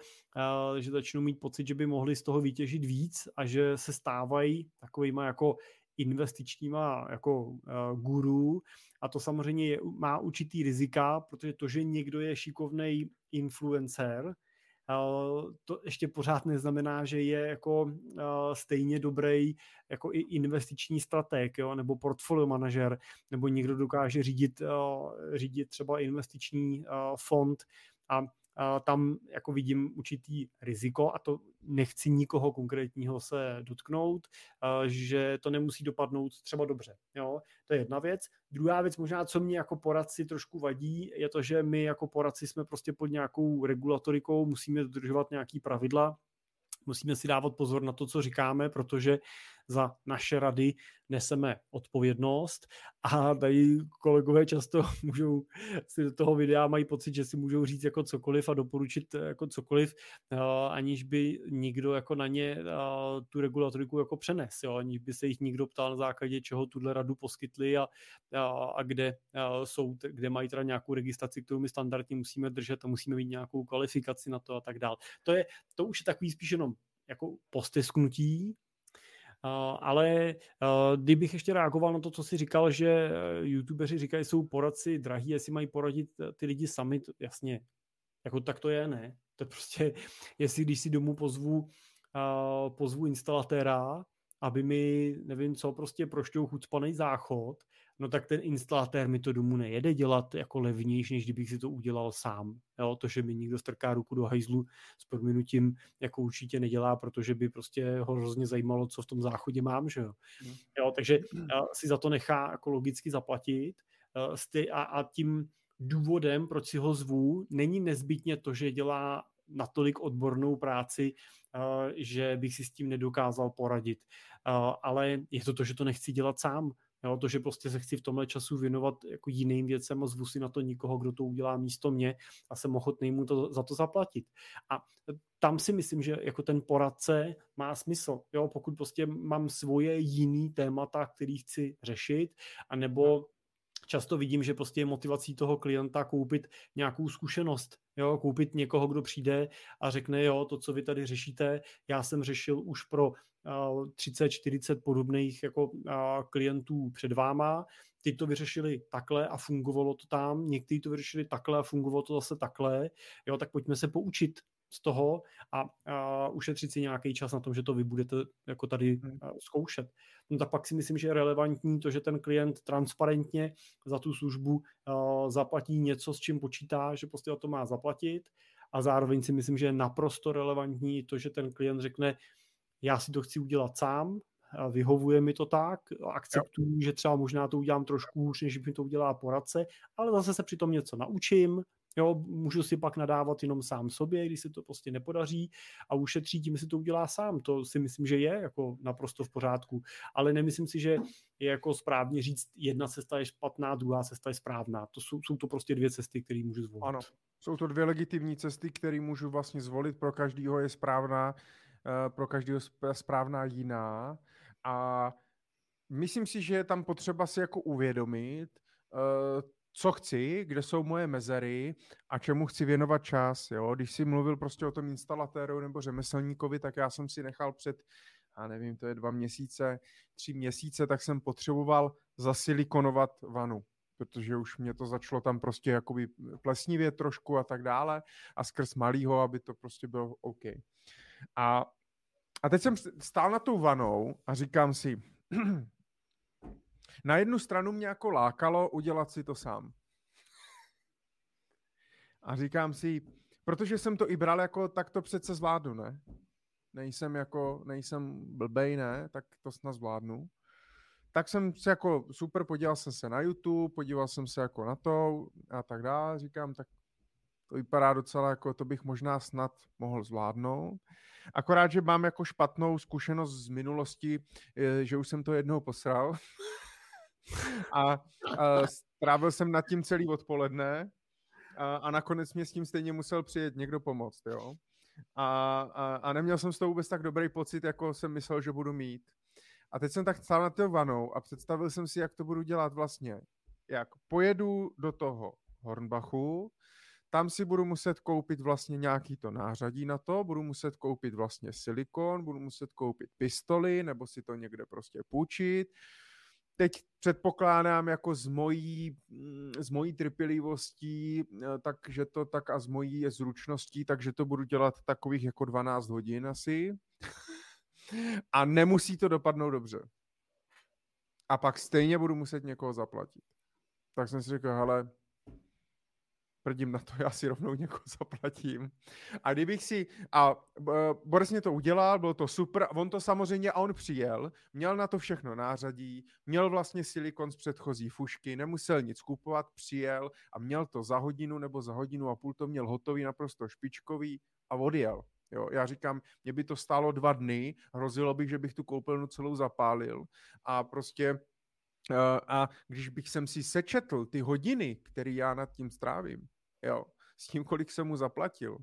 že začnou mít pocit, že by mohli z toho vytěžit víc a že se stávají takovýma jako investičníma jako uh, guru. A to samozřejmě je, má určitý rizika, protože to, že někdo je šikovný influencer, uh, to ještě pořád neznamená, že je jako uh, stejně dobrý jako i investiční strateg, jo, nebo portfolio manažer, nebo někdo dokáže řídit, řídit třeba investiční fond. A tam jako vidím určitý riziko a to nechci nikoho konkrétního se dotknout, že to nemusí dopadnout třeba dobře. Jo? To je jedna věc. Druhá věc, možná co mě jako poradci trošku vadí, je to, že my jako poradci jsme prostě pod nějakou regulatorikou, musíme dodržovat nějaký pravidla, musíme si dávat pozor na to, co říkáme, protože za naše rady neseme odpovědnost a tady kolegové často můžou si do toho videa mají pocit, že si můžou říct jako cokoliv a doporučit jako cokoliv, uh, aniž by nikdo jako na ně uh, tu regulatoriku jako přenes, jo, aniž by se jich nikdo ptal na základě čeho tuhle radu poskytli a, a, a kde jsou, kde mají teda nějakou registraci, kterou my standardně musíme držet a musíme mít nějakou kvalifikaci na to a tak dále. To je, to už je takový spíš jenom jako postesknutí, ale kdybych ještě reagoval na to, co jsi říkal, že eh, youtubeři říkají, jsou poradci drahí, jestli mají poradit eh, ty lidi sami, to, jasně, jako tak to je, ne? To je prostě, jestli když si domů pozvu, pozvu instalatéra, aby mi, nevím co, prostě prošťou chucpaný záchod, no tak ten instalatér mi to domů nejede dělat jako levnější, než kdybych si to udělal sám. Jo, to, že mi někdo strká ruku do hajzlu s podminutím, jako určitě nedělá, protože by prostě ho hrozně zajímalo, co v tom záchodě mám, že jo. Hmm. jo takže hmm. si za to nechá jako logicky zaplatit a, a tím důvodem, proč si ho zvu, není nezbytně to, že dělá natolik odbornou práci, že bych si s tím nedokázal poradit. Ale je to to, že to nechci dělat sám. Jo, to, že prostě se chci v tomhle času věnovat jako jiným věcem a zvu si na to nikoho, kdo to udělá místo mě a jsem ochotný mu to, za to zaplatit. A tam si myslím, že jako ten poradce má smysl. Jo, pokud prostě mám svoje jiný témata, který chci řešit, anebo často vidím, že prostě je motivací toho klienta koupit nějakou zkušenost, jo, koupit někoho, kdo přijde a řekne, jo, to, co vy tady řešíte, já jsem řešil už pro 30-40 podobných jako klientů před váma, ty to vyřešili takhle a fungovalo to tam, někteří to vyřešili takhle a fungovalo to zase takhle, jo, tak pojďme se poučit z toho a, a ušetřit si nějaký čas na tom, že to vy budete jako tady hmm. zkoušet. No tak pak si myslím, že je relevantní to, že ten klient transparentně za tu službu uh, zaplatí něco, s čím počítá, že prostě o to má zaplatit a zároveň si myslím, že je naprosto relevantní to, že ten klient řekne, já si to chci udělat sám, vyhovuje mi to tak, akceptuju, že třeba možná to udělám trošku hůř, než mi to udělá poradce, ale zase se přitom něco naučím, Jo, můžu si pak nadávat jenom sám sobě, když se to prostě nepodaří a ušetří tím, si to udělá sám. To si myslím, že je jako naprosto v pořádku. Ale nemyslím si, že je jako správně říct, jedna cesta je špatná, druhá cesta je správná. To jsou, jsou to prostě dvě cesty, které můžu zvolit. Ano, jsou to dvě legitimní cesty, které můžu vlastně zvolit. Pro každého je správná, pro každého správná jiná. A myslím si, že je tam potřeba si jako uvědomit, eh, co chci, kde jsou moje mezery a čemu chci věnovat čas. Jo? Když si mluvil prostě o tom instalatéru nebo řemeslníkovi, tak já jsem si nechal před já nevím, to je dva měsíce, tři měsíce, tak jsem potřeboval zasilikonovat vanu protože už mě to začalo tam prostě jakoby plesnivě trošku a tak dále a skrz malýho, aby to prostě bylo OK. A, a teď jsem stál na tou vanou a říkám si, na jednu stranu mě jako lákalo udělat si to sám. A říkám si, protože jsem to i bral jako, tak to přece zvládnu, ne? Nejsem jako, nejsem blbej, ne? Tak to snad zvládnu tak jsem se jako super, podíval jsem se na YouTube, podíval jsem se jako na to a tak dále. Říkám, tak to vypadá docela jako, to bych možná snad mohl zvládnout. Akorát, že mám jako špatnou zkušenost z minulosti, že už jsem to jednou posral. a, a strávil jsem nad tím celý odpoledne a, a nakonec mě s tím stejně musel přijet někdo pomoct, jo. A, a, a neměl jsem z toho vůbec tak dobrý pocit, jako jsem myslel, že budu mít. A teď jsem tak stál na té vanou a představil jsem si, jak to budu dělat vlastně. Jak pojedu do toho Hornbachu, tam si budu muset koupit vlastně nějaký to nářadí na to, budu muset koupit vlastně silikon, budu muset koupit pistoli, nebo si to někde prostě půjčit. Teď předpokládám jako z mojí, mm, z mojí trpělivostí, eh, takže to tak a z mojí zručností, takže to budu dělat takových jako 12 hodin asi a nemusí to dopadnout dobře. A pak stejně budu muset někoho zaplatit. Tak jsem si řekl, hele, prdím na to, já si rovnou někoho zaplatím. A kdybych si, a Boris mě to udělal, bylo to super, on to samozřejmě, a on přijel, měl na to všechno nářadí, měl vlastně silikon z předchozí fušky, nemusel nic kupovat, přijel a měl to za hodinu nebo za hodinu a půl to měl hotový, naprosto špičkový a odjel. Jo, já říkám, mě by to stálo dva dny, hrozilo bych, že bych tu koupelnu celou zapálil a prostě uh, a když bych jsem si sečetl ty hodiny, které já nad tím strávím, jo, s tím, kolik jsem mu zaplatil,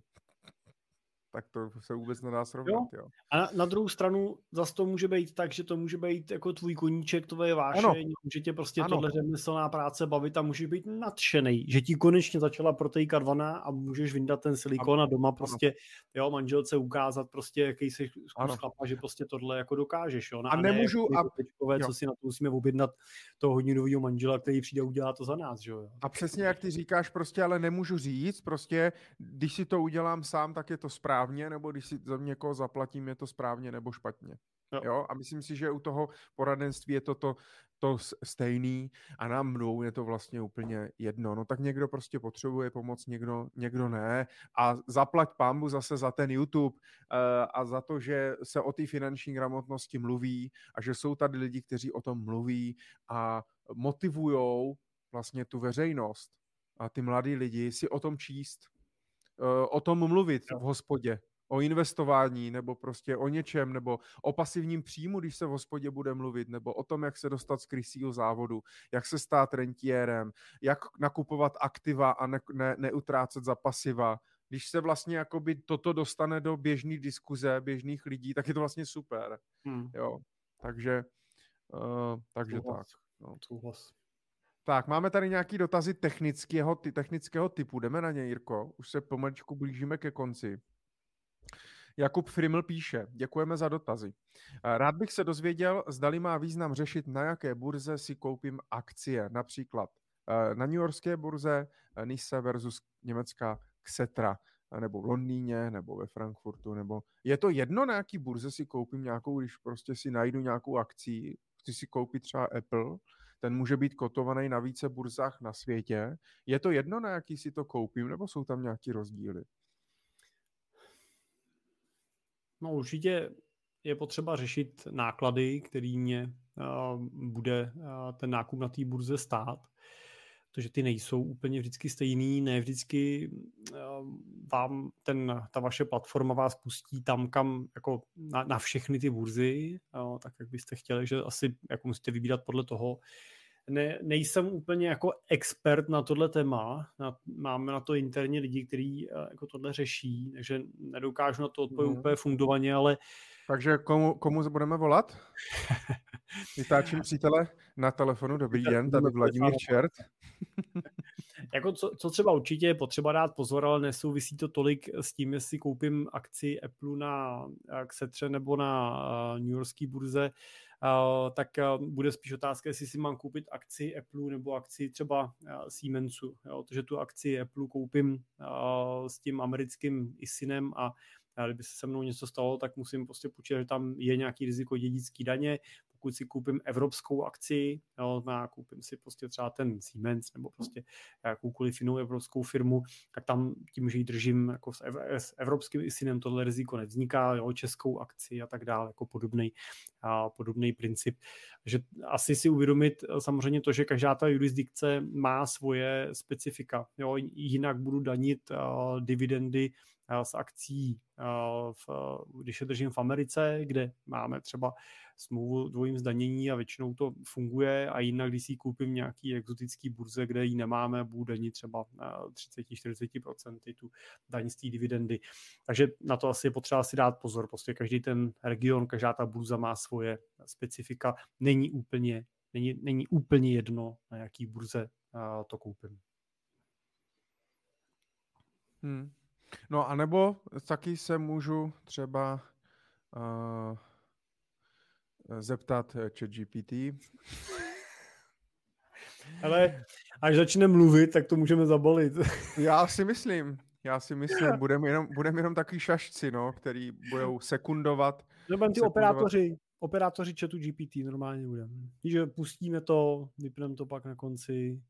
tak to se vůbec nedá srovnat. Jo. Jo. A na, na druhou stranu zase to může být tak, že to může být jako tvůj koníček, tvoje vášeň, může tě prostě ano. tohle řemeslná práce bavit a může být nadšený, že ti konečně začala protékat vana a můžeš vyndat ten silikon ano. a doma prostě ano. jo, manželce ukázat prostě, jaký jsi zkus chlapa, že prostě tohle jako dokážeš. Jo. No, a, a nemůžu... Ne, a... Tečkové, co si na to musíme objednat toho hodinového manžela, který přijde udělat to za nás. Že jo. A přesně jak ty říkáš, prostě ale nemůžu říct, prostě když si to udělám sám, tak je to správně správně, nebo když si za někoho zaplatím, je to správně nebo špatně. Jo. jo? A myslím si, že u toho poradenství je to, to, to stejný a nám mnou je to vlastně úplně jedno. No tak někdo prostě potřebuje pomoc, někdo, někdo ne. A zaplať pambu zase za ten YouTube uh, a za to, že se o té finanční gramotnosti mluví a že jsou tady lidi, kteří o tom mluví a motivujou vlastně tu veřejnost a ty mladí lidi si o tom číst o tom mluvit v hospodě, o investování, nebo prostě o něčem, nebo o pasivním příjmu, když se v hospodě bude mluvit, nebo o tom, jak se dostat z krysího závodu, jak se stát rentiérem, jak nakupovat aktiva a ne, ne, neutrácet za pasiva. Když se vlastně jakoby toto dostane do běžné diskuze, běžných lidí, tak je to vlastně super. Hmm. Jo, takže, uh, takže Souhlas. tak. No. Souhlas. Tak, máme tady nějaký dotazy technického, ty, technického typu. Jdeme na ně, Jirko. Už se pomaličku blížíme ke konci. Jakub Friml píše, děkujeme za dotazy. Rád bych se dozvěděl, zdali má význam řešit, na jaké burze si koupím akcie. Například eh, na New Yorkské burze eh, Nise versus německá Xetra, nebo v Londýně, nebo ve Frankfurtu, nebo je to jedno, na jaký burze si koupím nějakou, když prostě si najdu nějakou akci, chci si koupit třeba Apple, ten může být kotovaný na více burzách na světě. Je to jedno, na jaký si to koupím, nebo jsou tam nějaký rozdíly? No určitě je potřeba řešit náklady, který mě uh, bude uh, ten nákup na té burze stát, protože ty nejsou úplně vždycky stejný, ne vždycky uh, vám ten, ta vaše platforma vás pustí tam, kam jako na, na všechny ty burzy, tak jak byste chtěli, že asi jako musíte vybírat podle toho, ne, nejsem úplně jako expert na tohle téma. Na, máme na to interně lidi, kteří eh, jako tohle řeší, takže nedokážu na to odpovědět mm. úplně fundovaně, ale... Takže komu, komu budeme volat? Vytáčím přítele na telefonu. Dobrý den, tady Vladimír Čert. Jako co, co třeba určitě je potřeba dát pozor, ale nesouvisí to tolik s tím, jestli koupím akci Apple na Xetře nebo na New Yorkské burze, tak bude spíš otázka, jestli si mám koupit akci Apple nebo akci třeba Siemensu. Jo? Protože tu akci Apple koupím s tím americkým ISINem a a kdyby se se mnou něco stalo, tak musím prostě počítat, že tam je nějaký riziko dědický daně pokud si koupím evropskou akci, jo, na, koupím si prostě třeba ten Siemens nebo prostě jakoukoliv jinou evropskou firmu, tak tam tím, že ji držím jako s, ev, s evropským ISINem, tohle riziko nevzniká, jo, českou akci a tak dále, jako podobný, podobný princip. Takže asi si uvědomit eh, samozřejmě to, že každá ta jurisdikce má svoje specifika. Jo, jinak budu danit uh, dividendy z akcí, uh, v, když je držím v Americe, kde máme třeba smlouvu dvojím zdanění a většinou to funguje a jinak, když si koupím nějaký exotický burze, kde ji nemáme, bude daní třeba 30-40% tu daň z té dividendy. Takže na to asi je potřeba si dát pozor. Prostě každý ten region, každá ta burza má svoje specifika. Není úplně, není, není úplně jedno, na jaký burze to koupím. Hmm. No a nebo taky se můžu třeba uh, zeptat eh, ChatGPT. Ale až začne mluvit, tak to můžeme zabalit. Já si myslím, já si myslím, budeme jenom, budem jenom takový šašci, no, který budou sekundovat. No, ty sekundovat. operátoři, operátoři chatu GPT normálně budeme. Že pustíme to, vypneme to pak na konci,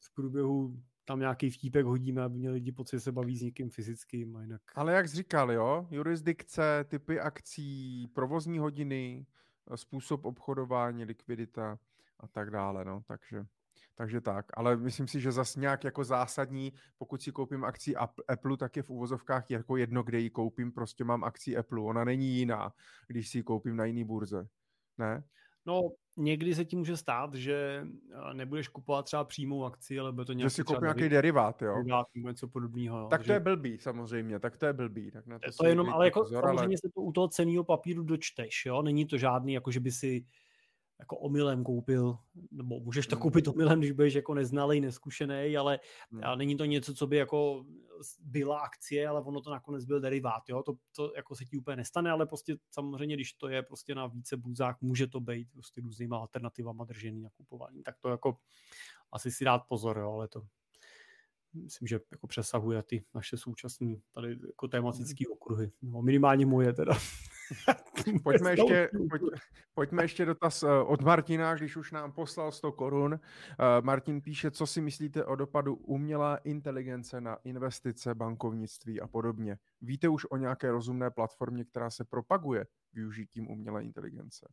v průběhu tam nějaký vtípek hodíme, aby měli lidi pocit, že se baví s někým fyzickým a jinak. Ale jak jsi říkal, jo, jurisdikce, typy akcí, provozní hodiny, způsob obchodování, likvidita a tak dále, no, takže, takže tak. Ale myslím si, že zase nějak jako zásadní, pokud si koupím akci Apple, tak je v uvozovkách jako jedno, kde ji koupím, prostě mám akci Apple, ona není jiná, když si ji koupím na jiný burze, ne? No, někdy se ti může stát, že nebudeš kupovat třeba přímou akci, ale bude to nějaký... Že si koupím nějaký derivát, jo? Derivát nebo něco podobného. Tak to je blbý, samozřejmě, tak to je blbý. Tak na to, to jenom, ale jako pozor, samozřejmě ale... se to u toho ceného papíru dočteš, jo? Není to žádný, jako že by si jako omylem koupil, nebo můžeš to hmm. koupit omylem, když budeš jako neznalý, neskušený, ale hmm. není to něco, co by jako byla akcie, ale ono to nakonec byl derivát, jo, to, to jako se ti úplně nestane, ale prostě samozřejmě, když to je prostě na více burzách, může to být prostě různýma alternativama držený nakupování, tak to jako asi si dát pozor, jo, ale to myslím, že jako přesahuje ty naše současné tady jako tematické okruhy. No, minimálně moje teda. pojďme, ještě, pojď, pojďme ještě dotaz eh, od Martina, když už nám poslal 100 korun. Uh, Martin píše, co si myslíte o dopadu umělé inteligence na investice, bankovnictví a podobně. Víte už o nějaké rozumné platformě, která se propaguje využitím umělé inteligence?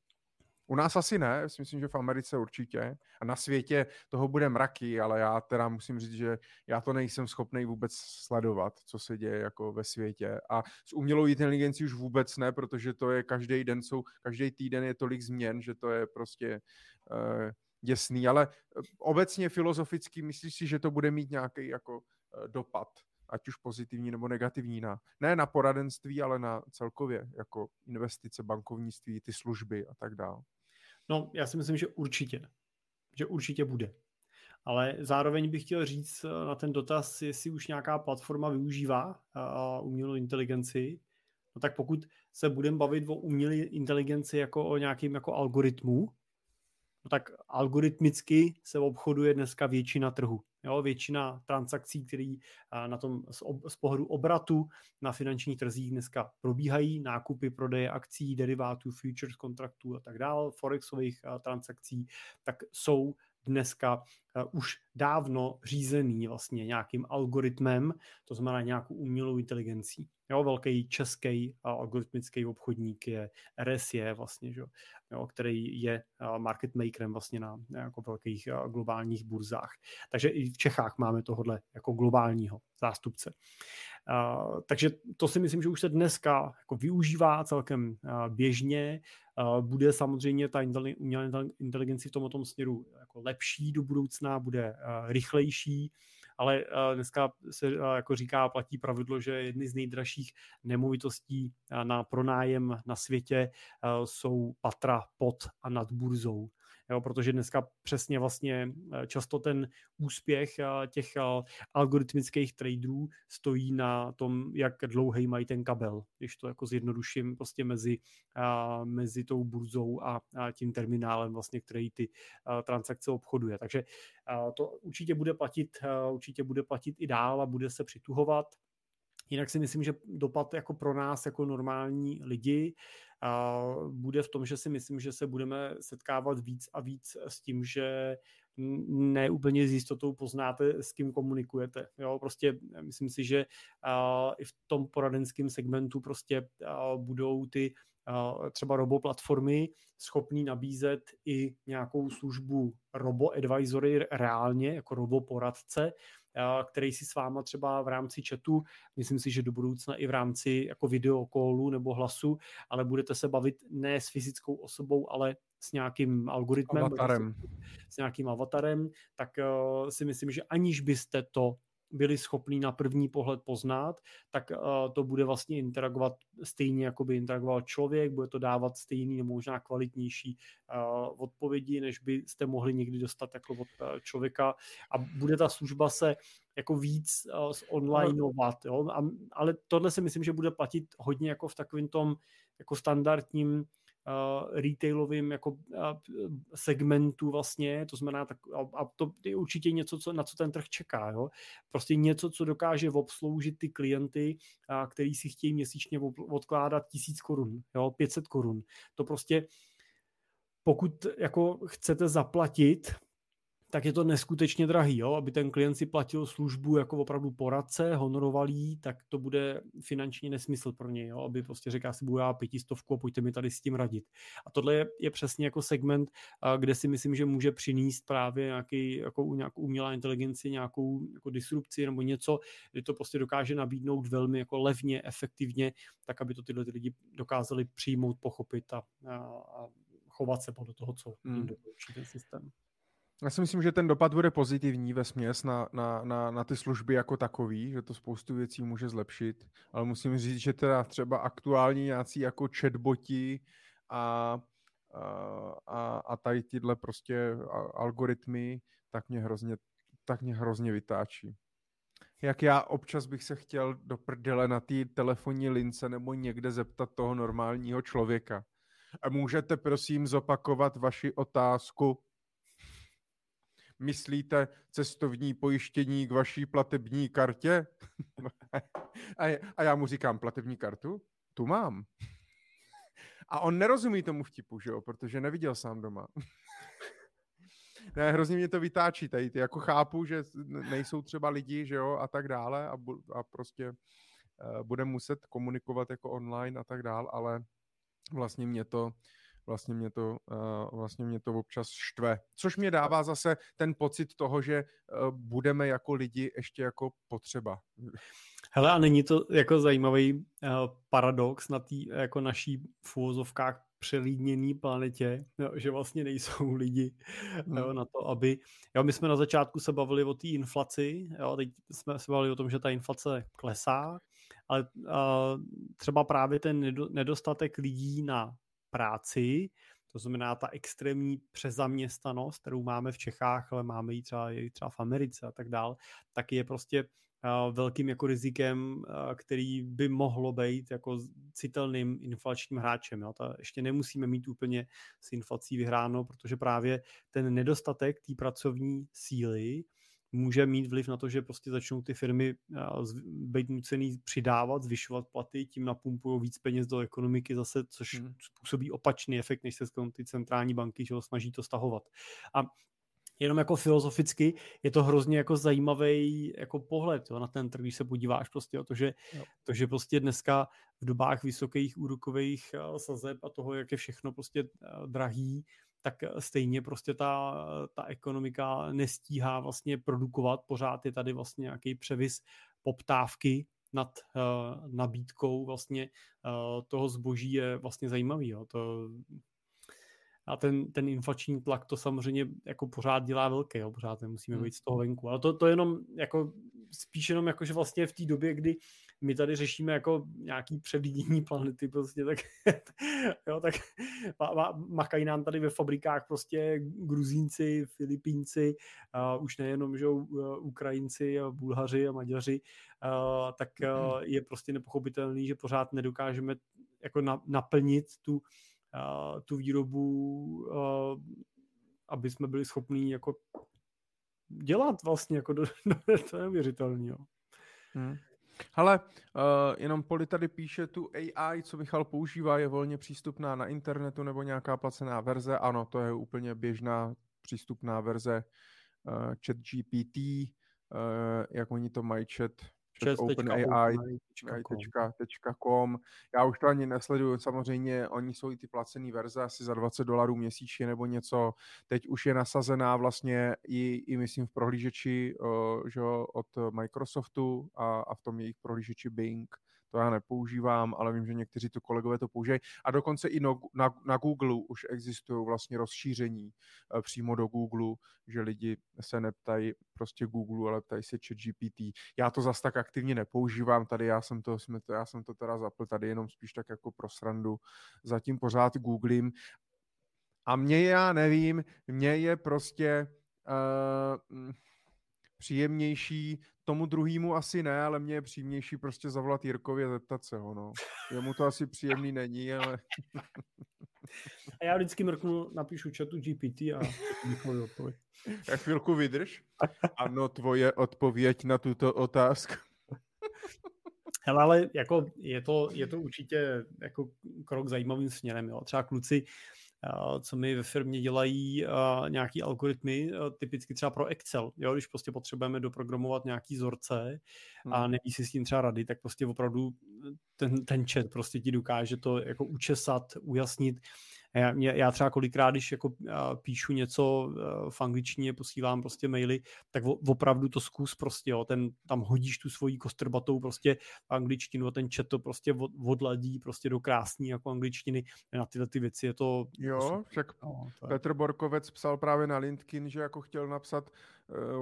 U nás asi ne, si myslím, že v Americe určitě. A na světě toho bude mraky, ale já teda musím říct, že já to nejsem schopný vůbec sledovat, co se děje jako ve světě. A s umělou inteligencí už vůbec ne, protože to je každý den, jsou, každý týden je tolik změn, že to je prostě uh, děsný. Ale eh, obecně filozoficky myslíš si, že to bude mít nějaký jako uh, dopad ať už pozitivní nebo negativní, na, ne na poradenství, ale na celkově jako investice, bankovnictví, ty služby a tak dále. No, já si myslím, že určitě. Že určitě bude. Ale zároveň bych chtěl říct eh, na ten dotaz, jestli už nějaká platforma využívá uh, umělou inteligenci, no tak pokud se budeme bavit o umělé inteligenci jako o nějakým jako algoritmu, no tak algoritmicky se obchoduje dneska většina trhu. Jo, většina transakcí, které na tom z, ob, z pohledu obratu na finančních trzích dneska probíhají, nákupy, prodeje akcí, derivátů, futures kontraktů a tak dále, forexových transakcí, tak jsou dneska uh, už dávno řízený vlastně nějakým algoritmem, to znamená nějakou umělou inteligencí. Jo, velký český algoritmický obchodník je RSE vlastně, že, jo, který je market makerem vlastně na jako velkých globálních burzách. Takže i v Čechách máme tohle jako globálního zástupce. Takže to si myslím, že už se dneska jako využívá celkem běžně. Bude samozřejmě ta umělá inteligence v tomto směru jako lepší do budoucna, bude rychlejší, ale dneska se jako říká, platí pravidlo, že jedny z nejdražších nemovitostí na pronájem na světě jsou patra pod a nad burzou. Jo, protože dneska přesně vlastně často ten úspěch těch algoritmických traderů stojí na tom, jak dlouhý mají ten kabel, když to jako zjednoduším prostě mezi, mezi tou burzou a, a tím terminálem vlastně, který ty transakce obchoduje. Takže to určitě bude platit, určitě bude platit i dál a bude se přituhovat. Jinak si myslím, že dopad jako pro nás, jako normální lidi, bude v tom, že si myslím, že se budeme setkávat víc a víc s tím, že ne úplně s jistotou poznáte, s kým komunikujete. Jo, prostě myslím si, že i v tom poradenském segmentu prostě budou ty třeba roboplatformy schopný nabízet i nějakou službu robo-advisory reálně, jako roboporadce, který si s váma třeba v rámci chatu, myslím si, že do budoucna i v rámci jako videokolu nebo hlasu, ale budete se bavit ne s fyzickou osobou, ale s nějakým algoritmem, avatarem. s nějakým avatarem, tak si myslím, že aniž byste to byli schopní na první pohled poznat, tak uh, to bude vlastně interagovat stejně, jako by interagoval člověk, bude to dávat stejný nebo možná kvalitnější uh, odpovědi, než byste mohli někdy dostat jako od uh, člověka a bude ta služba se jako víc uh, onlineovat, jo? Ale tohle si myslím, že bude platit hodně jako v takovém tom jako standardním uh, retailovým jako uh, segmentu vlastně, to znamená, tak, a, a to je určitě něco, co, na co ten trh čeká, jo? prostě něco, co dokáže obsloužit ty klienty, uh, který si chtějí měsíčně odkládat tisíc korun, jo? 500 korun, to prostě pokud jako chcete zaplatit tak je to neskutečně drahý, jo? aby ten klient si platil službu jako opravdu poradce, honoroval jí, tak to bude finanční nesmysl pro něj, jo? aby prostě řekl, si budu já pětistovku a pojďte mi tady s tím radit. A tohle je, je přesně jako segment, kde si myslím, že může přinést právě nějaký, jako nějakou umělá inteligenci, nějakou jako disrupci nebo něco, kdy to prostě dokáže nabídnout velmi jako levně, efektivně, tak aby to tyhle ty lidi dokázali přijmout, pochopit a, a, a chovat se podle toho, co jim hmm. doporučí ten systém. Já si myslím, že ten dopad bude pozitivní ve směs na, na, na, na ty služby jako takový, že to spoustu věcí může zlepšit, ale musím říct, že teda třeba aktuální nějací jako chatboti a, a, a tady tyhle prostě algoritmy, tak mě hrozně, tak mě hrozně vytáčí. Jak já občas bych se chtěl do prdele na té telefonní lince nebo někde zeptat toho normálního člověka. A můžete prosím zopakovat vaši otázku? Myslíte cestovní pojištění k vaší platební kartě? a já mu říkám, platební kartu? Tu mám. A on nerozumí tomu vtipu, že jo, protože neviděl sám doma. ne, hrozně mě to vytáčí tady. Ty jako chápu, že nejsou třeba lidi, že jo, a tak dále a, bu- a prostě uh, bude muset komunikovat jako online a tak dále, ale vlastně mě to vlastně mě to, uh, vlastně mě to občas štve. Což mě dává zase ten pocit toho, že uh, budeme jako lidi ještě jako potřeba. Hele, a není to jako zajímavý uh, paradox na té jako naší v úvozovkách přelídněný planetě, jo, že vlastně nejsou lidi hmm. jo, na to, aby... Jo, my jsme na začátku se bavili o té inflaci, jo, teď jsme se bavili o tom, že ta inflace klesá, ale uh, třeba právě ten nedostatek lidí na práci, to znamená ta extrémní přezaměstnanost, kterou máme v Čechách, ale máme ji třeba, i třeba v Americe a tak dál, tak je prostě velkým jako rizikem, který by mohlo být jako citelným inflačním hráčem. Jo. To ještě nemusíme mít úplně s inflací vyhráno, protože právě ten nedostatek té pracovní síly může mít vliv na to, že prostě začnou ty firmy být nucený přidávat, zvyšovat platy, tím napumpují víc peněz do ekonomiky zase, což hmm. způsobí opačný efekt, než se ty centrální banky, že ho snaží to stahovat. A jenom jako filozoficky je to hrozně jako zajímavý jako pohled jo, na ten trh, když se podíváš prostě o to, že, to, že prostě dneska v dobách vysokých úrokových sazeb a toho, jak je všechno prostě drahý, tak stejně prostě ta, ta ekonomika nestíhá vlastně produkovat, pořád je tady vlastně nějaký převis poptávky nad uh, nabídkou vlastně uh, toho zboží je vlastně zajímavý. Jo. To, a ten, ten inflační tlak to samozřejmě jako pořád dělá velký, jo, pořád nemusíme hmm. být z toho venku, ale to, to jenom jako spíš jenom jako, že vlastně v té době, kdy my tady řešíme jako nějaký předvídění planety prostě, tak, jo, tak makají nám tady ve fabrikách prostě Gruzínci, Filipínci, uh, už nejenom, že Ukrajinci, a Bulhaři a Maďaři, uh, tak uh, je prostě nepochopitelný, že pořád nedokážeme jako na, naplnit tu, uh, tu výrobu, aby jsme byli schopní jako dělat vlastně, jako do, do, to je neuvěřitelný. Jo. Hmm. Hele, uh, jenom Poli tady píše, tu AI, co Michal používá, je volně přístupná na internetu nebo nějaká placená verze. Ano, to je úplně běžná přístupná verze uh, chat GPT, uh, jak oni to mají chat OpenAI.com. Já už to ani nesleduju, samozřejmě oni jsou i ty placené verze asi za 20 dolarů měsíčně nebo něco. Teď už je nasazená vlastně i, i myslím v prohlížeči uh, že, od Microsoftu a, a v tom jejich prohlížeči Bing to já nepoužívám, ale vím, že někteří to kolegové to používají. A dokonce i no, na, na Google už existují vlastně rozšíření uh, přímo do Google, že lidi se neptají prostě Google, ale ptají se chat GPT. Já to zas tak aktivně nepoužívám, tady já jsem to, jsme to, já jsem to teda zapl tady jenom spíš tak jako pro srandu. Zatím pořád googlím. A mě já nevím, mě je prostě uh, příjemnější, tomu druhému asi ne, ale mně je příjemnější prostě zavolat Jirkovi a zeptat se ho, no. Jemu to asi příjemný není, ale... a já vždycky mrknu, napíšu chatu GPT a tvoji odpověď. A chvilku vydrž. Ano, tvoje odpověď na tuto otázku. Hele, ale jako je to, je to určitě jako krok zajímavým směrem. Jo. Třeba kluci co mi ve firmě dělají nějaký algoritmy, typicky třeba pro Excel, jo, když prostě potřebujeme doprogramovat nějaký vzorce a hmm. neví si s tím třeba rady, tak prostě opravdu ten, ten chat prostě ti dokáže to jako učesat, ujasnit, já, mě, já třeba kolikrát, když jako píšu něco v angličtině, posílám prostě maily, tak opravdu to zkus prostě, jo, ten, tam hodíš tu svoji kostrbatou prostě angličtinu a ten chat to prostě odladí prostě do krásný jako angličtiny. Na tyhle ty věci je to... Jo, super. však no, to je... Petr Borkovec psal právě na LinkedIn, že jako chtěl napsat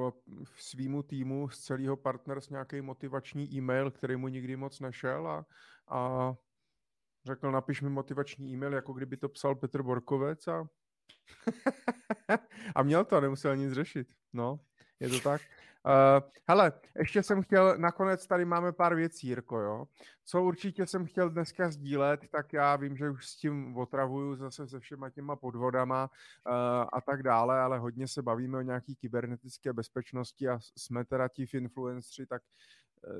uh, svýmu týmu z celého partners nějaký motivační e-mail, který mu nikdy moc nešel a, a Řekl, napiš mi motivační e-mail, jako kdyby to psal Petr Borkovec a... a měl to, nemusel nic řešit. No, je to tak. Uh, hele, ještě jsem chtěl, nakonec tady máme pár věcí, Jirko, jo. Co určitě jsem chtěl dneska sdílet, tak já vím, že už s tím otravuju zase se všema těma podvodama uh, a tak dále, ale hodně se bavíme o nějaký kybernetické bezpečnosti a jsme teda ti influenceri, tak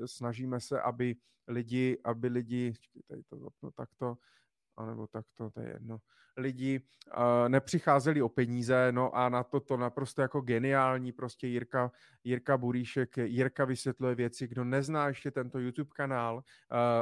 snažíme se, aby lidi, aby lidi, tady to zapnu takto, anebo takto, to je jedno, lidi uh, nepřicházeli o peníze, no a na to to naprosto jako geniální, prostě Jirka, Jirka Buríšek, Jirka vysvětluje věci, kdo nezná ještě tento YouTube kanál uh,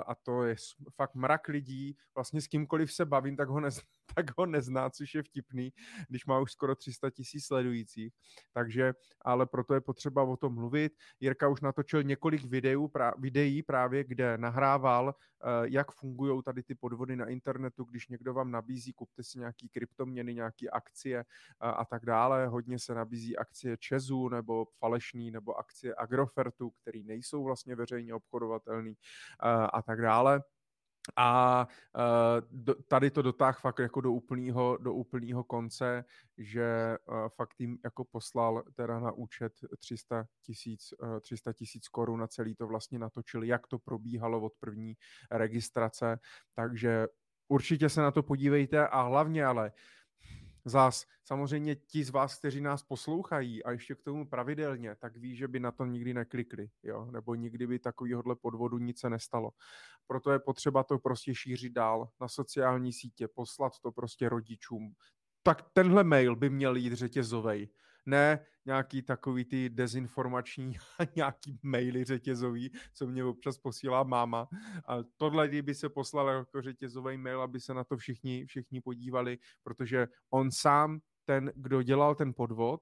a to je fakt mrak lidí, vlastně s kýmkoliv se bavím, tak ho, nezná, tak ho nezná, což je vtipný, když má už skoro 300 tisíc sledujících, takže, ale proto je potřeba o tom mluvit. Jirka už natočil několik videů, pra, videí právě, kde nahrával, uh, jak fungují tady ty podvody na internetu, když někdo vám nabízí, kupte si nějaký kryptoměny, nějaké akcie a, a tak dále. Hodně se nabízí akcie Česu nebo falešný, nebo akcie Agrofertu, které nejsou vlastně veřejně obchodovatelné a, a tak dále. A uh, tady to dotáh fakt jako do úplného, do úplného konce, že uh, fakt jim jako poslal teda na účet 300 tisíc uh, 300 tisíc korun na celý to vlastně natočili, jak to probíhalo od první registrace, takže určitě se na to podívejte a hlavně ale Zás, samozřejmě ti z vás, kteří nás poslouchají a ještě k tomu pravidelně, tak ví, že by na to nikdy neklikli, jo? nebo nikdy by takovýhodle podvodu nic se nestalo. Proto je potřeba to prostě šířit dál na sociální sítě, poslat to prostě rodičům. Tak tenhle mail by měl jít řetězovej ne nějaký takový ty dezinformační nějaký maily řetězový, co mě občas posílá máma. A tohle, kdyby se poslal jako řetězový mail, aby se na to všichni, všichni podívali, protože on sám, ten, kdo dělal ten podvod,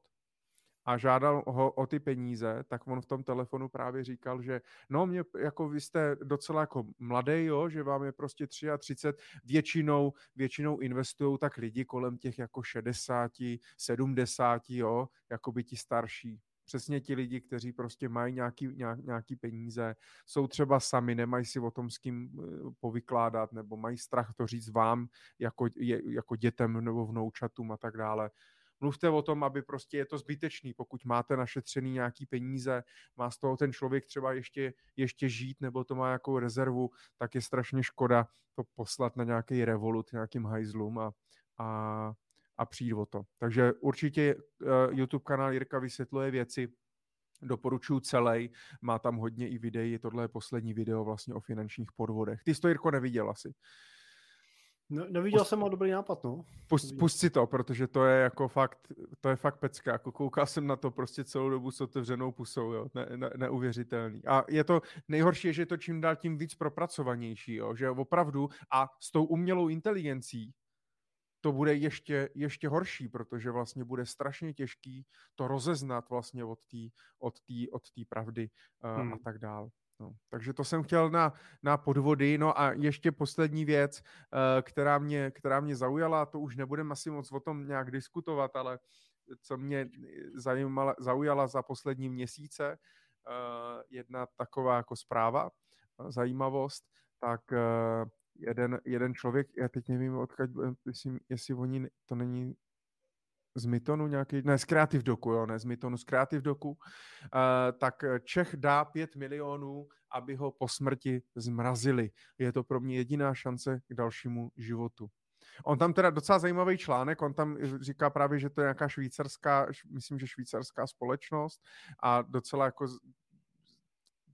a žádal ho o ty peníze, tak on v tom telefonu právě říkal, že no mě, jako vy jste docela jako mladý, jo, že vám je prostě 33, většinou, většinou investují tak lidi kolem těch jako 60, 70, jo, jako by ti starší přesně ti lidi, kteří prostě mají nějaký, nějak, nějaký peníze, jsou třeba sami, nemají si o tom s kým eh, povykládat, nebo mají strach to říct vám jako, jako dětem nebo vnoučatům a tak dále. Mluvte o tom, aby prostě je to zbytečný, pokud máte našetřený nějaký peníze, má z toho ten člověk třeba ještě, ještě žít, nebo to má jako rezervu, tak je strašně škoda to poslat na nějaký revolut nějakým hajzlům a, a a přijít o to. Takže určitě uh, YouTube kanál Jirka vysvětluje věci, doporučuji celý, má tam hodně i videí, tohle je poslední video vlastně o finančních podvodech. Ty jsi to, Jirko, neviděl asi. No, neviděl pust, jsem, a dobrý nápad, no. Pust, pust si to, protože to je jako fakt, to je fakt pecka. Jako koukal jsem na to prostě celou dobu s otevřenou pusou, jo. Ne, ne, neuvěřitelný. A je to, nejhorší že je to čím dál tím víc propracovanější, jo. Že opravdu a s tou umělou inteligencí to bude ještě, ještě horší, protože vlastně bude strašně těžký to rozeznat vlastně od té od tý, od tý pravdy uh, hmm. a tak dál. No, takže to jsem chtěl na, na podvody. No a ještě poslední věc, uh, která, mě, která mě zaujala, to už nebudeme asi moc o tom nějak diskutovat, ale co mě zajímala, zaujala za poslední měsíce, uh, jedna taková jako zpráva, zajímavost, tak jeden, jeden člověk, já teď nevím, odkud, myslím, jestli oni, to není z Mytonu nějaký, ne, z Creative Doku, jo, ne z Mytonu, z Creative Doku, uh, tak Čech dá 5 milionů, aby ho po smrti zmrazili. Je to pro mě jediná šance k dalšímu životu. On tam teda docela zajímavý článek, on tam říká právě, že to je nějaká švýcarská, myslím, že švýcarská společnost a docela jako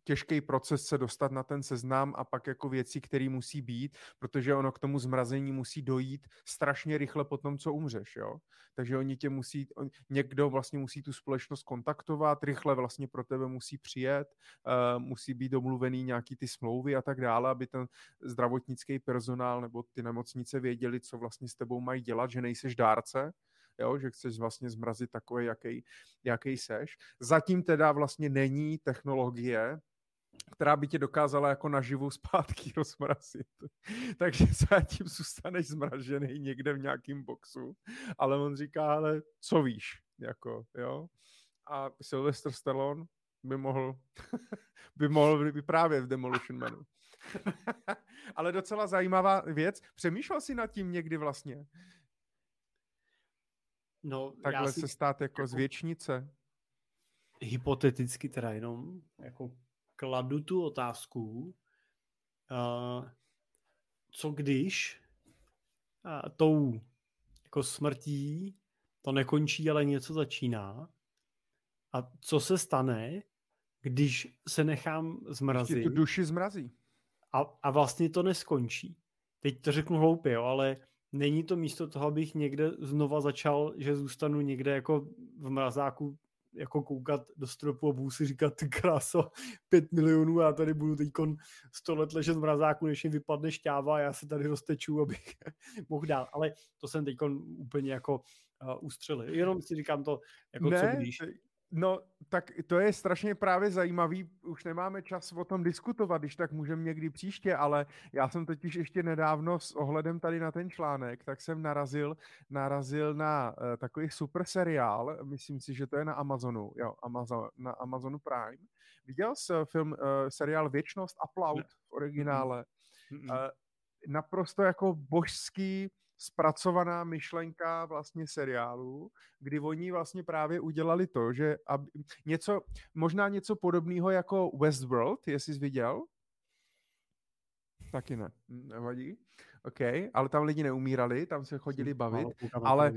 těžký proces se dostat na ten seznam a pak jako věci, které musí být, protože ono k tomu zmrazení musí dojít strašně rychle po tom, co umřeš, jo. Takže oni tě musí, někdo vlastně musí tu společnost kontaktovat, rychle vlastně pro tebe musí přijet, uh, musí být domluvený nějaký ty smlouvy a tak dále, aby ten zdravotnický personál nebo ty nemocnice věděli, co vlastně s tebou mají dělat, že nejseš dárce, jo, že chceš vlastně zmrazit takový, jaký, jaký seš. Zatím teda vlastně není technologie, která by tě dokázala jako naživu zpátky rozmrazit. Takže zatím zůstaneš zmražený někde v nějakém boxu, ale on říká, ale co víš, jako, jo. A Sylvester Stallone by mohl, by mohl vyprávět v Demolition Manu. ale docela zajímavá věc. Přemýšlel jsi nad tím někdy vlastně? No, Takhle si, se stát jako, jako z věčnice? Hypoteticky teda jenom, jako kladu tu otázku, uh, co když uh, tou jako smrtí to nekončí, ale něco začíná. A co se stane, když se nechám zmrazit? Když tu duši zmrazí. A, a vlastně to neskončí. Teď to řeknu hloupě, jo, ale není to místo toho, abych někde znova začal, že zůstanu někde jako v mrazáku jako koukat do stropu a budu si říkat, ty kráso, pět milionů, já tady budu teď 100 let ležet v mrazáku, než mi vypadne šťáva a já se tady rozteču, abych mohl dál. Ale to jsem teď úplně jako uh, ustřelil. Jenom si říkám to, jako ne, co když. No, tak to je strašně právě zajímavý. Už nemáme čas o tom diskutovat, když tak můžeme někdy příště, ale já jsem totiž ještě nedávno s ohledem tady na ten článek, tak jsem narazil, narazil na uh, takový super seriál, myslím si, že to je na Amazonu, jo, Amazon, na Amazonu Prime. Viděl jsi film, uh, seriál Věčnost Upload v originále? Mm-hmm. Uh, naprosto jako božský, zpracovaná myšlenka vlastně seriálu, kdy oni vlastně právě udělali to, že aby, něco, možná něco podobného jako Westworld, jestli jsi viděl? Taky ne, nevadí. OK, ale tam lidi neumírali, tam se chodili bavit, ale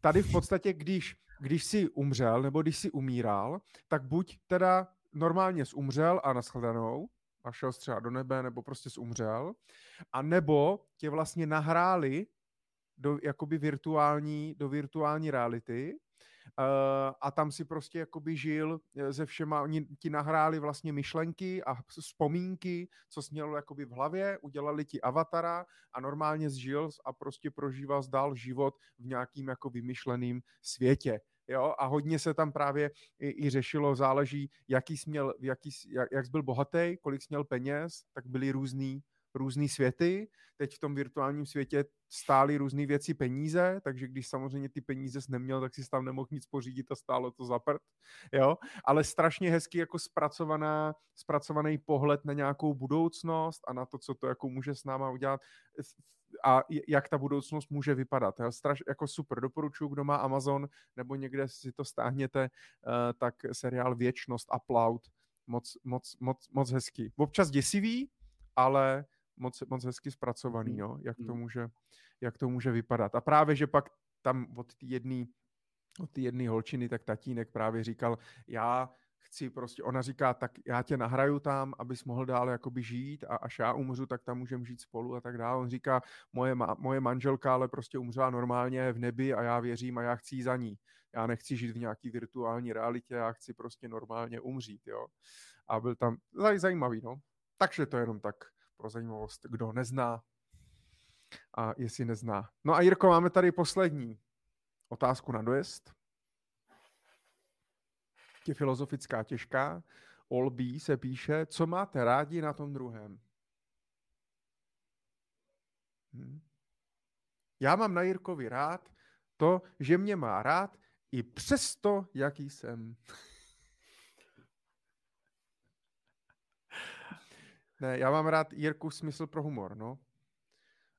tady v podstatě, když, když jsi umřel, nebo když jsi umíral, tak buď teda normálně umřel a nashledanou, a šel třeba do nebe, nebo prostě umřel, a nebo tě vlastně nahráli do jakoby virtuální, do virtuální reality uh, a tam si prostě jakoby žil se všema, oni ti nahráli vlastně myšlenky a vzpomínky, co jsi měl jakoby v hlavě, udělali ti avatara a normálně zžil a prostě prožíval zdál život v nějakým jako vymyšleným světě jo, a hodně se tam právě i, i řešilo, záleží, jaký jsi měl, jaký, jak, jak jsi byl bohatý, kolik jsi měl peněz, tak byly různý, různý světy. Teď v tom virtuálním světě stály různé věci peníze, takže když samozřejmě ty peníze jsi neměl, tak si tam nemohl nic pořídit a stálo to za prd, jo, ale strašně hezky jako zpracovaná, zpracovaný pohled na nějakou budoucnost a na to, co to jako může s náma udělat a jak ta budoucnost může vypadat. Jo? Straš, jako super, doporučuji, kdo má Amazon nebo někde si to stáhněte, uh, tak seriál Věčnost, Upload, moc, moc, moc, moc hezký. Občas děsivý, ale moc, moc hezky zpracovaný, jo? Jak, to může, jak to může vypadat. A právě, že pak tam od té jedné od té jedné holčiny, tak tatínek právě říkal, já chci prostě, ona říká, tak já tě nahraju tam, abys mohl dál jakoby žít a až já umřu, tak tam můžeme žít spolu a tak dále. On říká, moje, ma, moje manželka ale prostě umřela normálně v nebi a já věřím a já chci za ní. Já nechci žít v nějaký virtuální realitě, já chci prostě normálně umřít, jo. A byl tam zaj, zajímavý, no. Takže to je jenom tak pro zajímavost, kdo nezná a jestli nezná. No a Jirko, máme tady poslední otázku na dojezd je filozofická těžká. Olbí se píše, co máte rádi na tom druhém. Hm. Já mám na Jirkovi rád to, že mě má rád i přesto, jaký jsem. Ne, já mám rád Jirku smysl pro humor, no.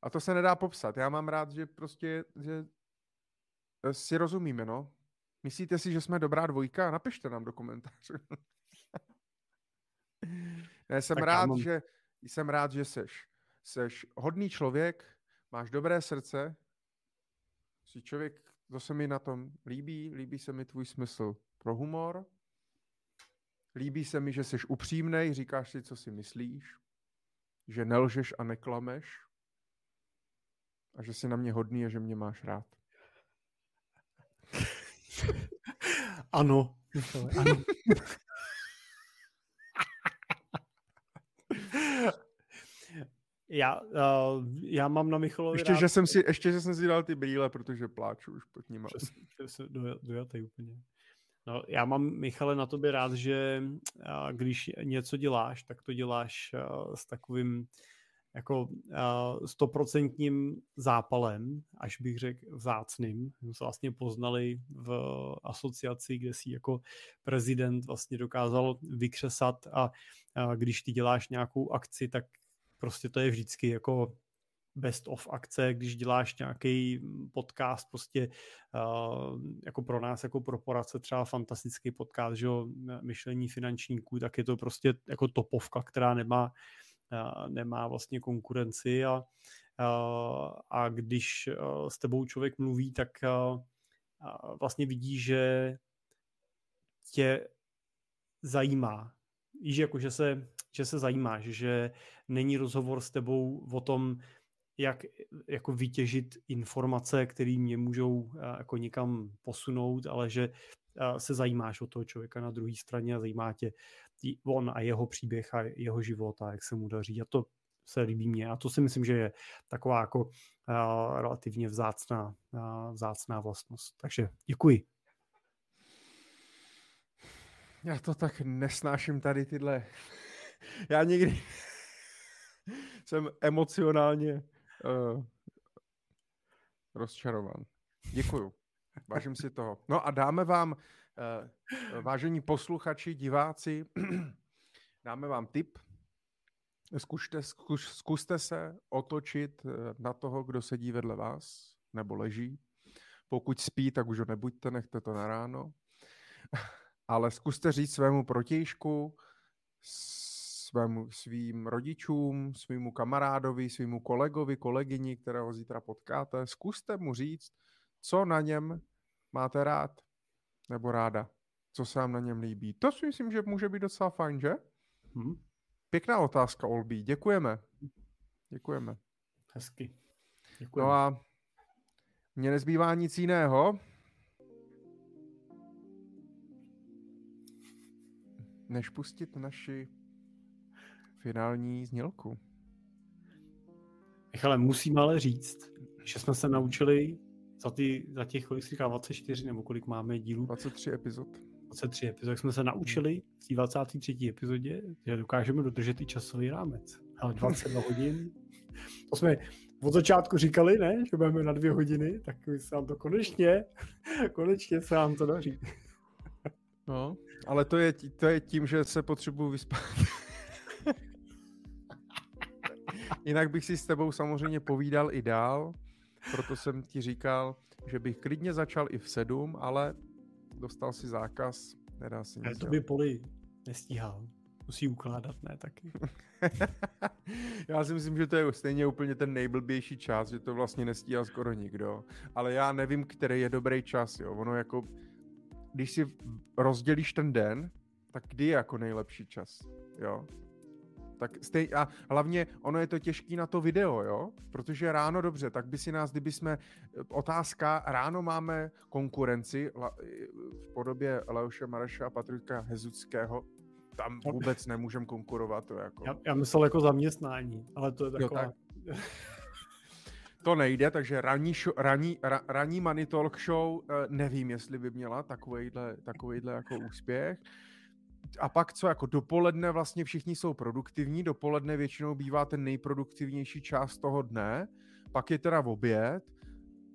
A to se nedá popsat. Já mám rád, že prostě, že si rozumíme, no. Myslíte si, že jsme dobrá dvojka? Napište nám do komentářů. ne, jsem tak rád, mám... že jsem rád, že seš, seš hodný člověk, máš dobré srdce, jsi člověk, to se mi na tom líbí, líbí se mi tvůj smysl pro humor, líbí se mi, že jsi upřímnej, říkáš si, co si myslíš, že nelžeš a neklameš a že jsi na mě hodný a že mě máš rád. ano. ano. Já, uh, já mám na Michalovi ještě, rád... že jsem si, ještě, že jsem si dal ty brýle, protože pláču už pod nimi. Přesně, dojatý úplně. No, já mám, Michale, na tobě rád, že uh, když něco děláš, tak to děláš uh, s takovým jako stoprocentním zápalem, až bych řekl vzácným. My jsme vlastně poznali v asociaci, kde si jako prezident vlastně dokázal vykřesat a, a když ty děláš nějakou akci, tak prostě to je vždycky jako best of akce, když děláš nějaký podcast, prostě uh, jako pro nás, jako pro poradce třeba fantastický podcast, že jo, myšlení finančníků, tak je to prostě jako topovka, která nemá nemá vlastně konkurenci a, a když s tebou člověk mluví, tak vlastně vidí, že tě zajímá. Víš, jako, že se, že se zajímáš, že není rozhovor s tebou o tom, jak jako vytěžit informace, které mě můžou jako někam posunout, ale že se zajímáš o toho člověka na druhé straně a zajímá tě on a jeho příběh a jeho život a jak se mu daří. A to se líbí mně. A to si myslím, že je taková jako uh, relativně vzácná, vzácná vlastnost. Takže děkuji. Já to tak nesnáším tady tyhle. Já někdy jsem emocionálně uh, rozčarovan. Děkuju. Vážím si toho. No a dáme vám Eh, vážení posluchači, diváci, dáme vám tip. Zkušte, zkus, zkuste se otočit eh, na toho, kdo sedí vedle vás nebo leží. Pokud spí, tak už ho nebuďte, nechte to na ráno. Ale zkuste říct svému protějšku, svému, svým rodičům, svýmu kamarádovi, svýmu kolegovi, kolegyni, kterého zítra potkáte, zkuste mu říct, co na něm máte rád nebo ráda? Co se vám na něm líbí? To si myslím, že může být docela fajn, že? Hmm. Pěkná otázka, Olbí. Děkujeme. Děkujeme. Hezky. Děkujeme. No a mně nezbývá nic jiného, než pustit naši finální znělku. Michale, musím ale říct, že jsme se naučili za, ty, za těch, kolik říká, 24 nebo kolik máme dílů? 23 epizod. 23 epizod, jsme se naučili v té 23. epizodě, že dokážeme dodržet i časový rámec. Ale 22 hodin, to jsme od začátku říkali, ne, že budeme na dvě hodiny, tak se nám to konečně, konečně se nám to daří. No, ale to je, to je tím, že se potřebuji vyspat. Jinak bych si s tebou samozřejmě povídal i dál, proto jsem ti říkal, že bych klidně začal i v sedm, ale dostal si zákaz, nedá se nic to by Poli nestíhal. Musí ukládat, ne taky. já si myslím, že to je stejně úplně ten nejblbější čas, že to vlastně nestíhá skoro nikdo. Ale já nevím, který je dobrý čas, jo. Ono jako, když si rozdělíš ten den, tak kdy je jako nejlepší čas, jo? Tak stej, a hlavně ono je to těžký na to video, jo? Protože ráno dobře, tak by si nás, kdyby jsme, otázka, ráno máme konkurenci la, v podobě Leoše Mareša a Patrika Hezuckého, tam vůbec nemůžem konkurovat. To jako. já, já myslel jako zaměstnání, ale to je taková... Jo, tak. to nejde, takže ranní, show, ranní, ra, ranní Money Talk Show eh, nevím, jestli by měla takovýhle, takovýhle jako úspěch. A pak co, jako dopoledne vlastně všichni jsou produktivní, dopoledne většinou bývá ten nejproduktivnější část toho dne, pak je teda oběd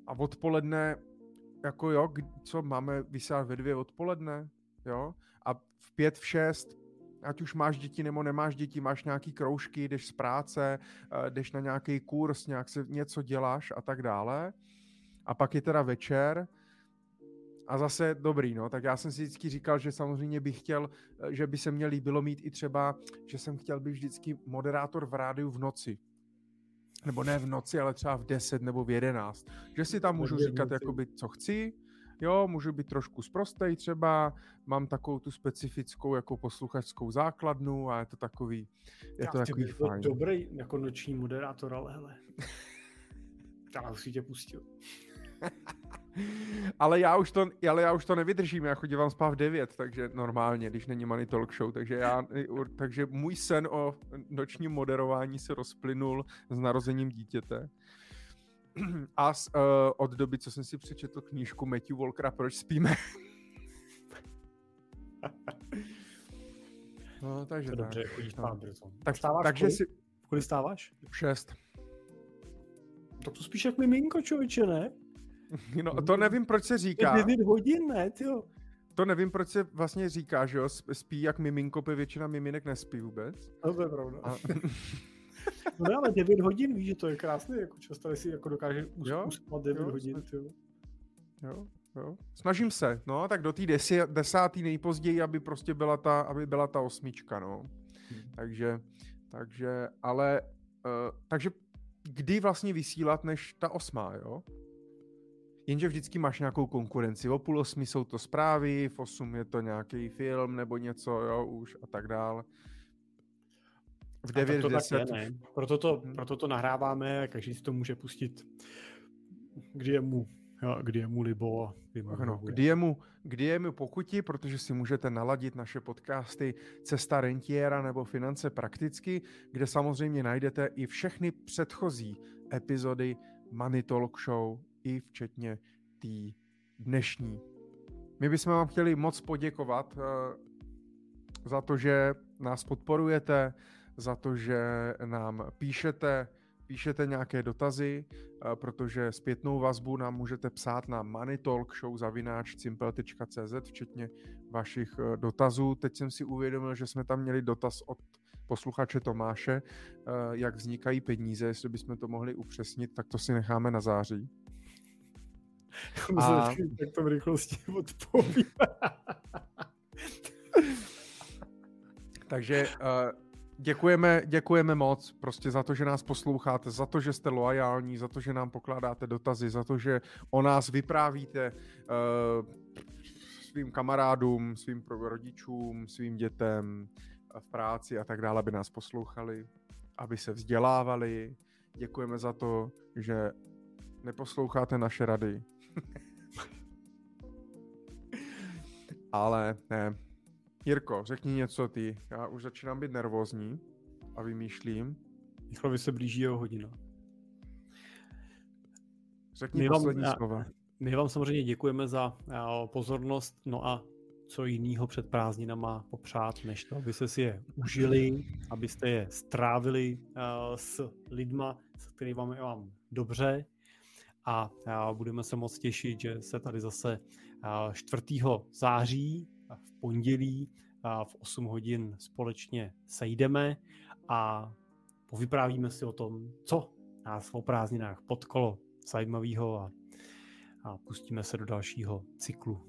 a odpoledne, jako jo, co máme vysát ve dvě odpoledne, jo, a v pět, v šest ať už máš děti nebo nemáš děti, máš nějaký kroužky, jdeš z práce, eh, jdeš na nějaký kurz, nějak se něco děláš a tak dále. A pak je teda večer a zase dobrý, no, tak já jsem si vždycky říkal, že samozřejmě bych chtěl, eh, že by se mě líbilo mít i třeba, že jsem chtěl být vždycky moderátor v rádiu v noci. Nebo ne v noci, ale třeba v 10 nebo v 11. Že si tam můžu říkat, jakoby, co chci, jo, můžu být trošku zprostej třeba, mám takovou tu specifickou jako posluchačskou základnu a je to takový, je Já, to takový fajn. Dobrý jako noční moderátor, ale hele. Já už si tě pustil. ale, já už to, ale já už to nevydržím, já chodím spát v 9, takže normálně, když není Money Talk Show, takže, já, takže můj sen o nočním moderování se rozplynul s narozením dítěte. A z, uh, od doby, co jsem si přečetl knížku Matthew Walkera Proč spíme. no, takže to tak. Dobře, chodíš no. Tak, stáváš takže kolik? si... Kolik stáváš? Šest. Tak to spíš jak miminko, člověče, ne? No, to nevím, proč se říká. 9 hodin, ne, tyjo. To nevím, proč se vlastně říká, že jo, spí jak miminko, většina miminek nespí vůbec. No, to je pravda. A... No ale 9 hodin, víš, že to je krásný jako čas, tady si jako dokáže uspat 9 jo, hodin. Jo. jo, jo. Snažím se, no, tak do té desátý nejpozději, aby prostě byla ta, aby byla ta osmička, no. Hmm. Takže, takže, ale, uh, takže kdy vlastně vysílat než ta osmá, jo? Jenže vždycky máš nějakou konkurenci. O půl osmi jsou to zprávy, v osm je to nějaký film nebo něco, jo, už a tak dále v 9, to 10. Tak je? Proto, to, hmm. proto to nahráváme, každý si to může pustit, kdy je mu, jo, kdy je mu libo. Kdy, mu ano, kdy, je mu, kdy je mu pokuti, protože si můžete naladit naše podcasty Cesta rentiera nebo Finance prakticky, kde samozřejmě najdete i všechny předchozí epizody Money Talk Show, i včetně té dnešní. My bychom vám chtěli moc poděkovat uh, za to, že nás podporujete, za to, že nám píšete, píšete nějaké dotazy, eh, protože zpětnou vazbu nám můžete psát na moneytalkshow.cz, včetně vašich eh, dotazů. Teď jsem si uvědomil, že jsme tam měli dotaz od posluchače Tomáše, eh, jak vznikají peníze, jestli bychom to mohli upřesnit, tak to si necháme na září. A... Tak to v rychlosti odpovím. Takže uh, Děkujeme, děkujeme moc prostě za to, že nás posloucháte, za to, že jste loajální, za to, že nám pokládáte dotazy, za to, že o nás vyprávíte uh, svým kamarádům, svým rodičům, svým dětem v práci a tak dále, aby nás poslouchali, aby se vzdělávali. Děkujeme za to, že neposloucháte naše rady. Ale ne, Jirko, řekni něco ty. Já už začínám být nervózní a vymýšlím. Michalovi se blíží jeho hodina. Řekni My poslední vám, slova. My vám samozřejmě děkujeme za pozornost, no a co jiného před prázdninama popřát, než to, abyste si je užili, abyste je strávili s lidma, s kterými vám je vám dobře a budeme se moc těšit, že se tady zase 4. září v pondělí v 8 hodin společně sejdeme a povyprávíme si o tom, co nás o prázdninách potkalo zajímavého a, a pustíme se do dalšího cyklu.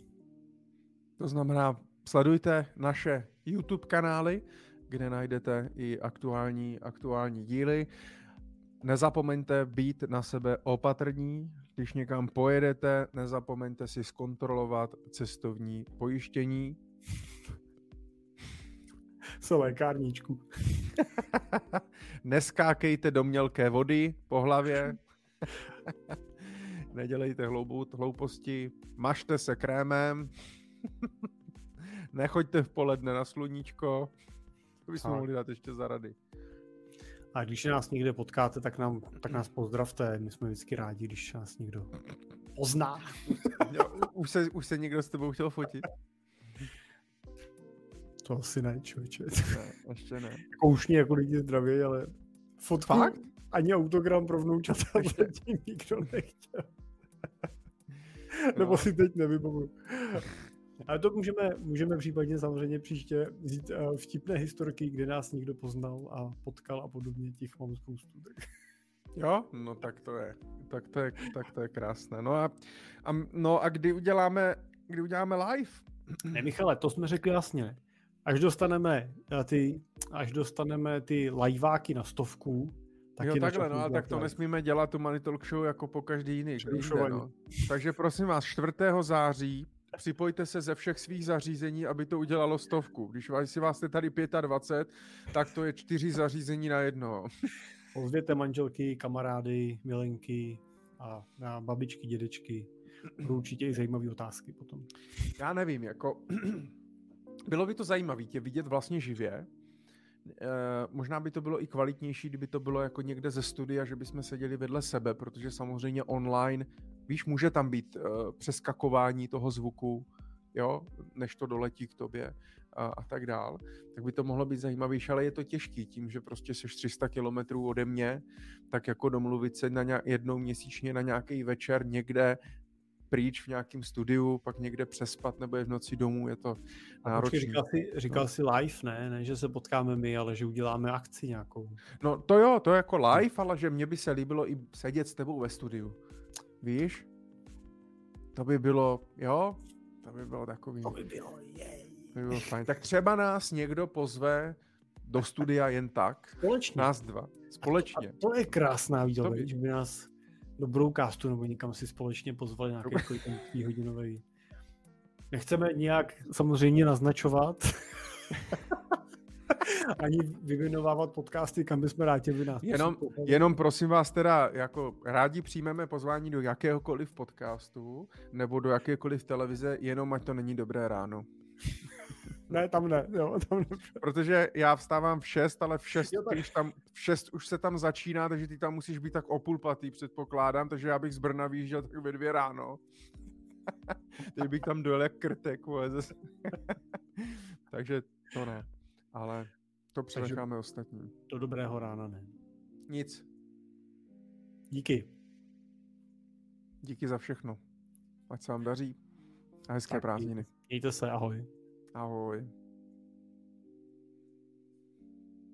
To znamená, sledujte naše YouTube kanály, kde najdete i aktuální, aktuální díly. Nezapomeňte být na sebe opatrní, když někam pojedete, nezapomeňte si zkontrolovat cestovní pojištění. Co lékárníčku. Neskákejte do mělké vody po hlavě. Nedělejte hlouposti. Mažte se krémem. Nechoďte v poledne na sluníčko. To bychom mohli dát ještě za rady. A když nás někde potkáte, tak, nám, tak nás pozdravte. My jsme vždycky rádi, když nás někdo pozná. už, se, už se někdo s tebou chtěl fotit? To asi ne, člověče. Ne, ještě ne. Jako už mě jako lidi zdraví, ale fotku, Fakt? ani autogram pro vnoučata zatím nikdo nechtěl. Nebo si teď nevybavuju. Ale to můžeme, můžeme případně samozřejmě příště vzít uh, vtipné historky, kde nás někdo poznal a potkal a podobně, těch mám spoustu. Tak. Jo, no tak to je, tak to je, tak to je krásné. No a, a, no a kdy uděláme, kdy uděláme live? Ne, Michale, to jsme řekli jasně. Až dostaneme eh, ty, až dostaneme ty liveáky na stovku, tak jo, takhle, no, a tak to nesmíme dělat tu Money Talk Show jako po každý jiný. Jde, no. Takže prosím vás, 4. září připojte se ze všech svých zařízení, aby to udělalo stovku. Když vás, si vás je tady 25, tak to je čtyři zařízení na jedno. Pozvěte manželky, kamarády, milenky a, a babičky, dědečky. Budou určitě i zajímavé otázky potom. Já nevím, jako bylo by to zajímavé tě vidět vlastně živě. E, možná by to bylo i kvalitnější, kdyby to bylo jako někde ze studia, že bychom seděli vedle sebe, protože samozřejmě online Víš, může tam být uh, přeskakování toho zvuku, jo, než to doletí k tobě a, a tak dál, tak by to mohlo být zajímavější, ale je to těžký tím, že prostě seš 300 kilometrů ode mě, tak jako domluvit se na nějak, jednou měsíčně na nějaký večer někde pryč v nějakém studiu, pak někde přespat nebo je v noci domů, je to náročné. Říkal si, říkal no. si live, ne? ne? že se potkáme my, ale že uděláme akci nějakou. No to jo, to je jako live, ale že mně by se líbilo i sedět s tebou ve studiu. Víš? To by bylo, jo? To by bylo takový. To by bylo, jej. To by bylo fajn. Tak třeba nás někdo pozve do studia jen tak. Společně. Nás dva. Společně. A to, a to je krásná výzva, by... že by nás do broadcastu nebo někam si společně pozvali nějaký ten hodinový. Nechceme nějak samozřejmě naznačovat. ani vyvinovávat podcasty, kam bychom rádi vy nás. Jenom, jenom prosím vás teda, jako rádi přijmeme pozvání do jakéhokoliv podcastu nebo do jakékoliv televize, jenom ať to není dobré ráno. Ne, tam ne, jo, tam ne. Protože já vstávám v 6, ale v 6, jo, tak... když tam, v 6 už se tam začíná, takže ty tam musíš být tak o půl patý, předpokládám, takže já bych z Brna vyjížděl tak ve dvě ráno. Teď bych tam dojel jak krtek, takže to ne, ale to přenecháme Takže ostatním. Do dobrého rána ne. Nic. Díky. Díky za všechno. Ať se vám daří a hezké tak, prázdniny. Mějte se, ahoj. Ahoj.